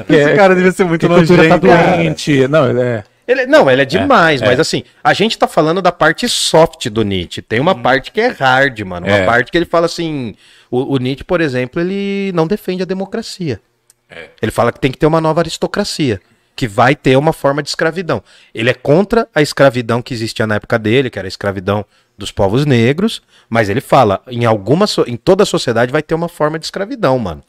Que Esse é- cara devia ser muito cultura tá doente. Não, ele é. Ele, não, ele é demais, é. mas assim, a gente tá falando da parte soft do Nietzsche. Tem uma parte que é hard, mano. Uma É. parte que ele fala assim. O, o Nietzsche, por exemplo, ele não defende a democracia. Ele fala que tem que ter uma nova aristocracia. Que vai ter uma forma de escravidão. Ele é contra a escravidão que existia na época dele, que era a escravidão dos povos negros. Mas ele fala, em alguma so- em toda a sociedade vai ter uma forma de escravidão, mano.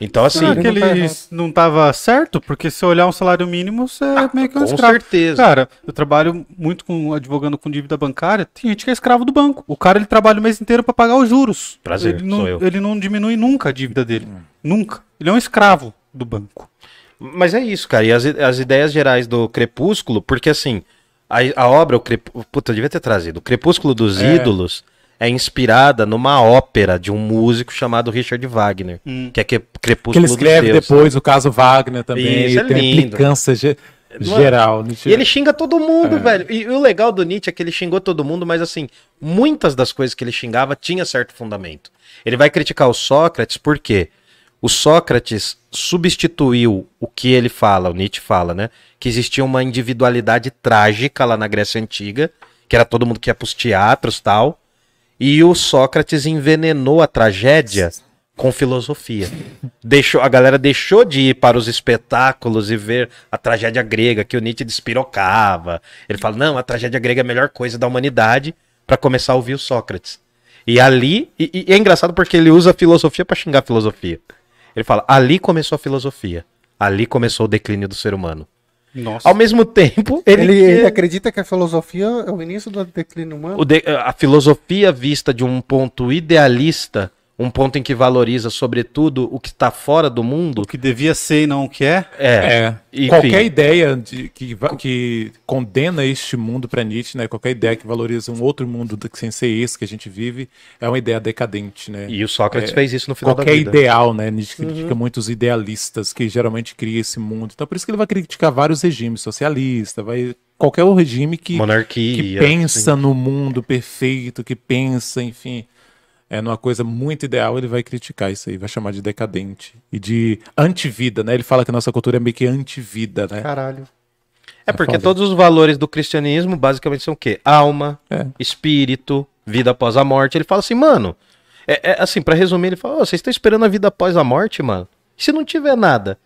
Então, assim. Será que ele não tá não tava certo? Porque se olhar um salário mínimo, você é meio que um Ah, com escravo. certeza. Cara, eu trabalho muito com advogando com dívida bancária. Tem gente que é escravo do banco. O cara ele trabalha o mês inteiro pra pagar os juros. Prazer, ele não, sou eu. Ele não diminui nunca a dívida dele. Nunca. Ele é um escravo do banco. Mas é isso, cara. E as, as ideias gerais do Crepúsculo, porque assim, a, a obra, o Crep... Puta, eu devia ter trazido. O Crepúsculo dos É. Ídolos é inspirada numa ópera de um músico chamado Richard Wagner, que é que, Crepúsculo Que ele escreve Deuses. depois o caso Wagner também. Isso, e é tem lindo. implicância ge- geral. E ele xinga todo É. mundo, velho. E o legal do Nietzsche é que ele xingou todo mundo, mas assim, muitas das coisas que ele xingava tinha certo fundamento. Ele vai criticar o Sócrates porque o Sócrates substituiu o que ele fala, o Nietzsche fala, né? Que existia uma individualidade trágica lá na Grécia Antiga, que era todo mundo que ia pros teatros tal. E o Sócrates envenenou a tragédia com filosofia. Deixou, a galera deixou de ir para os espetáculos e ver a tragédia grega, que o Nietzsche despirocava. Ele fala: não, a tragédia grega é a melhor coisa da humanidade, para começar a ouvir o Sócrates. E ali, e, e é engraçado porque ele usa a filosofia para xingar a filosofia. Ele fala: ali começou a filosofia. Ali começou o declínio do ser humano. Nossa. Ao mesmo tempo, ele, Ele, ele acredita que a filosofia é o início do declínio humano? o de- a filosofia vista de um ponto idealista, um ponto em que valoriza, sobretudo, o que está fora do mundo, O que devia ser e não o que é. é. É. Enfim. Qualquer ideia de, que, que condena este mundo para Nietzsche, né? Qualquer ideia que valoriza um outro mundo do que sem ser esse que a gente vive, é uma ideia decadente, né? E o Sócrates É, fez isso no final Qualquer da vida. ideal, né? Nietzsche critica muitos idealistas que geralmente criam esse mundo. Então por isso que ele vai criticar vários regimes socialistas, vai qualquer regime que, Monarquia. que pensa no mundo perfeito, que pensa, enfim, é numa coisa muito ideal, ele vai criticar isso aí, vai chamar de decadente e de antivida, né? Ele fala que a nossa cultura é meio que antivida, né? Caralho. É porque foda. todos os valores do cristianismo basicamente são o quê? Alma, É. espírito, vida após a morte. Ele fala assim, mano. É, é assim, pra resumir, ele fala: "Ô, vocês estão esperando a vida após a morte, mano? E se não tiver nada?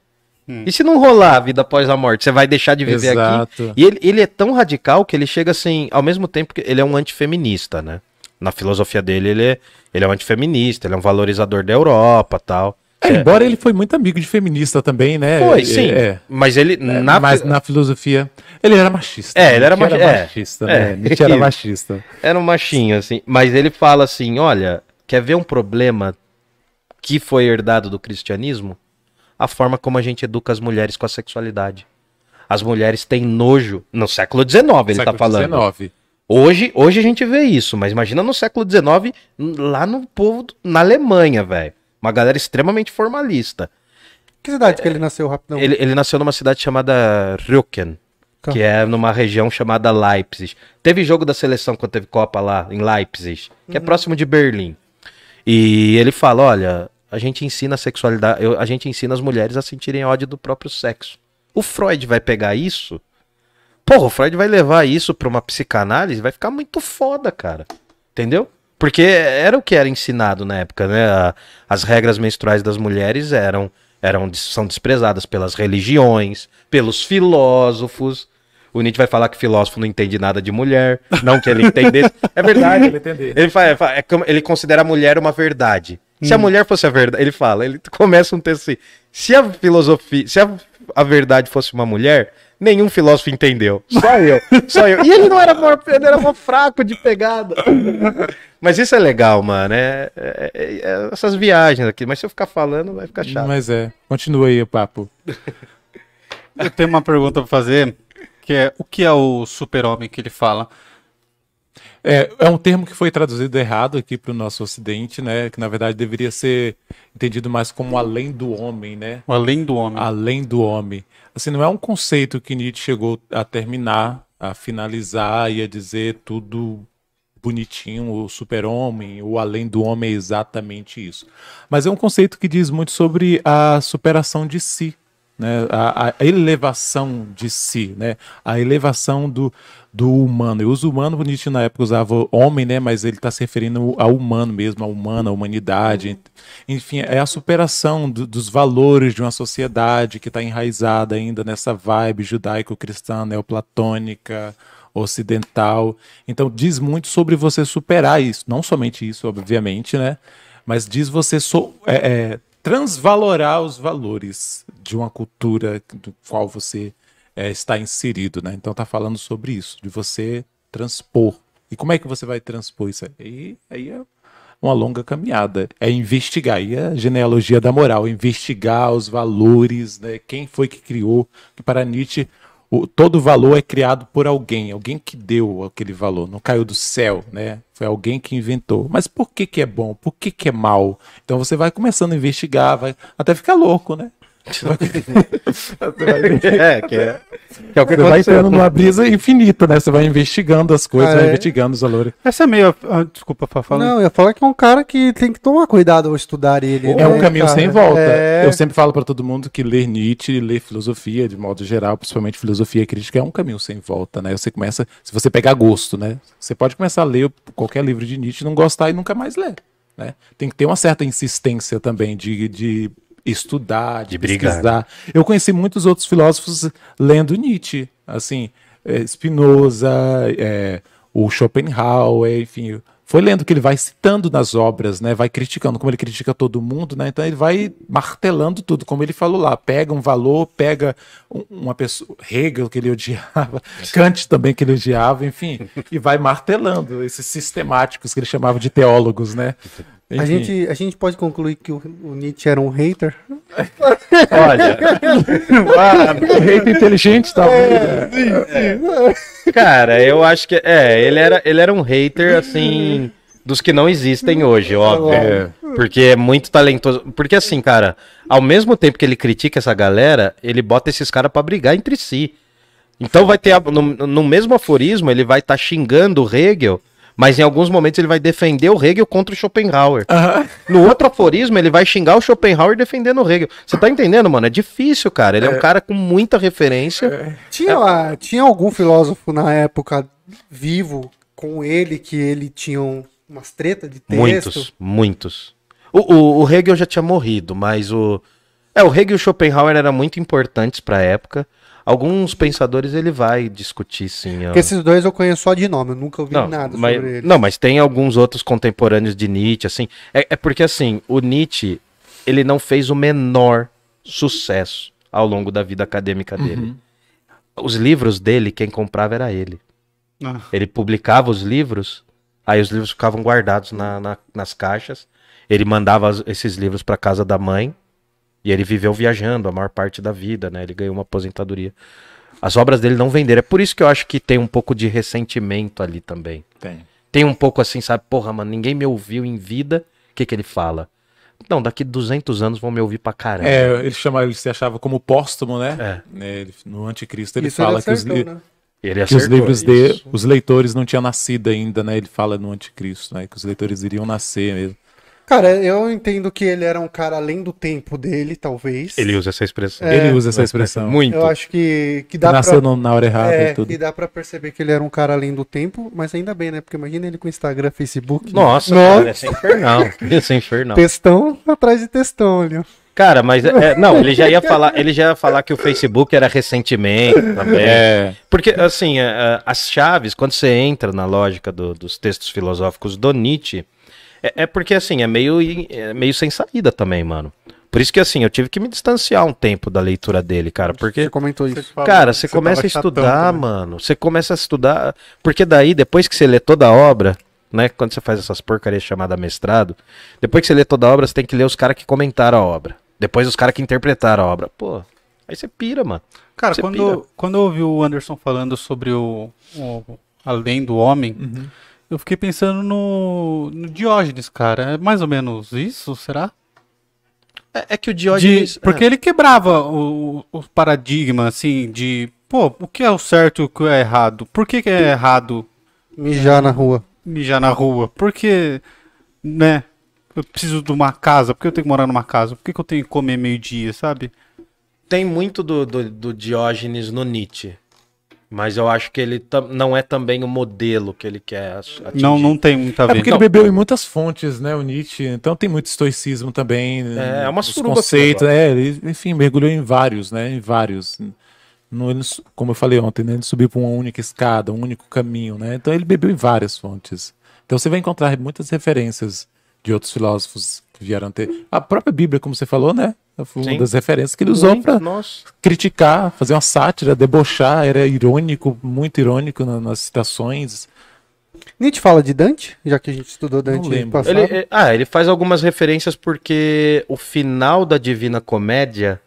E se não rolar a vida após a morte? Você vai deixar de viver Exato. aqui? E ele, ele é tão radical que ele chega assim, ao mesmo tempo que ele é um antifeminista, né? Na filosofia dele, ele é, ele é um antifeminista, ele é um valorizador da Europa tal. É, embora ele foi muito amigo de feminista também, né? Foi, É, sim. é. Mas ele. na, Mas na filosofia. Ele era machista. É, ele era machi- é. machista. É. Né? Nietzsche era machista. Era um machinho, assim. Mas ele fala assim: olha, quer ver um problema que foi herdado do cristianismo? A forma como a gente educa as mulheres com a sexualidade. As mulheres têm nojo. No século XIX, ele tá Século falando. XIX. Hoje, hoje a gente vê isso, mas imagina no século XIX, lá no povo, na Alemanha, velho. Uma galera extremamente formalista. Que cidade que ele nasceu rapidão? Ele, ele nasceu numa cidade chamada Rücken, Tá. que é numa região chamada Leipzig. Teve jogo da seleção quando teve Copa lá em Leipzig, que é próximo de Berlim. E ele fala: olha, a gente ensina a sexualidade, eu- a gente ensina as mulheres a sentirem ódio do próprio sexo. O Freud vai pegar isso. Porra, o Freud vai levar isso pra uma psicanálise, vai ficar muito foda, cara. Entendeu? Porque era o que era ensinado na época, né? As regras menstruais das mulheres eram, eram são desprezadas pelas religiões, pelos filósofos. O Nietzsche vai falar que filósofo não entende nada de mulher, não que ele entendesse. É verdade, ele entender. Ele, fa- fa- é como- ele considera a mulher uma verdade. Se a mulher fosse a verdade, ele fala, ele começa um texto assim: se a filosofia, se a, a verdade fosse uma mulher, nenhum filósofo entendeu. Só eu, só eu. E ele não era mó, ele era mó fraco de pegada. Mas isso é legal, mano. É, é- é- é essas viagens aqui. Mas se eu ficar falando, vai ficar chato. Mas é. Continua aí o papo. Eu tenho uma pergunta pra fazer, que é o que é o super-homem que ele fala? É, é um termo que foi traduzido errado aqui para o nosso ocidente, né? Que na verdade deveria ser entendido mais como além do homem, né? O além do homem. Além do homem. Assim, não é um conceito que Nietzsche chegou a terminar, a finalizar e a dizer tudo bonitinho, o super-homem, o além do homem é exatamente isso. Mas é um conceito que diz muito sobre a superação de si, né? a, a elevação de si, né? a elevação do, do humano. Eu uso humano, o Nietzsche na época usava homem, né? mas ele está se referindo ao humano mesmo, ao humano, à humanidade. Enfim, é a superação do- dos valores de uma sociedade que está enraizada ainda nessa vibe judaico-cristã, neoplatônica, ocidental. Então diz muito sobre você superar isso, não somente isso, obviamente, né? Mas diz você so- é, é, transvalorar os valores de uma cultura do qual você é, está inserido, né? Então tá falando sobre isso, de você transpor. E como é que você vai transpor isso aí? Aí é uma longa caminhada. É investigar, aí é a genealogia da moral, investigar os valores, né? Quem foi que criou? Que para Nietzsche o, todo valor é criado por alguém, alguém que deu aquele valor, não caiu do céu, né? Foi alguém que inventou. Mas por que que é bom? Por que que é mal? Então você vai começando a investigar, vai até ficar louco, né? É, que é, que é o que você vai entrando numa brisa infinita, né? Você vai investigando as coisas, Ah, vai é? investigando os valores. Essa é meio. ah, desculpa, Fá, fala. Não, eu ia falar que é um cara que tem que tomar cuidado ao estudar ele. É né, um caminho cara? sem volta. É... Eu sempre falo para todo mundo que ler Nietzsche, ler filosofia, de modo geral, principalmente filosofia crítica, é um caminho sem volta, né? Você começa, se você pegar gosto, né? Você pode começar a ler qualquer livro de Nietzsche, não gostar e nunca mais ler, né? Tem que ter uma certa insistência também de, de estudar, de, De brigar. pesquisar. Eu conheci muitos outros filósofos lendo Nietzsche, assim, é, Spinoza, é, o Schopenhauer, enfim, foi lendo que ele vai citando nas obras, né? Vai criticando, como ele critica todo mundo, né? Então ele vai martelando tudo, como ele falou lá, pega um valor, pega um- uma pessoa, Hegel que ele odiava, Kant também que ele odiava, enfim, e vai martelando esses sistemáticos que ele chamava de teólogos, né? A gente, a gente pode concluir que o, o Nietzsche era um hater? Olha, Rei inteligente, talvez. cara, eu acho que. É, ele era, ele era um hater, assim. Dos que não existem hoje, óbvio. É. Porque é muito talentoso. Porque assim, cara, ao mesmo tempo que ele critica essa galera, ele bota esses caras pra brigar entre si. Então vai ter. No, no mesmo aforismo, ele vai estar xingando o Hegel, mas em alguns momentos ele vai defender o Hegel contra o Schopenhauer. No outro aforismo, ele vai xingar o Schopenhauer defendendo o Hegel. Você tá entendendo, mano? É difícil, cara. Ele é, um cara com muita referência. Tinha, ah, tinha algum filósofo na época vivo com ele que ele tinha um- umas tretas de texto? Muitos, muitos. O, o, o Hegel já tinha morrido, mas o. É, o Hegel e o Schopenhauer eram muito importantes pra época. Alguns pensadores ele vai discutir, sim. ó. Esses dois eu conheço só de nome, eu nunca ouvi Não, nada mas, sobre eles. não, mas tem alguns outros contemporâneos de Nietzsche, assim. É, é porque, assim, o Nietzsche, ele não fez o menor sucesso ao longo da vida acadêmica dele. Os livros dele, quem comprava era ele. Ah. Ele publicava os livros, aí os livros ficavam guardados na- na- nas caixas. Ele mandava esses livros para casa da mãe e ele viveu viajando a maior parte da vida, né? Ele ganhou uma aposentadoria. As obras dele não venderam. É por isso que eu acho que tem um pouco de ressentimento ali também. Tem. Tem um pouco assim, sabe? Porra, mano, ninguém me ouviu em vida. O que que ele fala? Não, daqui 200 anos vão me ouvir pra caramba. É, ele, chama, ele se achava como póstumo, né? É. Né, ele- no Anticristo ele Isso fala ele que os, acertou, li- né? Ele que os acertou livros dele, os leitores não tinham nascido ainda, né? Ele fala no Anticristo, né? Que os leitores iriam nascer mesmo. Cara, eu entendo que ele era um cara além do tempo dele, talvez. Ele usa essa expressão. É, Ele usa essa expressão. Muito. Eu acho que, que dá nasceu pra... na hora errada É, e tudo. e dá pra perceber que ele era um cara além do tempo, mas ainda bem, né? Porque imagina ele com Instagram, Facebook. Nossa, Nossa. cara, é infernal. Esse é infernal. Textão atrás de textão ali, ó. Cara, mas é, não, ele já ia falar, ele já ia falar que o Facebook era ressentimento também. É, Porque, assim, é, é, as chaves, quando você entra na lógica do- dos textos filosóficos do Nietzsche, é, é porque, assim, é meio, é meio sem saída também, mano. Por isso que, assim, eu tive que me distanciar um tempo da leitura dele, cara, porque... Você comentou isso. Cara, que você começa a estudar, mano. Você começa a estudar. Porque daí, depois que você lê toda a obra, né? Quando você faz essas porcarias chamadas mestrado, depois que você lê toda a obra, você tem que ler os caras que comentaram a obra. Depois os caras que interpretaram a obra. Pô, aí você pira, mano. Cara, Você quando, pira. quando eu ouvi o Anderson falando sobre o, o Além do Homem, Uhum. Eu fiquei pensando no, no Diógenes, cara. É mais ou menos isso, será? É, é que o De- Diógenes. porque ele quebrava o, o paradigma, assim, de, pô, o que é o certo e o que é errado? Por que, que é errado Mijar na rua. mijar na rua? Porque, né, eu preciso de uma casa, por que eu tenho que morar numa casa? Por que, que eu tenho que comer meio-dia, sabe? Tem muito do, do, do Diógenes no Nietzsche. Mas eu acho que ele não é também o modelo que ele quer atingir. Não, não tem muito a É ver. porque ele bebeu em muitas fontes, né, o Nietzsche. Então tem muito estoicismo também. É, é uma suruba conceitos. É, ele, enfim, mergulhou em vários, né, em vários. Ele su- como eu falei ontem, né, ele subiu para uma única escada, um único caminho, né? Então ele bebeu em várias fontes. Então você vai encontrar muitas referências de outros filósofos que vieram ter. A própria Bíblia, como você falou, né? Foi uma Sim. das referências que ele usou para criticar, fazer uma sátira, debochar, era irônico, muito irônico na- nas citações. Nietzsche fala de Dante, já que a gente estudou Dante no passado. Ele, é- ah, ele faz algumas referências porque o final da Divina Comédia.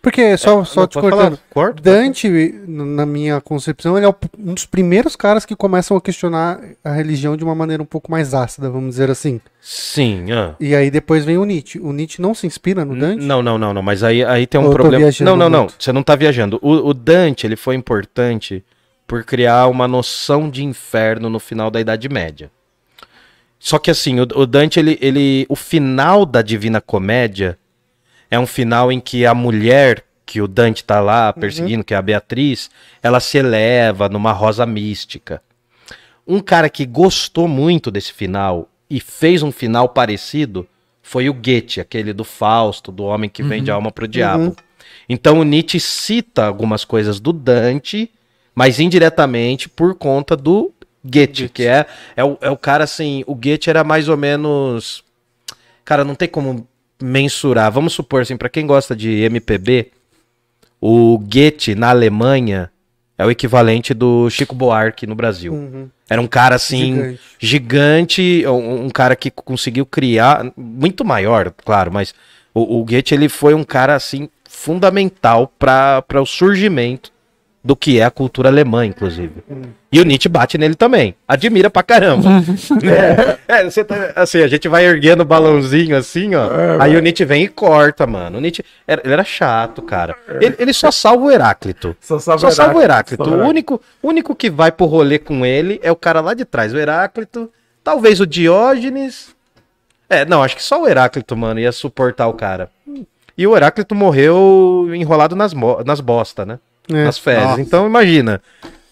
Porque, só, só Não, te cortando, corta. Dante, na minha concepção, ele é um dos primeiros caras que começam a questionar a religião de uma maneira um pouco mais ácida, vamos dizer assim. Sim, ah. E aí depois vem o Nietzsche. O Nietzsche não se inspira no Dante? Não, não, não, não. Mas aí, aí tem um Ou problema. Não, não, não. muito? Você não tá viajando. O, o Dante, ele foi importante por criar uma noção de inferno no final da Idade Média. Só que assim, o, o Dante, ele, ele. O final da Divina Comédia é um final em que a mulher que o Dante tá lá perseguindo, que é a Beatriz, ela se eleva numa rosa mística. Um cara que gostou muito desse final e fez um final parecido foi o Goethe, aquele do Fausto, do homem que vende a alma pro diabo. Então o Nietzsche cita algumas coisas do Dante, mas indiretamente por conta do Goethe, que é, é, o, é o cara assim, o Goethe era mais ou menos... Cara, não tem como mensurar. Vamos supor assim, para quem gosta de MPB, o Goethe na Alemanha é o equivalente do Chico Buarque no Brasil. Uhum. Era um cara assim, Gigante. gigante, um, um cara que conseguiu criar, muito maior, claro, mas o, o Goethe ele foi um cara assim fundamental para o surgimento do que é a cultura alemã, inclusive. E o Nietzsche bate nele também. Admira pra caramba. é, é, você tá- assim, a gente vai erguendo o balãozinho assim, ó. aí o Nietzsche vem e corta, mano. O Nietzsche era, ele era chato, cara. Ele, ele só salva o Heráclito. Só Só salva o Heráclito. O único, único que vai pro rolê com ele é o cara lá de trás, o Heráclito. Talvez o Diógenes. É, não, acho que só o Heráclito, mano, ia suportar o cara. E o Heráclito morreu enrolado nas, nas bosta, né? É. Nas fezes. Nossa. Então imagina.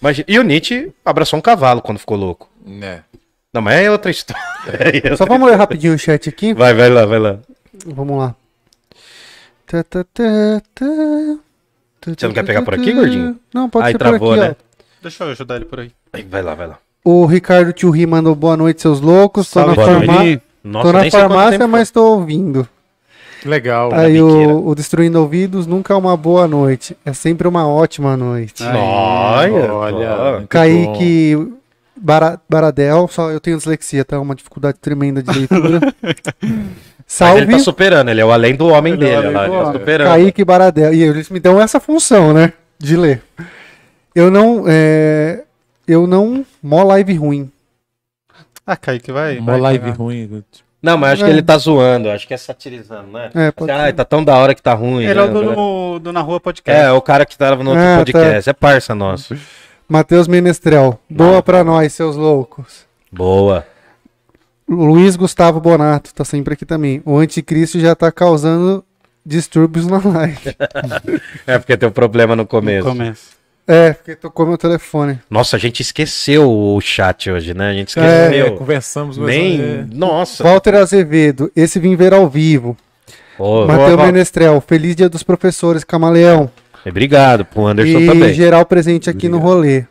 imagina. E o Nietzsche abraçou um cavalo quando ficou louco. É. Não, mas é outra história. É outra- Só vamos ler rapidinho o chat aqui. Vai, vai lá, vai lá. Vamos lá. Tá, tá, tá. Você não quer pegar por aqui, gordinho? Não, pode Aí ser travou, por aqui, né? Deixa eu ajudar ele por aí. Aí, Vai lá, vai lá. ó. O Ricardo Tio mandou boa noite, seus loucos. Tô na, Salve, noite. Nossa, tô na farmácia, mas tô ouvindo. Legal. Tá Aí o, o Destruindo Ouvidos nunca é uma boa noite. É sempre uma ótima noite. Foi. Olha, Olha. Kaique Bara- Baradel, só eu tenho dislexia, tá? Uma dificuldade tremenda de leitura. Mas Salve, ele tá superando, ele é o além do homem Ele é dele. olha lá, do ele tá superando. Kaique Baradel. E eles me dão essa função, né? De ler. Eu não. É... Eu não. Mó live ruim. Ah, Kaique, vai. bom. vai live cagar. ruim. Não, mas acho que É. ele tá zoando, acho que é satirizando, né? É, pode Ai, tá tão da hora que tá ruim. Ele né? é o do, do Na Rua Podcast. É, o cara que tava no outro Ah, podcast. É parça nosso. Matheus Menestrel. Boa pra nós, seus loucos. Boa. Luiz Gustavo Bonato tá sempre aqui também. O anticristo já tá causando distúrbios na live. É porque tem um problema no começo. Começa. É, porque tocou meu telefone. Nossa, a gente esqueceu o chat hoje, né? A gente É, esqueceu. conversamos, mas Nem. é, Nossa. Walter Azevedo, esse vim ver ao vivo. Ô, Matheus Menestrel, feliz dia dos professores, Camaleão. Obrigado pro Anderson e também. geral presente aqui no rolê.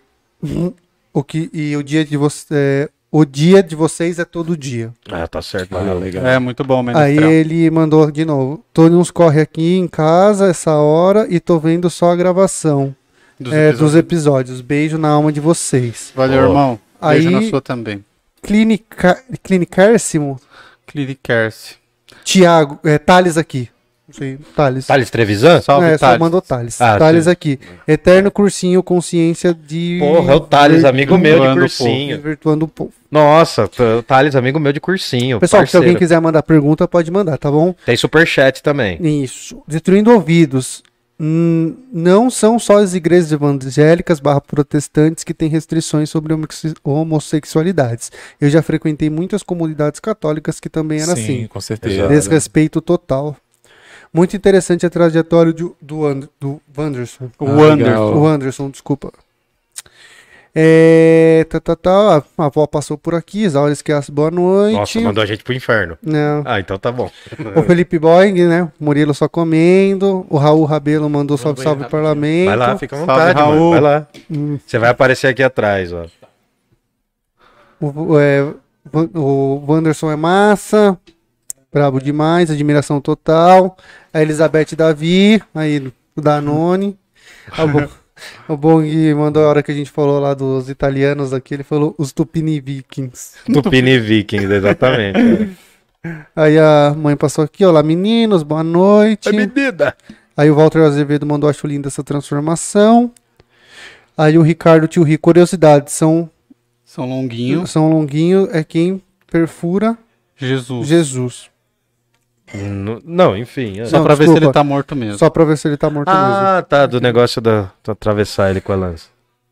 O que, e o dia de você. o dia de vocês é todo dia. Ah, tá certo. Ah, valeu. legal. É muito bom, Aí Menestrel. ele mandou de novo. Tô nos corre aqui em casa essa hora e tô vendo só a gravação Dos é, dos episódios. episódios. Beijo na alma de vocês. Valeu, Ó. irmão. Beijo Aí- na sua também. Clinica, Clinicércimo, Clinicars. Tiago, é, Thales aqui. Não sei, Thales. Thales Trevisan? Salve, é, só Thales. mandou Thales. Ah, Thales sim. aqui. Eterno cursinho Consciência de. Porra, é o Thales, amigo meu de cursinho. Virtuando o povo. Nossa, o Thales, amigo meu de cursinho. Pessoal, se parceiro. alguém quiser mandar pergunta, pode mandar, tá bom? Tem superchat também. Isso. Destruindo ouvidos. Hum, não são só as igrejas evangélicas barra protestantes que têm restrições sobre homosse- homossexualidades. Eu já frequentei muitas comunidades católicas que também era Sim, assim. com certeza. Desrespeito total. Muito interessante a trajetória do, do, And- do Wanderson. O Ah, Anderson. legal. O Anderson, desculpa. É, tá, tá, tá, a avó passou por aqui, Isaura Esquias, boa noite. Nossa, mandou a gente pro inferno. Não. Ah, então tá bom. O Felipe Boing, né? Murilo só comendo. O Raul Rabelo mandou salve, salve parlamento. Vai lá, fica à Salve, vontade, mano. Raul. Vai lá. Hum. Você vai aparecer aqui atrás, ó. O, é, o Wanderson é massa. Brabo demais, admiração total. A Elizabeth Davi, aí o Danone. O, o Bong mandou a hora que a gente falou lá dos italianos aqui, ele falou os Tupini Vikings. Tupini Vikings, exatamente. Aí a mãe passou aqui, olá meninos, boa noite. É medida. Aí o Walter Azevedo mandou, acho linda essa transformação. Aí o Ricardo Tio Ri, curiosidade, são, São Longuinho. são Longuinho é quem perfura Jesus. Jesus. Não, enfim. é. Só Não, pra ver se desculpa. ele tá morto mesmo. Só pra ver se ele tá morto mesmo. Ah, tá, do negócio da, da atravessar ele com a lança.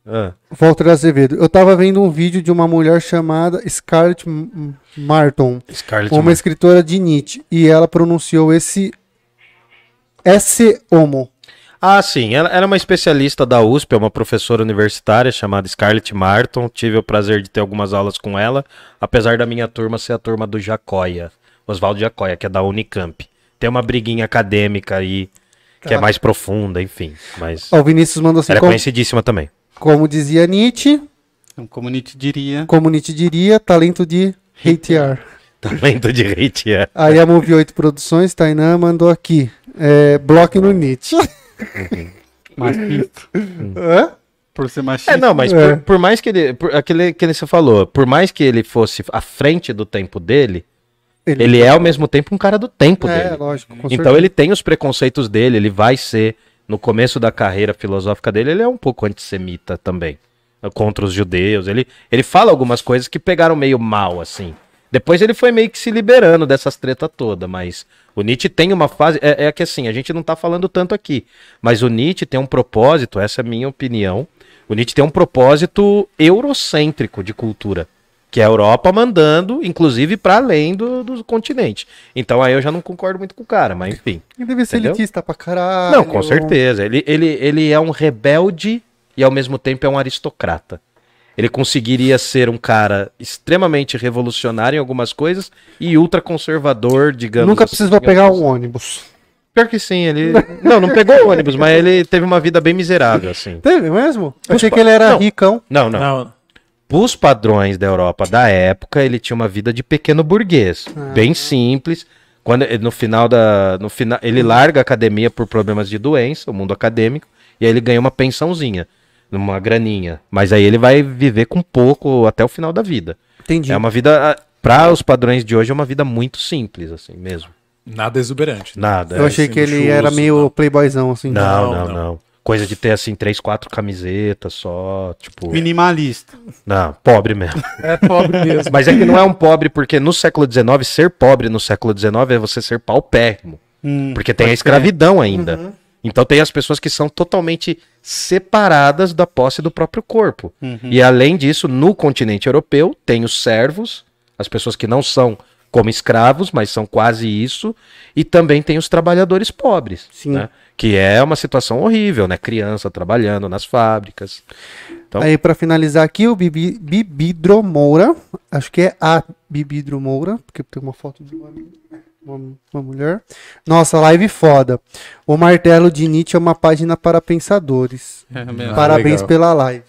Ah, Walter Azevedo, eu tava vendo um vídeo de uma mulher chamada Scarlett Martin, Scarlett uma Mar- escritora de Nietzsche, e ela pronunciou esse esse homo. Ah, sim. Ela era uma especialista da USP, é uma professora universitária chamada Scarlett Martin. Tive o prazer de ter algumas aulas com ela, apesar da minha turma ser a turma do Jacóia, Oswaldo Jacóia, que é da Unicamp. Tem uma briguinha acadêmica aí, que é mais profunda, enfim. Mas Ó, o Vinícius mandou assim, ela é como, conhecidíssima também. como dizia Nietzsche, Então, como Nietzsche diria. como Nietzsche diria, talento de hatear. Talento de hate, é. Aí a Move 8 Produções, Tainan, mandou aqui. É, bloco no Nietzsche. Machista. Hã? Por ser machista. É, não, mas É. Por, por mais que ele. Por, aquele que você falou, por mais que ele fosse à frente do tempo dele, ele é ao mesmo tempo um cara do tempo É, dele. lógico. com Então certeza. ele tem os preconceitos dele, ele vai ser, no começo da carreira filosófica dele, ele é um pouco antissemita também. Contra os judeus. Ele, ele fala algumas coisas que pegaram meio mal, assim. Depois ele foi meio que se liberando dessas tretas todas, mas o Nietzsche tem uma fase. É, é que assim, a gente não tá falando tanto aqui. Mas o Nietzsche tem um propósito, essa é a minha opinião. O Nietzsche tem um propósito eurocêntrico de cultura. Que é a Europa mandando, inclusive, para além do, do continente. Então aí eu já não concordo muito com o cara, mas enfim. Ele deve ser Entendeu? elitista pra caralho. Não, com certeza. Ele, ele, ele é um rebelde e ao mesmo tempo é um aristocrata. Ele conseguiria ser um cara extremamente revolucionário em algumas coisas e ultraconservador, digamos Nunca assim, precisou pegar outras. um ônibus. Pior que sim, ele. Não, não pegou o ônibus, mas ele teve uma vida bem miserável, assim. Teve mesmo? Eu achei que ele era Não. ricão. Não, não. Não, Os padrões da Europa da época, ele tinha uma vida de pequeno burguês, bem simples. Quando no final da no final ele larga a academia por problemas de doença, o mundo acadêmico, e aí ele ganha uma pensãozinha, uma graninha, mas aí ele vai viver com pouco até o final da vida. Entendi. É uma vida para os padrões de hoje é uma vida muito simples assim mesmo. nada exuberante. né? Nada. Eu é. achei assim, que ele luxuoso, era meio playboyzão, assim. Não, Não, não, não. não, Coisa de ter assim três, quatro camisetas só, tipo, Minimalista. não, pobre mesmo. É pobre mesmo. Mas é que não é um pobre, porque no século XIX, ser pobre no século XIX é você ser paupérrimo. Hum, Porque tem a escravidão ainda. Então tem as pessoas que são totalmente separadas da posse do próprio corpo. Uhum. E além disso, no continente europeu, tem os servos, as pessoas que não são como escravos, mas são quase isso, e também tem os trabalhadores pobres, Sim. né? Que é uma situação horrível, né? Criança trabalhando nas fábricas. Então- Aí, pra finalizar aqui, o Bibi, Bibidro Moura. Acho que é a Bibidro Moura, porque tem uma foto de uma, uma, uma mulher. Nossa, live foda. O Martelo de Nietzsche é uma página para pensadores. É. Ah, Parabéns legal. pela live.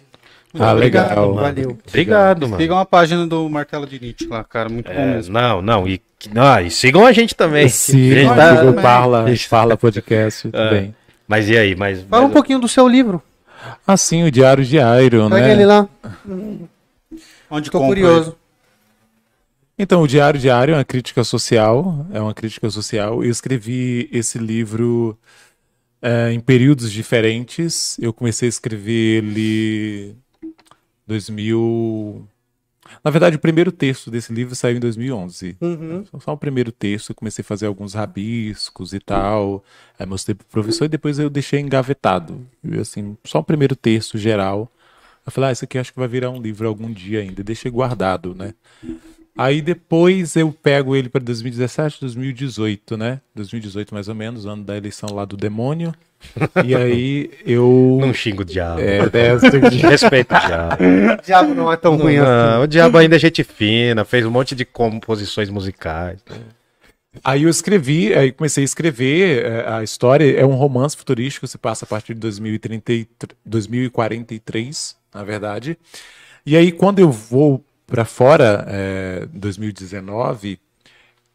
Ah, legal. mano. Valeu. Obrigado, mano. Sigam a página do Martelo de Nietzsche lá, cara. Muito bom É, mesmo. não, não, e, não, e sigam a gente também. Sim, A gente Sim, tá- também. Parla. Parla Podcast É. também. Mas e aí? Mas, Fala um mas- pouquinho do seu livro. Assim, o Diário de Iron, Pega né? ele lá. Onde Tô compra curioso. Então, o Diário Diário é uma crítica social, é uma crítica social. Eu escrevi esse livro é, em períodos diferentes. Eu comecei a escrever ele 2000. Na verdade, o primeiro texto desse livro saiu em 2011. Uhum. Só- o primeiro texto, eu comecei a fazer alguns rabiscos e tal. Aí mostrei pro professor e depois eu deixei engavetado. E, assim, só o primeiro texto geral. Eu falei, ah, isso aqui acho que vai virar um livro algum dia ainda. Deixei guardado, né? Aí depois eu pego ele para 2017, 2018, né? 2018 mais ou menos, ano da eleição lá do demônio. E aí eu. Não xinga o diabo. É, aqui. Respeita o diabo. O diabo não é tão ruim assim. Não, o diabo ainda é gente fina, fez um monte de composições musicais. Aí eu escrevi, aí comecei a escrever é, a história. É um romance futurístico, se passa a partir de 2030, e tr- 2043, na verdade. E aí, quando eu vou para fora, é, 2019,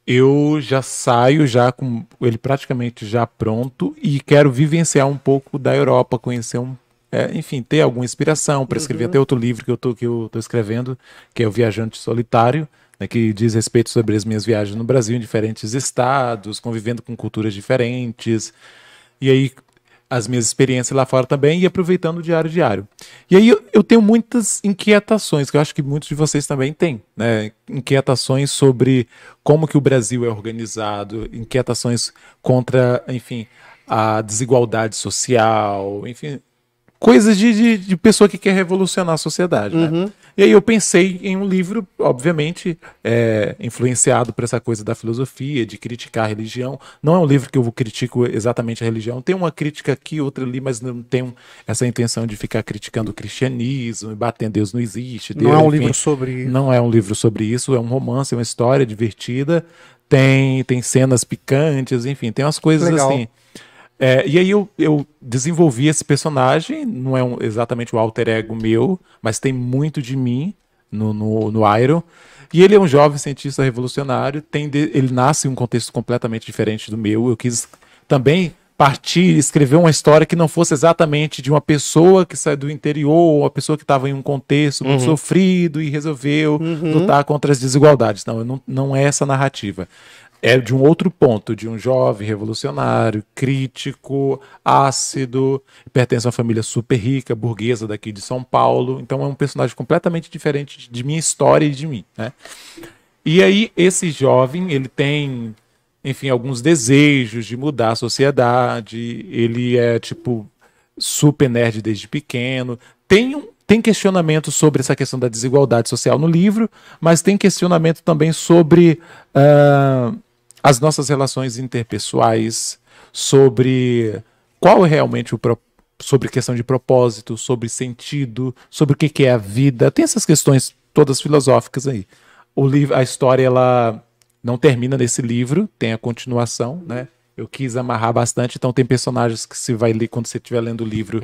eu já saio já com ele praticamente já pronto e quero vivenciar um pouco da Europa, conhecer um, é, enfim, ter alguma inspiração para escrever até outro livro que eu tô que eu tô escrevendo, que é o Viajante Solitário, né, que diz respeito sobre as minhas viagens no Brasil em diferentes estados, convivendo com culturas diferentes. E aí as minhas experiências lá fora também e aproveitando o diário diário. E aí eu, eu tenho muitas inquietações, que eu acho que muitos de vocês também têm, né? Inquietações sobre como que o Brasil é organizado, inquietações contra, enfim, a desigualdade social, enfim, coisas de, de, de pessoa que quer revolucionar a sociedade, né? E aí eu pensei em um livro, obviamente, é, influenciado por essa coisa da filosofia, de criticar a religião. Não é um livro que eu critico exatamente a religião. Tem uma crítica aqui, outra ali, mas não tenho essa intenção de ficar criticando o cristianismo e batendo Deus não existe. Não Deus, é um enfim. livro sobre. Não é um livro sobre isso, é um romance, é uma história divertida. Tem, tem cenas picantes, enfim, tem umas coisas Legal. assim. É, e aí eu, eu desenvolvi esse personagem, não é um- exatamente o alter ego meu, mas tem muito de mim no, no, no Iron. E ele é um jovem cientista revolucionário, tem de- ele nasce em um contexto completamente diferente do meu. Eu quis também partir, escrever uma história que não fosse exatamente de uma pessoa que sai do interior, ou uma pessoa que estava em um contexto muito sofrido e resolveu lutar contra as desigualdades. Não, não, não é essa narrativa é de um outro ponto, de um jovem revolucionário, crítico, ácido, pertence a uma família super rica, burguesa daqui de São Paulo. Então é um personagem completamente diferente de- minha história e de mim, né? E aí esse jovem, ele tem, enfim, alguns desejos de mudar a sociedade. Ele é tipo super nerd desde pequeno. Tem um tem questionamento sobre essa questão da desigualdade social no livro, mas tem questionamento também sobre ah, as nossas relações interpessoais, sobre qual é realmente o sobre questão de propósito, sobre sentido, sobre o que que é a vida. Tem essas questões todas filosóficas aí. O livro, a história ela não termina nesse livro, tem a continuação, né? Eu quis amarrar bastante, então tem personagens que você vai ler quando você estiver lendo o livro.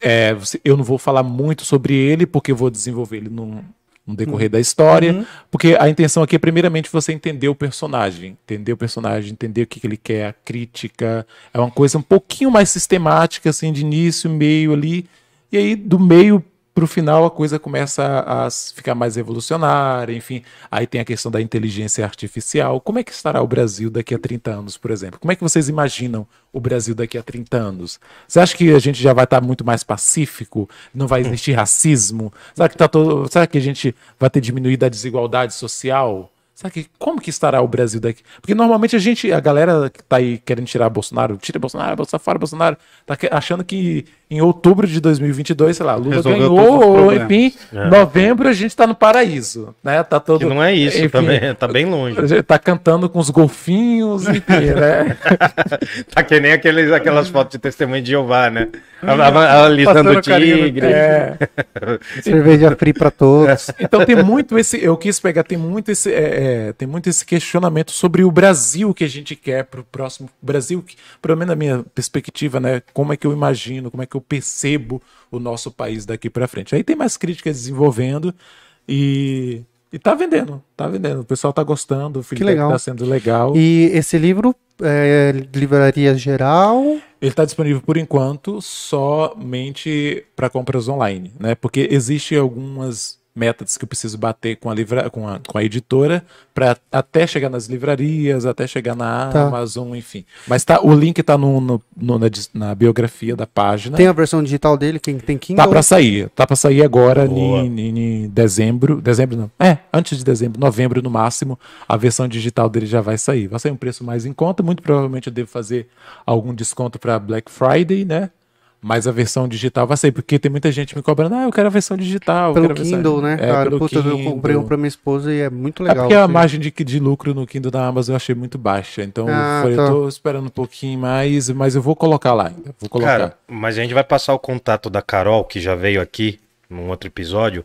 É, você- eu não vou falar muito sobre ele, porque eu vou desenvolver ele no, no decorrer da história. Porque a intenção aqui é, primeiramente, você entender o personagem. Entender o personagem, entender o que, que ele quer, a crítica. É uma coisa um pouquinho mais sistemática, assim, de início, meio ali. E aí, do meio pro final, a coisa começa a, ficar mais revolucionária, enfim. Aí tem a questão da inteligência artificial. Como é que estará o Brasil daqui a 30 anos, por exemplo? Como é que vocês imaginam o Brasil daqui a 30 anos? Você acha que a gente já vai estar muito mais pacífico? Não vai existir racismo? Será que, tá todo... Será que a gente vai ter diminuído a desigualdade social? Será que como que estará o Brasil daqui? Porque normalmente a gente, a galera que tá aí querendo tirar Bolsonaro, tira Bolsonaro, Bolsonaro fora, Bolsonaro, tá achando que em outubro de 2022, sei lá, Lula Resolveu ganhou, enfim, É. novembro a gente tá no paraíso, né? Tá todo Que não é isso enfim, também, tá bem longe. A gente tá cantando com os golfinhos, enfim, né? Tá que nem aqueles, aquelas fotos de testemunho de Jeová, né? Alisando o tigre. É. Cerveja free pra todos. Então tem muito esse, eu quis pegar, tem muito esse, é, é, tem muito esse questionamento sobre o Brasil que a gente quer para o próximo Brasil, que, pelo menos na minha perspectiva, né? Como é que eu imagino, como é que eu percebo o nosso país daqui para frente. Aí tem mais críticas desenvolvendo e e tá vendendo, tá vendendo. O pessoal tá gostando, o feedback legal. tá sendo legal. E esse livro é livraria geral. Ele está disponível por enquanto somente para compras online, né? Porque existe algumas metas que eu preciso bater com a, livra... com a, com a editora para até chegar nas livrarias, até chegar na Tá. Amazon, enfim. Mas tá, o link tá no, no- no- na, na biografia da página. Tem a versão digital dele, quem tem Kindle. Tá para sair, tá para sair agora em dezembro, dezembro não, é, antes de dezembro, novembro no máximo, a versão digital dele já vai sair. Vai sair um preço mais em conta, muito provavelmente eu devo fazer algum desconto para Black Friday, né? Mas a versão digital vai sair, porque tem muita gente me cobrando, ah, eu quero a versão digital. eu Pelo quero a versão-" Kindle, né, É, cara? pelo Puta, eu Kindle. comprei um pra minha esposa e é muito É legal. porque a assim. margem de, de lucro no Kindle da Amazon eu achei muito baixa. Então Ah, eu falei, tá. eu tô esperando um pouquinho mais, mas eu vou colocar lá ainda. Vou colocar. Cara, mas a gente vai passar o contato da Carol, que já veio aqui num outro episódio.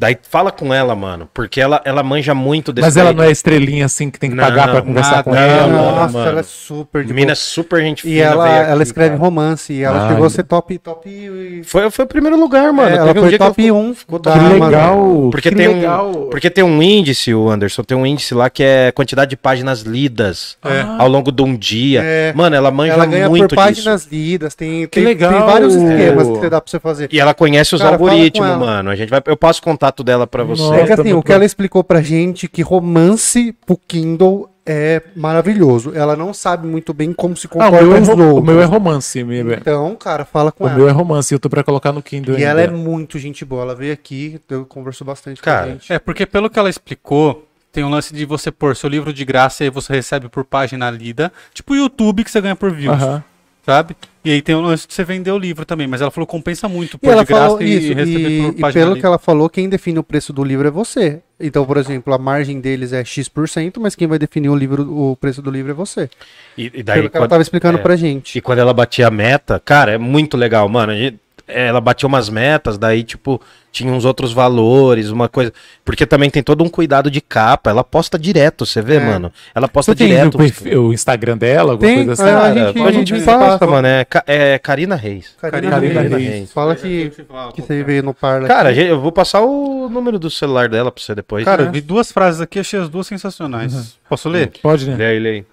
Daí fala com ela, mano, porque ela, ela manja muito desse mas ela não é estrelinha assim que tem que Não, pagar pra conversar nada, com ela. não. Nossa, mano. ela é super de Menina boa. super gente E fina, ela, veio ela aqui, escreve cara. romance e ela Ah, chegou a ser top, top. e- Foi, foi o primeiro lugar, mano. É, ela Teve um foi dia que top ela 1 ficou da Que legal, Porque que tem, legal. um, porque tem um índice, o Anderson, tem um índice lá que é quantidade de páginas lidas ao longo de um dia. É. Mano, ela manja Ela ganha muito por disso. páginas lidas, tem, tem, legal. tem vários esquemas que você dá pra você fazer. E ela conhece os Cara, algoritmos, ela. mano. A gente vai, eu passo o contato dela pra você. Nossa. É que assim, o que ela explicou pra gente que romance pro Kindle é maravilhoso. Ela não sabe muito bem como se Ah, o, comporta meu é, o meu é romance. meu é- Então, cara, fala com O ela. meu é romance, eu tô pra colocar no Kindle E ela é ainda. muito gente boa. Ela veio aqui, eu conversou bastante Cara, com a gente. É, porque pelo que ela explicou, tem um lance de você pôr seu livro de graça e você recebe por página lida. Tipo o YouTube que você ganha por views, Aham. Sabe? E aí tem o lance de você vender o livro também. Mas ela falou que compensa muito E pôr ela de graça falou e isso, receber e, por e pelo que ela falou, quem define o preço do livro é você. Então, por exemplo, a margem deles é X%, mas quem vai definir o livro, o preço do livro é você. E, e daí, Pelo que ela quando, tava explicando é. pra gente. e quando ela batia a meta, cara, é muito legal, mano. A gente- ela batia umas metas, daí, tipo, tinha uns outros valores, uma coisa. Porque também tem todo um cuidado de capa. Ela posta direto, você vê, É. mano? Ela posta Você tem direto. o, perfil- o Instagram dela, alguma Tem, coisa assim? a Cara, gente- a gente a gente passa, passa. mano. É, é Karina Reis. Karina, Karina Reis. Reis. Fala que, que você veio no Parla. Cara, aqui. eu vou passar o número do celular dela pra você depois. Cara, eu né? vi duas frases aqui, achei as duas sensacionais. Posso ler? Pode, né? Lê aí, lê aí.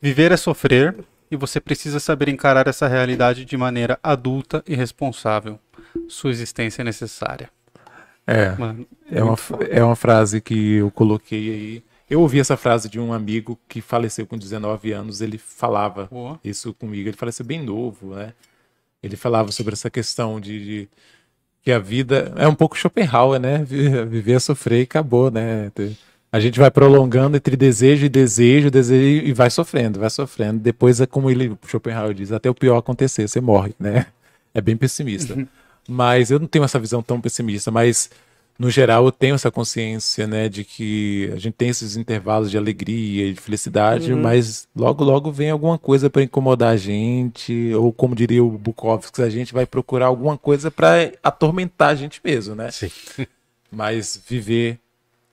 Viver é sofrer e você precisa saber encarar essa realidade de maneira adulta e responsável. Sua existência é necessária. É. Mano, É uma, é uma frase que eu coloquei aí. Eu ouvi essa frase de um amigo que faleceu com 19 anos. Ele falava Boa. isso comigo. Ele faleceu bem novo, né? Ele falava sobre essa questão de, de que a vida é um pouco Schopenhauer, né? Vi- Viver é sofrer e acabou, né? A gente vai prolongando entre desejo e desejo, desejo e vai sofrendo, vai sofrendo. Depois é como ele, Schopenhauer diz, até o pior acontecer, você morre, né? É bem pessimista. Mas eu não tenho essa visão tão pessimista, mas no geral eu tenho essa consciência, né, de que a gente tem esses intervalos de alegria e de felicidade, mas logo logo vem alguma coisa para incomodar a gente, ou como diria o Bukowski, a gente vai procurar alguma coisa para atormentar a gente mesmo, né? Sim. Mas viver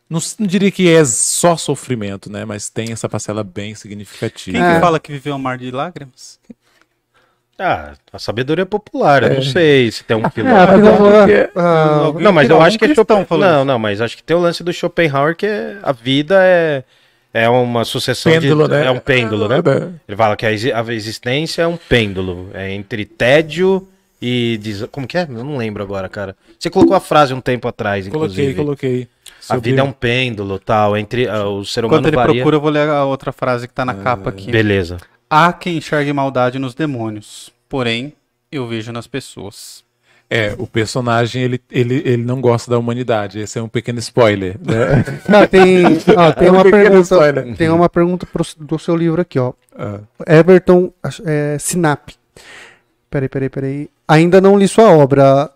não, não diria que é só sofrimento, né, mas tem essa parcela bem significativa. Quem É. que fala que viveu um mar de lágrimas? Ah, a sabedoria popular. Eu não sei se tem um É, filósofo. ah, Não, mas eu acho que é cristão Schopen... falou Não, isso. não, mas acho que tem o lance do Schopenhauer que é- a vida é, é uma sucessão Pêndulo, de. né? É um pêndulo, né? É. Ele fala que a, exi- a existência é um pêndulo. É entre tédio e. des- Como que é? Eu não lembro agora, cara. Você colocou a frase um tempo atrás, Coloquei, inclusive. coloquei. A Sobre- vida é um pêndulo, tal. Entre ah, o ser humano Enquanto ele varia. procura, eu vou ler a outra frase que tá na capa aqui. Beleza. Há quem enxergue maldade nos demônios, porém, eu vejo nas pessoas. É, o personagem, ele, ele, ele não gosta da humanidade. Esse é um pequeno spoiler. Né? Não, tem, ó, tem É um uma pequeno pergunta. spoiler. Tem uma pergunta pro- do seu livro aqui, ó. Ah. Everton é, Sinap Peraí, peraí, peraí. Ainda não li sua obra,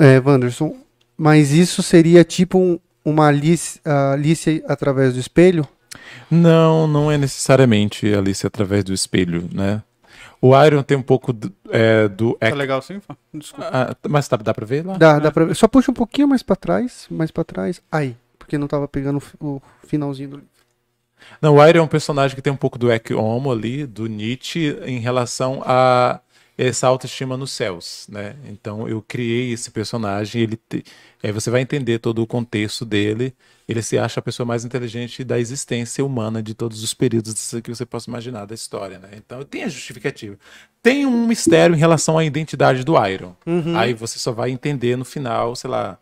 é, Wanderson, mas isso seria tipo um, uma Alice, Alice através do espelho? Não, não é necessariamente Alice através do espelho, né? O Iron tem um pouco do, é, do Tá legal sim? Fá? Desculpa. Ah, mas tá, dá pra ver lá? Dá, dá pra ver. Só puxa um pouquinho mais pra trás, mais pra trás. Aí, porque não tava pegando o finalzinho do livro. Não, o Iron é um personagem que tem um pouco do Ecce Homo ali, do Nietzsche, em relação a essa autoestima nos céus, né? Então eu criei esse personagem, ele te... aí você vai entender todo o contexto dele. Ele se acha a pessoa mais inteligente da existência humana de todos os períodos que você possa imaginar da história, né? Então tem a justificativa. Tem um mistério em relação à identidade do Iron. Uhum. Aí você só vai entender no final, sei lá,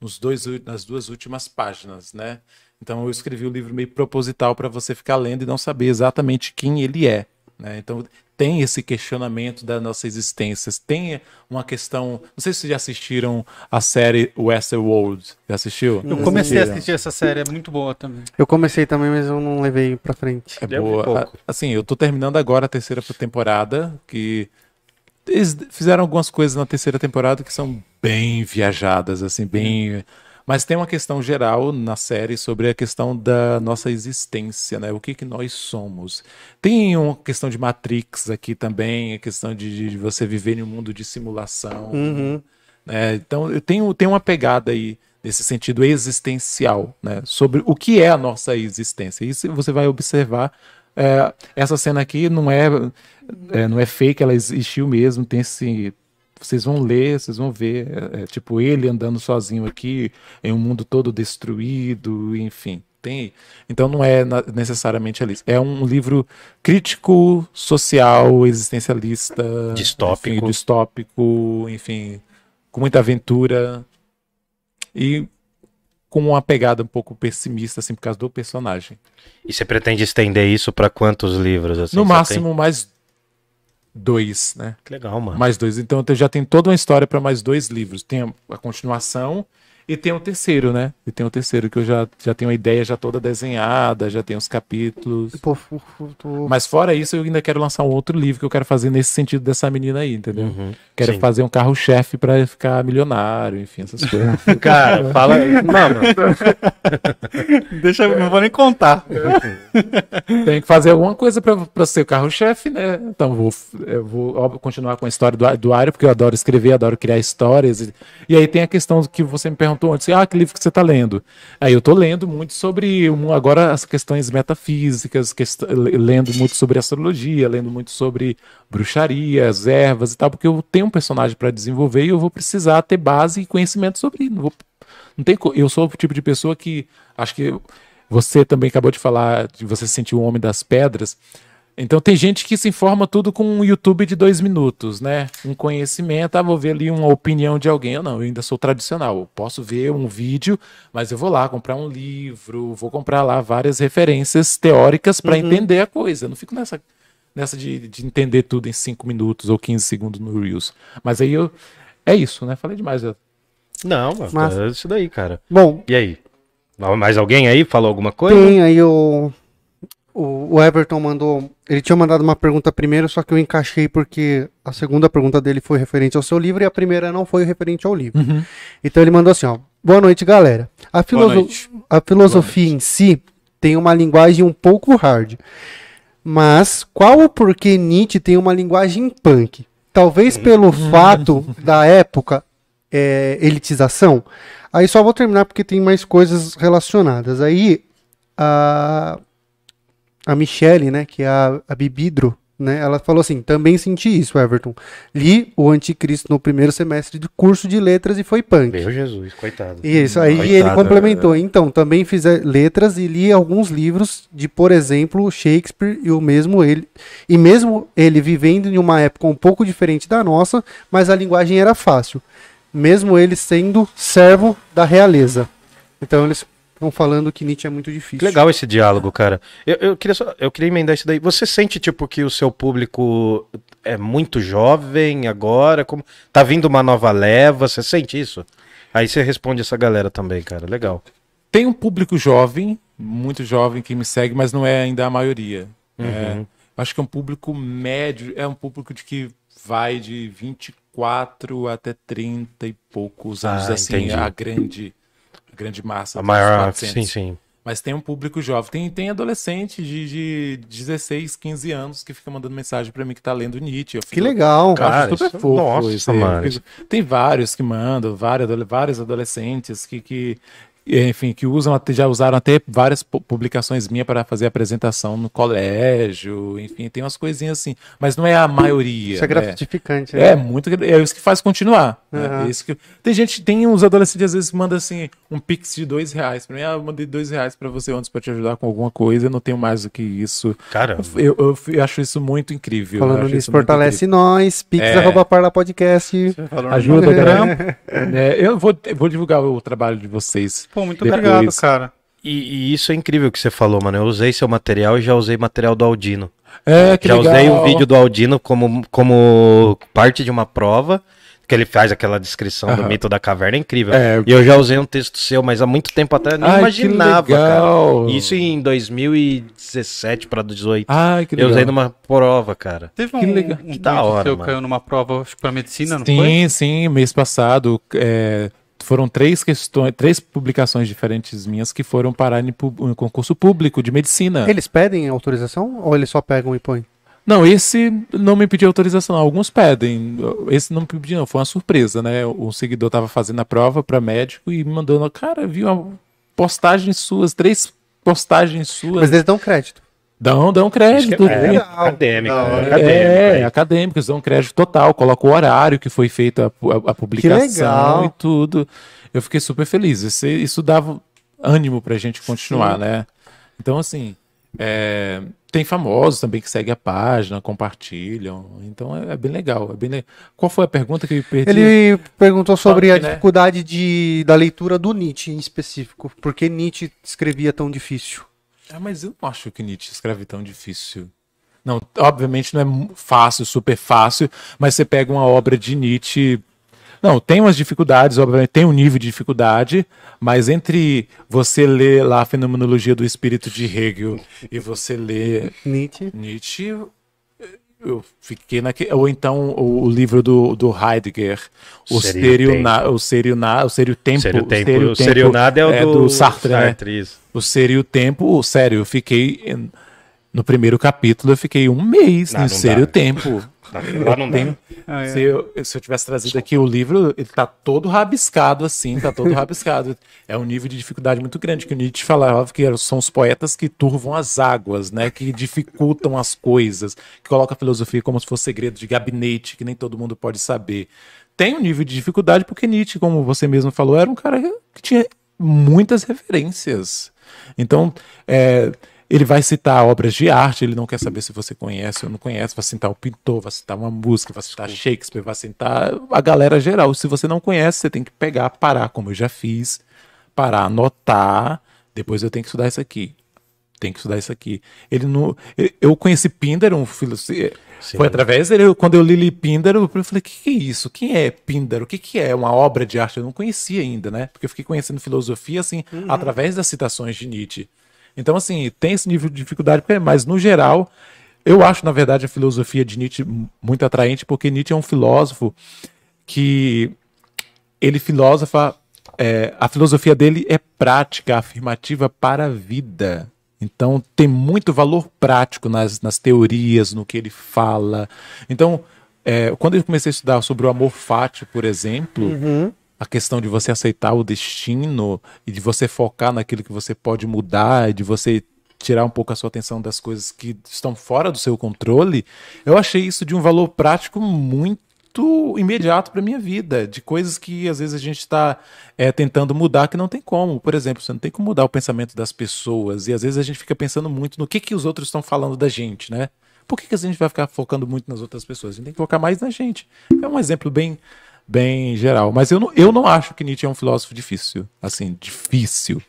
nos dois, nas duas últimas páginas, né? Então eu escrevi o livro meio proposital para você ficar lendo e não saber exatamente quem ele é. Né? Então tem esse questionamento da nossa existência, tem uma questão. Não sei se vocês já assistiram a série Westworld. Já assistiu? Eu comecei a assistir essa série, é muito boa também. Eu comecei também, mas eu não levei pra frente. É Deu boa. Assim, eu tô terminando agora a terceira temporada, que eles fizeram algumas coisas na terceira temporada que são bem viajadas, assim, bem. Mas tem uma questão geral na série sobre a questão da nossa existência, né? O que que nós somos. Tem uma questão de Matrix aqui também, a questão de, de você viver em um mundo de simulação. Uhum. né? Então eu tenho, tenho uma pegada aí nesse sentido existencial, né? Sobre o que é a nossa existência. Isso você vai observar. é, essa cena aqui não é, é, não é fake, ela existiu mesmo. Tem esse, vocês vão ler, vocês vão ver, é, é, tipo ele andando sozinho aqui em um mundo todo destruído, enfim. Tem, então não é na- necessariamente ali. É um livro crítico, social, existencialista, Distópico. enfim, distópico, enfim, com muita aventura e com uma pegada um pouco pessimista, assim, por causa do personagem. E você pretende estender isso pra quantos livros? Assim, no máximo, mais dois, né? Que legal, mano. Mais dois. Então já tem toda uma história para mais dois livros. Tem a, a continuação e tem o terceiro, né? E tem o terceiro que eu já, já tenho a ideia já toda desenhada, já tem os capítulos. Pô, tô- Mas fora isso, eu ainda quero lançar um outro livro que eu quero fazer nesse sentido dessa menina aí, entendeu? Uhum, Quero sim. fazer um carro-chefe para ficar milionário, enfim, essas coisas. Cara, fala. Mano, Deixa, eu não vou nem contar. Tem que fazer alguma coisa para ser o carro-chefe, né? Então vou, eu vou continuar com a história do, do Ario, porque eu adoro escrever, adoro criar histórias. E, e aí tem a questão que você me perguntou antes, ah, que livro que você está lendo? Aí eu tô lendo muito sobre agora as questões metafísicas, quest- lendo muito sobre astrologia, lendo muito sobre bruxaria, as ervas e tal, porque eu tenho um personagem para desenvolver e eu vou precisar ter base e conhecimento sobre. Não, vou, não tem, eu sou o tipo de pessoa que acho que você também acabou de falar de você se sentir o homem das pedras. Então tem gente que se informa tudo com um YouTube de dois minutos, né? Um conhecimento, ah, vou ver ali uma opinião de alguém. Eu não, eu ainda sou tradicional. Eu posso ver um vídeo, mas eu vou lá comprar um livro, vou comprar lá várias referências teóricas para entender a coisa. Eu não fico nessa, nessa de, de entender tudo em cinco minutos ou 15 segundos no Reels. Mas aí eu. É isso, né? Falei demais. já. não, Massa. é isso daí, cara. Bom, E aí? Mais alguém aí falou alguma coisa? tem aí o. O Everton mandou. Ele tinha mandado uma pergunta primeiro, só que eu encaixei porque a segunda pergunta dele foi referente ao seu livro e a primeira não foi referente ao livro. Então ele mandou assim, ó. Boa noite, galera. A, filoso- noite. a filosofia em si tem uma linguagem um pouco hard. Mas qual o porquê Nietzsche tem uma linguagem punk? Talvez pelo fato da época é, elitização. Aí só vou terminar porque tem mais coisas relacionadas. Aí a, a Michelle, né, que é a, a Bibidro, né, ela falou assim: também senti isso, Everton. Li o Anticristo no primeiro semestre de curso de letras e foi punk. Meu Jesus, coitado. Isso, aí Coitado, ele complementou. Então, também fiz eh, letras e li alguns livros de, por exemplo, Shakespeare e o mesmo ele. E mesmo ele vivendo em uma época um pouco diferente da nossa, mas a linguagem era fácil. Mesmo ele sendo servo da realeza. Então eles estão falando que Nietzsche é muito difícil. Que legal esse diálogo, cara. Eu, eu queria só, eu queria emendar isso daí. Você sente, tipo, que o seu público é muito jovem agora? Como tá vindo uma nova leva? Você sente isso? Aí você responde essa galera também, cara. Legal. Tem um público jovem, muito jovem que me segue, mas não é ainda a maioria. É, acho que é um público médio, é um público de que vai de 24 até 30 e poucos anos, Ah, assim, entendi. a grande, grande massa. A maior. 400. Sim, sim. Mas tem um público jovem. Tem, tem adolescente de, de 16, 15 anos que fica mandando mensagem pra mim que tá lendo Nietzsche. Eu Que fico- legal. Cara, super isso- fofo. nossa, isso mano. Fico- Tem vários que mandam, vários, vários adolescentes que, que, enfim, que usam, até- já usaram até várias pu- publicações minhas para fazer apresentação no colégio, enfim, tem umas coisinhas assim. Mas não é a maioria. Isso é né? gratificante. né? É, muito. É isso que faz continuar. né? Aham. É isso que... Tem gente, tem uns adolescentes às vezes que mandam assim um pix de dois reais pra mim. Ah, eu mandei dois reais pra você antes pra te ajudar com alguma coisa. Eu não tenho mais do que isso. Caramba. Eu, eu, eu acho isso muito incrível. Falando nisso, fortalece nós. Pix É. arroba Parla Podcast. Ajuda, Instagram. É, eu vou, eu vou divulgar o trabalho de vocês. Pô, muito Depois. obrigado, cara. E, e isso é incrível que você falou, mano. Eu usei seu material e já usei material do Aldino. É, que já legal. usei um vídeo do Aldino como, como parte de uma prova, que ele faz aquela descrição do mito da caverna, é incrível. É. E eu já usei um texto seu, mas há muito tempo atrás eu nem Ai, imaginava, cara. Isso em 2017 para 18. Ai, que eu legal. usei numa prova, cara. Teve um, Que legal. um Que da hora, seu mano. caiu numa prova, pra medicina, não foi? Sim, sim, mês passado é, foram três questões, três publicações diferentes minhas que foram parar em, em concurso público de medicina. Eles pedem autorização ou eles só pegam e põem? Não, esse não me pediu autorização. Alguns pedem. Esse não me pediu, não. Foi uma surpresa, né? O seguidor tava fazendo a prova para médico e me mandando, cara, viu uma postagem suas, três postagens suas. Mas eles dão crédito. Dão, dão crédito. É, Tem- acadêmico. Hora. né? acadêmico, É, aí. acadêmicos, dão crédito total, coloca o horário que foi feita a, a- publicação e tudo. Eu fiquei super feliz. Isso, isso dava ânimo pra gente continuar, né? Então, assim, é, tem famosos também que seguem a página, compartilham. Então é, é bem legal. É bem le- Qual foi a pergunta que eu perdi? Ele perguntou sobre a né? dificuldade de, da leitura do Nietzsche em específico. Por que Nietzsche escrevia tão difícil? Ah, mas eu não acho que Nietzsche escreve tão difícil. Não, obviamente não é fácil, super fácil, mas você pega uma obra de Nietzsche. Não, tem umas dificuldades, obviamente, tem um nível de dificuldade, mas entre você ler lá a Fenomenologia do Espírito de Hegel e você ler Nietzsche. Nietzsche, eu fiquei naquele. Ou então o, o livro do, do Heidegger, o Seria o Serio Na- o Serio Na- o Serio Tempo. Seria o tempo. Serio O Serionado é o do, do Sartre, né? isso. O Sério Tempo, sério, eu fiquei. No primeiro capítulo, eu fiquei um mês Não, no não Sério dá. Tempo. Lá não dá. Tem- Ah, é. se, eu, se eu tivesse trazido aqui o livro, ele tá todo rabiscado assim, tá todo rabiscado. É um nível de dificuldade muito grande, que o Nietzsche falava que são os poetas que turvam as águas, né? Que dificultam as coisas, que colocam a filosofia como se fosse segredo de gabinete, que nem todo mundo pode saber. Tem um nível de dificuldade, porque Nietzsche, como você mesmo falou, era um cara que tinha muitas referências. Então, é, ele vai citar obras de arte, ele não quer saber se você conhece ou não conhece, vai citar o pintor, vai citar uma música, vai citar Shakespeare, vai citar a galera geral. Se você não conhece, você tem que pegar, parar, como eu já fiz, parar, anotar, depois eu tenho que estudar isso aqui. Tem que estudar isso aqui. Ele não. Eu conheci Píndaro, um filósofo. Foi através dele, quando eu li Píndaro, eu falei: o que, que é isso? Quem é Píndaro? O que, que é uma obra de arte? Eu não conhecia ainda, né? Porque eu fiquei conhecendo filosofia, assim, através das citações de Nietzsche. Então, assim, tem esse nível de dificuldade, mas no geral, eu acho, na verdade, a filosofia de Nietzsche muito atraente, porque Nietzsche é um filósofo que ele filosofa, é, a filosofia dele é prática, afirmativa para a vida. Então tem muito valor prático nas, nas teorias, no que ele fala. Então, é, quando eu comecei a estudar sobre o amor fati, por exemplo, a questão de você aceitar o destino e de você focar naquilo que você pode mudar, de você tirar um pouco a sua atenção das coisas que estão fora do seu controle, eu achei isso de um valor prático muito imediato para minha vida, de coisas que às vezes a gente está tentando mudar que não tem como. Por exemplo, você não tem como mudar o pensamento das pessoas e às vezes a gente fica pensando muito no que, que os outros estão falando da gente, né? Por que, que a gente vai ficar focando muito nas outras pessoas? A gente tem que focar mais na gente. É um exemplo bem, bem geral. Mas eu não, eu não acho que Nietzsche é um filósofo difícil. Assim, difícil.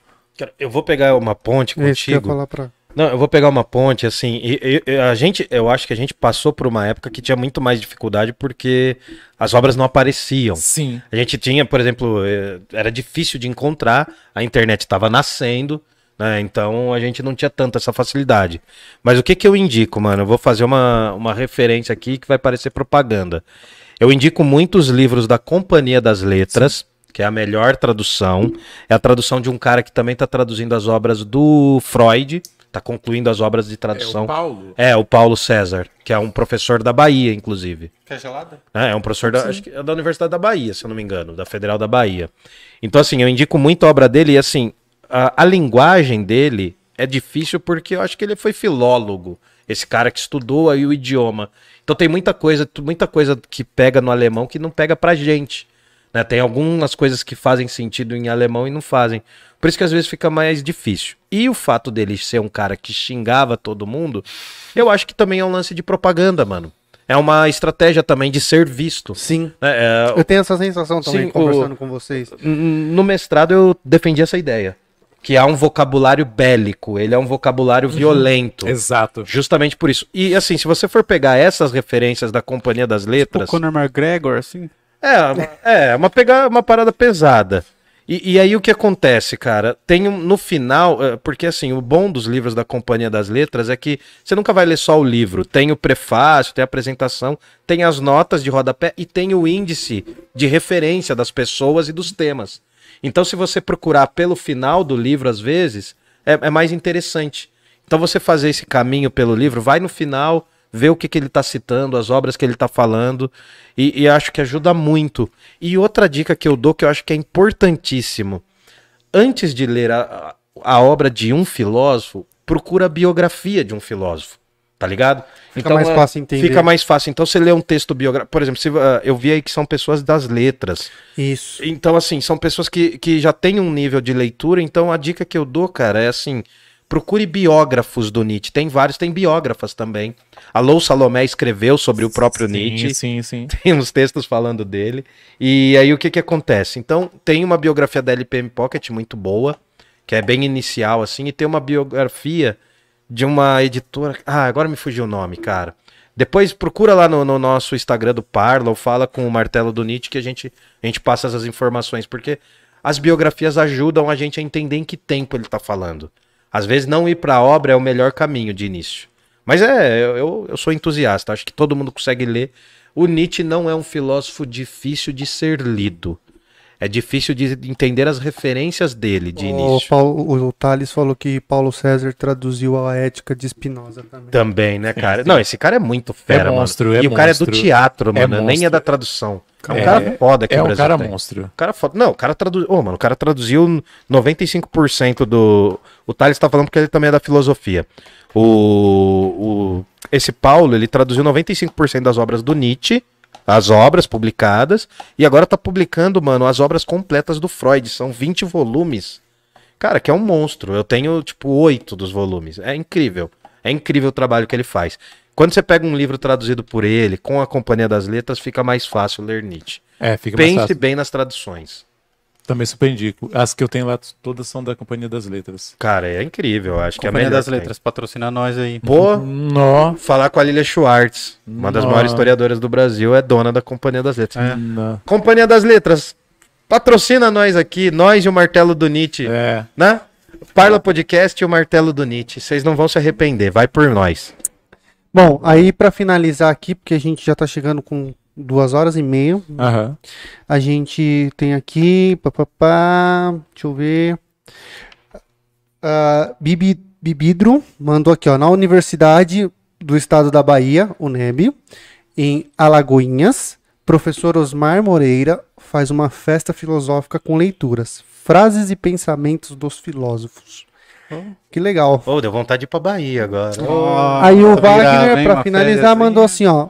Eu vou pegar uma ponte É que eu contigo. falar pra... Não, eu vou pegar uma ponte, assim, e, e- e a gente, eu acho que a gente passou por uma época que tinha muito mais dificuldade porque as obras não apareciam. Sim. A gente tinha, por exemplo, eh, era difícil de encontrar, a internet estava nascendo, né? Então a gente não tinha tanta essa facilidade. Mas o que, que eu indico, mano? Eu vou fazer uma, uma referência aqui que vai parecer propaganda. Eu indico muitos livros da Companhia das Letras, que é a melhor tradução. É a tradução de um cara que também está traduzindo as obras do Freud, está concluindo as obras de tradução. É o Paulo? É, o Paulo César, que é um professor da Bahia, inclusive. Quer gelada? É, é um professor da, acho que é da Universidade da Bahia, se eu não me engano, da Federal da Bahia. Então, assim, eu indico muito a obra dele e, assim, a, a linguagem dele é difícil porque eu acho que ele foi filólogo, esse cara que estudou aí o idioma. Então tem muita coisa, muita coisa que pega no alemão que não pega pra gente. Né? Tem algumas coisas que fazem sentido em alemão e não fazem. Por isso que às vezes fica mais difícil. E o fato dele ser um cara que xingava todo mundo, eu acho que também é um lance de propaganda, mano. É uma estratégia também de ser visto. Sim. É, é, Eu tenho essa sensação também, Sim, conversando o- com vocês. No mestrado eu defendi essa ideia. Que há um vocabulário bélico, ele é um vocabulário violento. Exato. Justamente por isso. E assim, se você for pegar essas referências da Companhia das O Letras. Conor McGregor, assim. É, é uma, pegar, uma parada pesada. E, e aí o que acontece, cara? Tem um, no final, é, porque assim, o bom dos livros da Companhia das Letras é que você nunca vai ler só o livro. Tem o prefácio, tem a apresentação, tem as notas de rodapé e tem o índice de referência das pessoas e dos temas. Então, se você procurar pelo final do livro, às vezes, é, é mais interessante. Então, você fazer esse caminho pelo livro, vai no final, vê o que, que ele está citando, as obras que ele está falando, e, e acho que ajuda muito. E outra dica que eu dou que eu acho que é importantíssimo: antes de ler a, a obra de um filósofo, procura a biografia de um filósofo. Tá ligado? Fica mais é, fácil entender. Fica mais fácil. Então, você lê um texto biográfico. Por exemplo, se, ah, eu vi aí que são pessoas das letras. Isso. Então, assim, são pessoas que, que já têm um nível de leitura. Então, a dica que eu dou, cara, é assim: procure biógrafos do Nietzsche. Tem vários, tem biógrafas também. A Lou Salomé escreveu sobre o próprio sim, Nietzsche. Sim, sim. Tem uns textos falando dele. E aí, o que que acontece? Então, tem uma biografia da LPM Pocket muito boa, que é bem inicial, assim, e tem uma biografia de uma editora. Ah, agora me fugiu o nome, cara. Depois procura lá no, no nosso Instagram do Parla ou fala com o Martelo do Nietzsche que a gente, a gente passa essas informações, porque as biografias ajudam a gente a entender em que tempo ele tá falando. Às vezes não ir pra obra é o melhor caminho de início. Mas é, eu, eu sou entusiasta, acho que todo mundo consegue ler. O Nietzsche não é um filósofo difícil de ser lido. É difícil de entender as referências dele de O, início. Paulo, o Thales falou que Paulo César traduziu a ética de Spinoza também. Também, né, cara? Não, esse cara é muito fera, É monstro, mano. é e o cara é do monstro. teatro, É mano, nem é monstro. da tradução. É um É- cara foda que É o um Brasil cara tem. monstro. O cara foda. Não, o cara traduziu. Ô, mano, o cara traduziu 95% do. O Thales tá falando porque ele também é da filosofia. O, o... Esse Paulo, ele traduziu 95% das obras do Nietzsche, as obras publicadas, e agora tá publicando, mano, as obras completas do Freud. São 20 volumes. Cara, que é um monstro. Eu tenho, tipo, oito dos volumes. É incrível. É incrível o trabalho que ele faz. Quando você pega um livro traduzido por ele, com a Companhia das Letras, fica mais fácil ler Nietzsche. É, fica mais Pense fácil. bem nas traduções. Também super indico. As que eu tenho lá todas são da Companhia das Letras. Cara, é incrível. Acho que é a Companhia melhor das que tem. Letras, patrocina nós aí. Pô, Nó. falar com a Lilia Schwartz, uma das Nó. maiores historiadoras do Brasil, é dona da Companhia das Letras. É. Companhia das Letras, patrocina nós aqui, nós e o Martelo do Nietzsche, É. né? Parla Podcast e o Martelo do Nietzsche. Vocês não vão se arrepender, vai por nós. Bom, aí pra finalizar aqui, porque a gente já tá chegando com duas horas e meia, Aham. a gente tem aqui, papapá, deixa eu ver. Ah, Bibi, Bibidro mandou aqui, ó, na Universidade do Estado da Bahia, UNEB, em Alagoinhas, professor Osmar Moreira faz uma festa filosófica com leituras, frases e pensamentos dos filósofos. Que legal. Pô, deu vontade de ir pra Bahia agora. Aí o virado, Wagner, hein, pra finalizar, mandou assim, ó.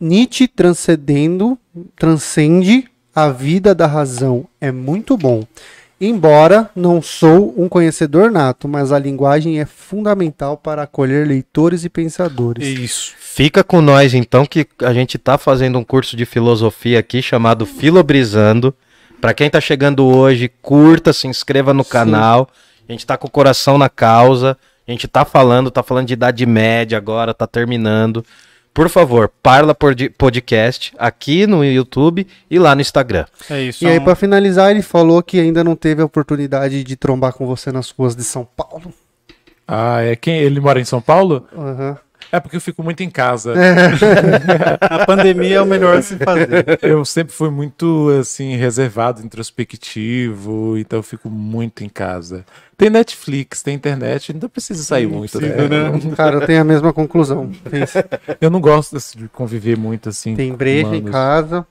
Nietzsche transcendendo, transcende a vida da razão. É muito bom. Embora não sou um conhecedor nato, mas a linguagem é fundamental para acolher leitores e pensadores. Isso. Fica com nós então que a gente tá fazendo um curso de filosofia aqui chamado Filobrizando. Pra quem tá chegando hoje, curta, se inscreva no canal. A gente tá com o coração na causa. A gente tá falando, tá falando de idade média agora, tá terminando. Por favor, Parla Pod- Podcast aqui no YouTube e lá no Instagram. É isso. E aí, pra finalizar, ele falou que ainda não teve a oportunidade de trombar com você nas ruas de São Paulo. Ah, é quem? Ele mora em São Paulo? Aham. É porque eu fico muito em casa. A pandemia é o melhor a se fazer. Eu sempre fui muito, assim, reservado, introspectivo, então eu fico muito em casa. Tem Netflix, tem internet, não precisa sair muito, né? Cara, eu tenho a mesma conclusão. Eu não gosto assim, de conviver muito, assim. tem breja em humanos. casa,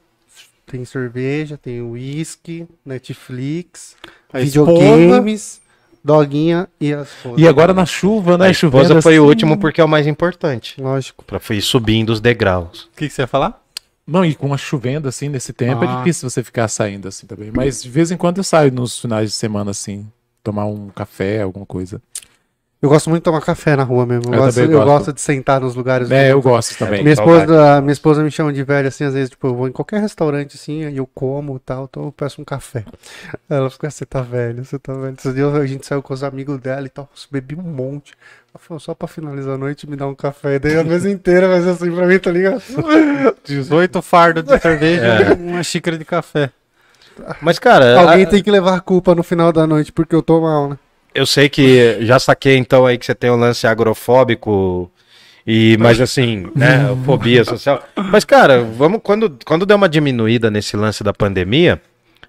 tem cerveja, tem uísque, Netflix, A videogames, doguinha e as coisas. E agora na chuva, né? a esposa foi o assim. último porque é o mais importante. Lógico. Pra ir subindo os degraus. O que, que você ia falar? Não, e com a chovendo assim nesse tempo Ah. é difícil você ficar saindo assim também. Mas de vez em quando eu saio nos finais de semana assim, tomar um café, alguma coisa. Eu gosto muito de tomar café na rua mesmo. Eu, Eu gosto, eu gosto. gosto de sentar nos lugares. É, eu gosto também. Minha Saudade. esposa, minha esposa me chama de velho, assim, às vezes, tipo, eu vou em qualquer restaurante, assim, aí eu como e tal, então eu peço um café. Ela fica, você tá velho, você tá velho. Esses dias a gente saiu com os amigos dela e tal, bebi um monte. Ela falou, só pra finalizar a noite, me dá um café. E daí a mesa inteira vai ser assim pra mim, tá ligado? 18 fardos de cerveja e uma xícara de café. Mas, cara, Alguém a- tem que levar a culpa no final da noite, porque eu tô mal, né? Eu sei que já saquei então aí que você tem um lance agrofóbico e mas assim, né, fobia social. Mas cara, vamos quando quando der uma diminuída nesse lance da pandemia,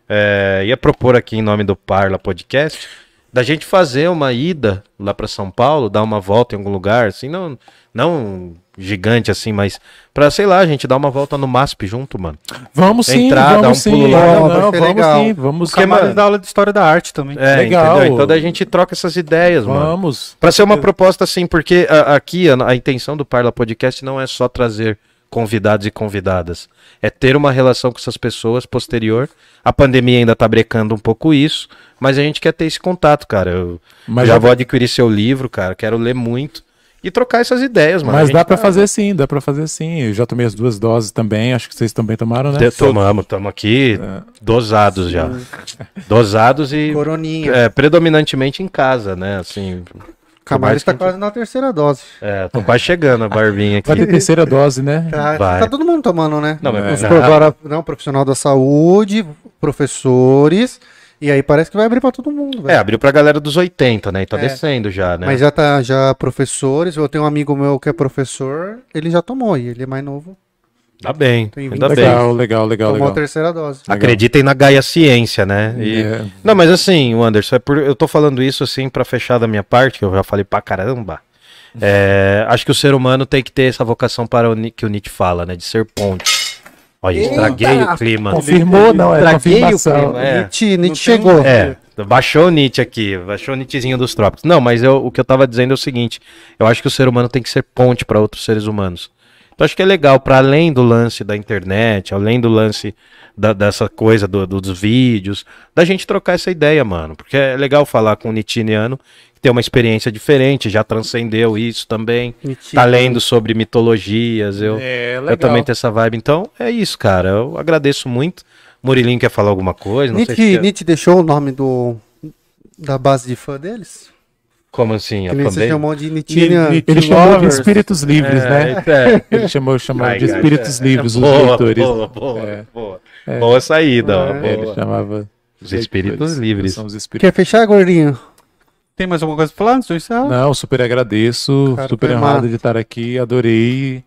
é, ia propor aqui em nome do Parla Podcast da gente fazer uma ida lá para São Paulo, dar uma volta em algum lugar, assim, não não gigante assim, mas pra, sei lá, a gente dar uma volta no MASP junto, mano. Vamos sim, Entrar, dar um vamos sim. pulo lá. Não, não, vamos legal. sim, vamos Porque, mano, da aula de história da arte também. É, Legal. entendeu? Então daí a gente troca essas ideias, mano. Vamos. Pra ser uma proposta assim, porque a- aqui a, a intenção do Parla Podcast não é só trazer convidados e convidadas, é ter uma relação com essas pessoas posterior. A pandemia ainda tá brecando um pouco isso, mas a gente quer ter esse contato, cara. Eu Mas já já- vou adquirir seu livro, cara, quero ler muito e trocar essas ideias, mano. Mas dá pra tá- fazer sim, dá pra fazer sim. Eu já tomei as duas doses também, acho que vocês também tomaram, né? Tomamos, estamos aqui dosados já. Dosados e Coroninha. é, predominantemente em casa, né? Assim, Camara mais está quase na terceira dose. é, tô quase chegando a barbinha aqui. Vai ter terceira dose, né? Tá, Vai. tá todo mundo tomando, né? Não, mas- Os É. não, profissional da saúde, professores, e aí parece que vai abrir pra todo mundo, É, velho. abriu pra galera dos 80, né? E tá É. descendo já, né? Mas já tá, já professores, eu tenho um amigo meu que é professor, ele já tomou, e ele é mais novo, Tá bem, ainda bem. Legal, legal, legal, tomou a legal. terceira dose. Acreditem na Gaia Ciência, né? E- É. Não, mas assim, o Anderson, é por- eu tô falando isso assim pra fechar da minha parte, que eu já falei pra caramba. É, acho que o ser humano tem que ter essa vocação para o que o Nietzsche fala, né? De ser ponte. Olha, estraguei Eita! o clima. Confirmou, não, é Estraguei o confirmação. clima, é. Nietzsche, Nietzsche tem- chegou. É, baixou o Nietzsche aqui, baixou o Nietzschezinho dos trópicos. Não, mas eu- o que eu tava dizendo é o seguinte: eu acho que o ser humano tem que ser ponte para outros seres humanos. Então acho que é legal, para além do lance da internet, além do lance da- dessa coisa do- do- dos vídeos, da gente trocar essa ideia, mano. Porque é legal falar com um Nietzscheano que tem uma experiência diferente, já transcendeu isso também. Nietzsche. Tá lendo sobre mitologias, eu, É, eu também tenho essa vibe. Então é isso, cara. Eu agradeço muito. Murilinho quer falar alguma coisa? Não sei Nietzsche, se quer- Nietzsche deixou o nome do, da base de fã deles? Como assim? Que você chamou de Nietzsche. Ele, ele chamou de espíritos livres, né? É, Ele chamou, chamou Ai, de espíritos é. livres os boa, leitores. Boa, boa, É. boa. Boa saída, ó, É. Ele boa. chamava Os espíritos livres. São os espíritos. Quer fechar, gordinho? Tem mais alguma coisa pra falar antes de encerrar? Não, super agradeço, Cara, super honrado de estar aqui, adorei.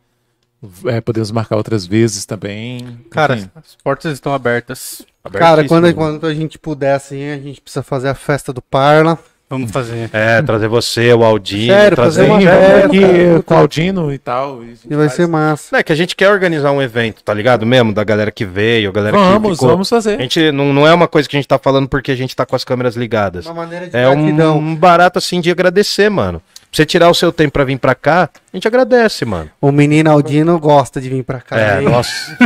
É, podemos marcar outras vezes também. Cara, Enfim, as portas estão abertas. Cara, quando, quando a gente puder, assim, a gente precisa fazer a festa do Parla. Vamos fazer. É, trazer você, o Aldinho. Sério, trazer... fazer uma é, aqui cara. com o Aldino e tal. e a E vai faz. ser massa. É que a gente quer organizar um evento, tá ligado? Mesmo, da galera que veio, a galera que Vamos, ficou. vamos A fazer. gente não, não é uma coisa que a gente tá falando porque a gente tá com as câmeras ligadas. Uma maneira de É um, um barato assim de agradecer, mano. Pra você tirar o seu tempo pra vir pra cá, a gente agradece, mano. O menino Aldino gosta de vir pra cá. É, hein? nossa.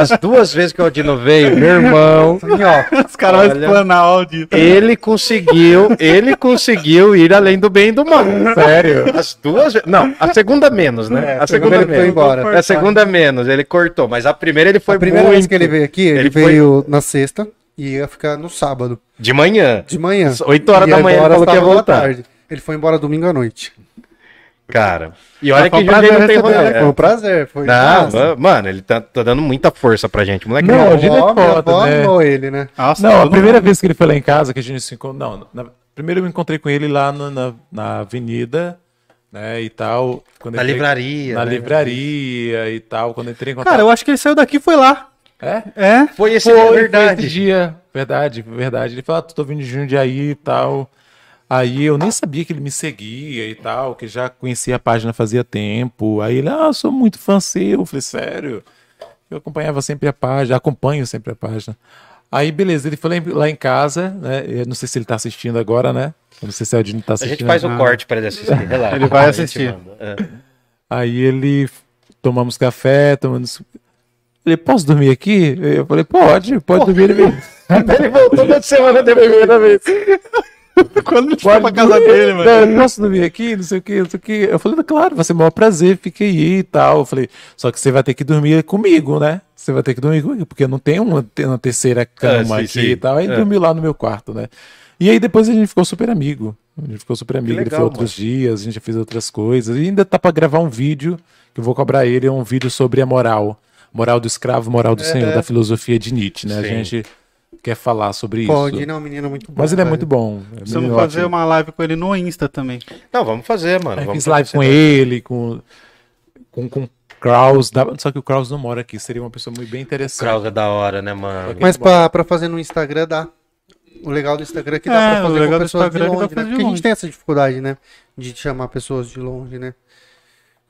As duas vezes que o Aldino veio, meu irmão. Assim, ó. Os caras vão explanar áudio. Ele conseguiu, ele conseguiu ir além do bem e do mal. Sério? As duas vezes. Não, a segunda menos, né? É, a segunda ele foi menos. embora. A segunda menos, ele cortou, mas a primeira ele foi a primeira muito vez que ele veio aqui, ele, Ele foi- veio na sexta e ia ficar no sábado, de manhã. de manhã. 8 horas E da manhã ele falou que ia voltar. tarde. Ele foi embora domingo à noite. Cara. E olha foi que prazer não tem rolê. né? Foi um prazer. Foi Não, massa. ma- mano, ele tá, tá dando muita força pra gente. Moleque, Não, não, a gente é foda, né? amou ele, né? Nossa, Não, a primeira mundo- vez que ele foi lá em casa, que a gente se encontrou. Não, na- primeiro eu me encontrei com ele lá no- na, na avenida, né? E tal. Quando Na entrei- livraria. Na né? livraria e tal. Quando eu entrei em contato. Cara, eu acho que ele saiu daqui e foi lá. É? É? Foi esse Foi, é foi verdade. esse dia. Verdade, verdade. Ele falou, ah, tô vindo de Jundiaí e tal. Aí eu nem sabia que ele me seguia e tal, que já conhecia a página fazia tempo. Aí ele, ah, eu sou muito fã seu. Eu falei, sério? Eu acompanhava sempre a página, acompanho sempre a página. Aí, beleza, ele foi lá em, casa, né? Eu não sei se ele tá assistindo agora, né? Eu não sei se o Aldino tá A assistindo. gente faz o corte pra ele assistir, relaxa. Ele vai A assistir. é. Aí ele tomamos café, tomamos. Ele, posso dormir aqui? Eu falei, pode, pode dormir. Ele. Ele voltou na semana depois. primeira vez. Quando ele foi pra casa dele, mano. Não, eu posso dormir aqui? Não sei o que, não sei o que. Eu falei, claro, vai ser o maior prazer, fique aí e tal. Eu falei, só que você vai ter que dormir comigo, né? Você vai ter que dormir comigo, porque não tem uma, uma terceira cama sim, aqui sim. e tal. Aí ele É. dormiu lá no meu quarto, né? E aí depois a gente ficou super amigo. A gente ficou super amigo. ele legal, foi outros dias, a gente já fez outras coisas. E ainda tá pra gravar um vídeo, que eu vou cobrar ele, é um vídeo sobre a moral. Moral do escravo, moral do senhor, da filosofia de Nietzsche, né? A Sim. gente quer falar sobre Pode, isso. não, menino muito bom. Mas ele é velho. muito bom. é Precisamos fazer ótimo. uma live com ele no Insta também. Não, vamos fazer, mano. Vamos fiz live com ele, com com, com Kraus, só que o Kraus não mora aqui, seria uma pessoa muito bem interessante. Kraus é da hora, né, mano? Mas pra, pra fazer no Instagram dá. O legal do Instagram é que dá É, pra o fazer legal com do pessoas de é que dá longe, né? Porque a longe. gente tem essa dificuldade, né? De chamar pessoas de longe, né?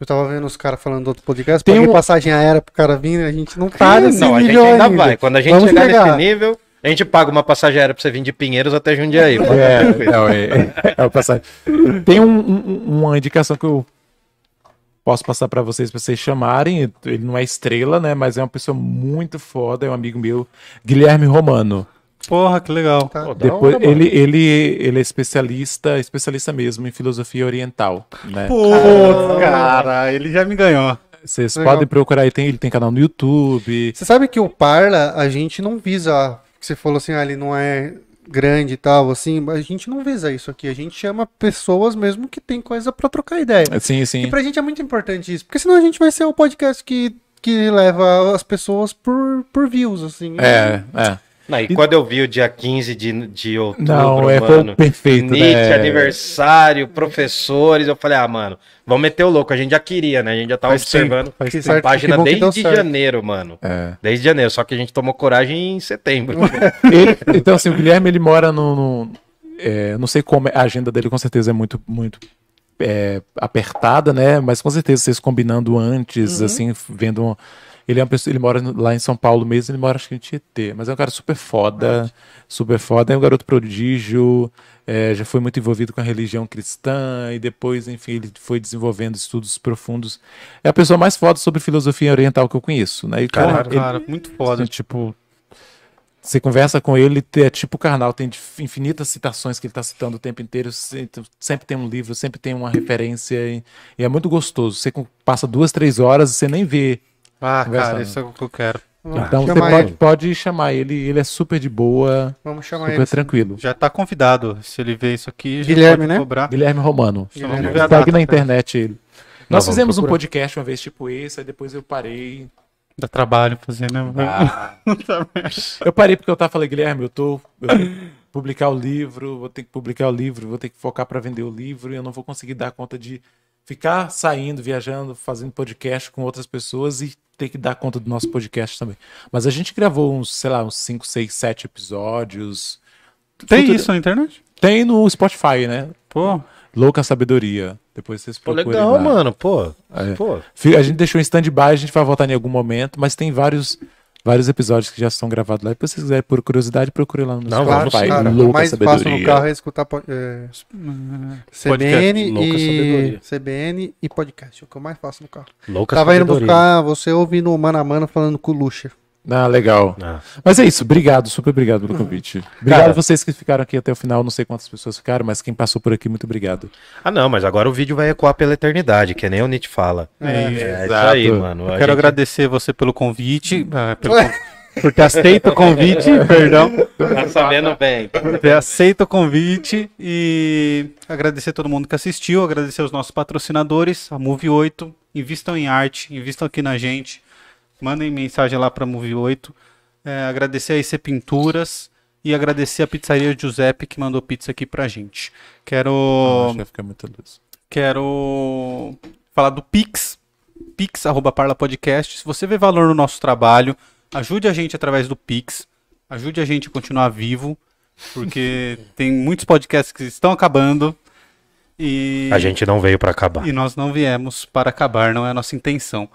Eu tava vendo os caras falando do outro podcast, Tem paguei um- passagem aérea pro cara vir, a gente não tá nesse não, a gente nível ainda vai. Quando a gente Vamos chegar chegar. nesse nível, a gente paga uma passagem aérea pra você vir de Pinheiros até Jundiaí. É, não, é, é, é o passagem. Tem um- um- uma indicação que eu posso passar pra vocês, pra vocês chamarem. Ele não é estrela, né? Mas é uma pessoa muito foda, é um amigo meu, Guilherme Romano. Porra, que legal. Tá. Pô, Depois, ele, ele, ele é especialista, especialista mesmo em filosofia oriental, né? Pô, cara, ele já me ganhou. Vocês Legal. podem procurar, ele tem, ele tem canal no YouTube. Você sabe que o Parla, a gente não visa. Que Você falou assim, ah, ele não é grande e tal, assim, a gente não visa isso aqui. A gente chama pessoas mesmo que tem coisa pra trocar ideia. Sim, E sim. pra gente é muito importante isso, porque senão a gente vai ser o podcast que, que leva as pessoas por, por views, assim. É, é. Não, e quando eu vi o dia 15 de, de outubro, Não, é, mano, perfeito, Nietzsche, né? aniversário, professores, eu falei, ah, mano, vamos meter o louco, a gente já queria, né? A gente já tava Faz observando tempo, faz a página desde janeiro, mano. É. Desde janeiro, só que a gente tomou coragem em setembro. Ele- então, assim, o Guilherme, ele mora no... no- é, não sei como, é- a agenda dele com certeza é muito, muito é, apertada, né? Mas com certeza vocês combinando antes, assim, vendo... um- ele é uma pessoa, ele mora lá em São Paulo mesmo, ele mora acho que em Tietê, mas é um cara super foda, super foda, é um garoto prodígio, é, já foi muito envolvido com a religião cristã e depois, enfim, ele foi desenvolvendo estudos profundos. É a pessoa mais foda sobre filosofia oriental que eu conheço, né? E, cara, ele- cara, muito foda. Assim, tipo, você conversa com ele, é tipo o Karnal, tem infinitas citações que ele tá citando o tempo inteiro, se- sempre tem um livro, sempre tem uma referência, e, é muito gostoso. Você passa duas, três horas e você nem vê. Ah, cara, isso é o que eu quero. então você chamar pode, ele. pode chamar ele, ele é super de boa, Vamos chamar super ele. tranquilo. Já tá convidado. Se ele ver isso aqui, já Guilherme, pode né? cobrar. Guilherme Romano. Vamos Segue data, na tá? internet ele. Não, Nós vamos fizemos um procurar. podcast uma vez tipo esse, aí depois eu parei. Dá trabalho fazer, né? Ah. Eu parei porque eu tava falando, Guilherme, eu tô. Eu publicar o livro, vou ter que publicar o livro, vou ter que focar para vender o livro e eu não vou conseguir dar conta de ficar saindo, viajando, fazendo podcast com outras pessoas e ter que dar conta do nosso podcast também. Mas a gente gravou uns, sei lá, uns 5, 6, 7 episódios. Tem Futuro- isso na internet? Tem no Spotify, né? Pô, Louca Sabedoria. Depois vocês Pô, procurem legal, lá. mano, pô. É. Pô, A gente deixou em stand-by, a gente vai voltar em algum momento, mas tem vários, vários episódios que já são gravados lá. E se vocês quiserem, por curiosidade, procure lá no Não, Claro, sim, cara, Louca mais fácil Sabedoria. no carro é escutar é, CBN Louca e Sabedoria. CBN e podcast, o que eu mais faço no carro. louca Tava indo sabedoria. buscar você ouvindo o mano a mano falando com o Lucha. Ah, legal. Ah. Mas é isso, obrigado, super obrigado pelo convite. Obrigado Cara. a vocês que ficaram aqui até o final, não sei quantas pessoas ficaram, mas quem passou por aqui, muito obrigado. Ah, não, mas agora o vídeo vai ecoar pela eternidade, que nem o Nietzsche fala. é, É, isso Exato. aí, mano. Eu quero gente- agradecer você pelo convite. ah, pelo por ter aceito o convite, perdão. Tá sabendo bem. Por ter aceito o convite e agradecer a todo mundo que assistiu, agradecer os nossos patrocinadores, a Move 8, invistam em arte, invistam aqui na gente, mandem mensagem lá para Move 8, é, agradecer a IC Pinturas e agradecer a pizzaria Giuseppe que mandou pizza aqui pra gente. Quero vai ficar muita luz. quero falar do Pix, Pix arroba Parla Podcast. Se você vê valor no nosso trabalho, ajude a gente através do Pix, ajude a gente a continuar vivo, porque tem muitos podcasts que estão acabando e A gente não veio pra acabar. e nós não viemos para acabar, não é a nossa intenção.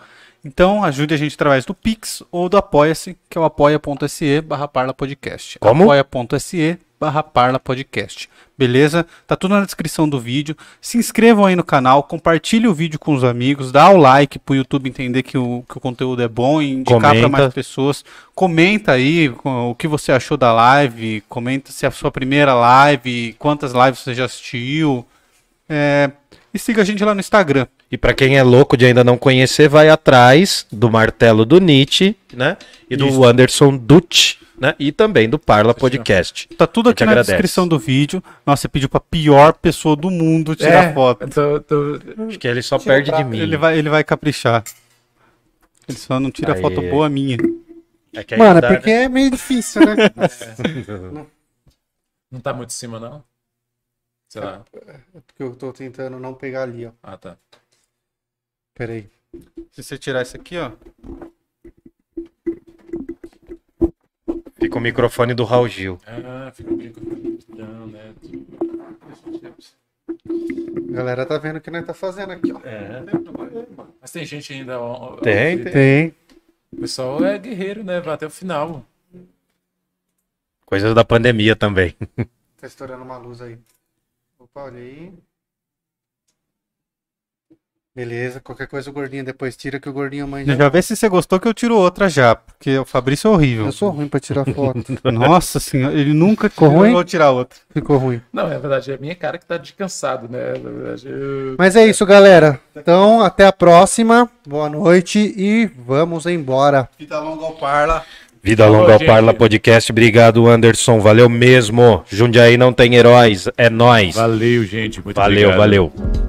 Então, ajude a gente através do Pix ou do Apoia-se, que é o apoia.se barra Parla Podcast. Como? Apoia.se barra Parla Podcast. Beleza? Tá tudo na descrição do vídeo. Se inscrevam aí no canal, compartilhe o vídeo com os amigos, dá o like pro YouTube entender que o, que o conteúdo é bom e indicar para mais pessoas. Comenta aí o que você achou da live, comenta se é a sua primeira live, quantas lives você já assistiu. É, e siga a gente lá no Instagram. E pra quem é louco de ainda não conhecer, vai atrás do martelo do Nietzsche, né? E do Isso. Anderson Dutti, né? E também do Parla Podcast. Tá tudo aqui na agradece. descrição do vídeo. Nossa, você pediu pra pior pessoa do mundo tirar É, foto. tô- tô- Acho que ele só perde de mim. Ele vai, ele vai caprichar. Ele só não tira Aí. foto boa minha. É Mano, é dá, porque né? é meio difícil, né? Não tá muito em cima, não? Sei lá. Porque eu tô tentando não pegar ali, ó. Ah, tá. Peraí. Se você tirar isso aqui, ó. Fica o microfone do Raul Gil. Ah, fica brinco. Não, né? A galera tá vendo o que nós tá fazendo aqui, ó. É. Mas tem gente ainda. ó, ó, Tem, ó, tem. Tem. O pessoal é guerreiro, né? Vai até o final. Coisas da pandemia também. Tá estourando uma luz aí. Opa, olha aí. Beleza, qualquer coisa o gordinho depois tira que o gordinho manja. Já vê se você gostou que eu tiro outra já. Porque o Fabrício é horrível. Eu sou ruim pra tirar foto. Nossa senhora, ele nunca Ficou ruim? Eu vou tirar outra. Ficou ruim. Não, é verdade, é a minha cara que tá de cansado, né? Na verdade, eu... Mas é isso, galera. Então, até a próxima. Boa noite e vamos embora. Vida longa ao Parla. Vida longa ao gente. Parla Podcast. Obrigado, Anderson. Valeu mesmo. Jundiaí não tem heróis. É nós. Valeu, gente. Muito Valeu, obrigado. valeu.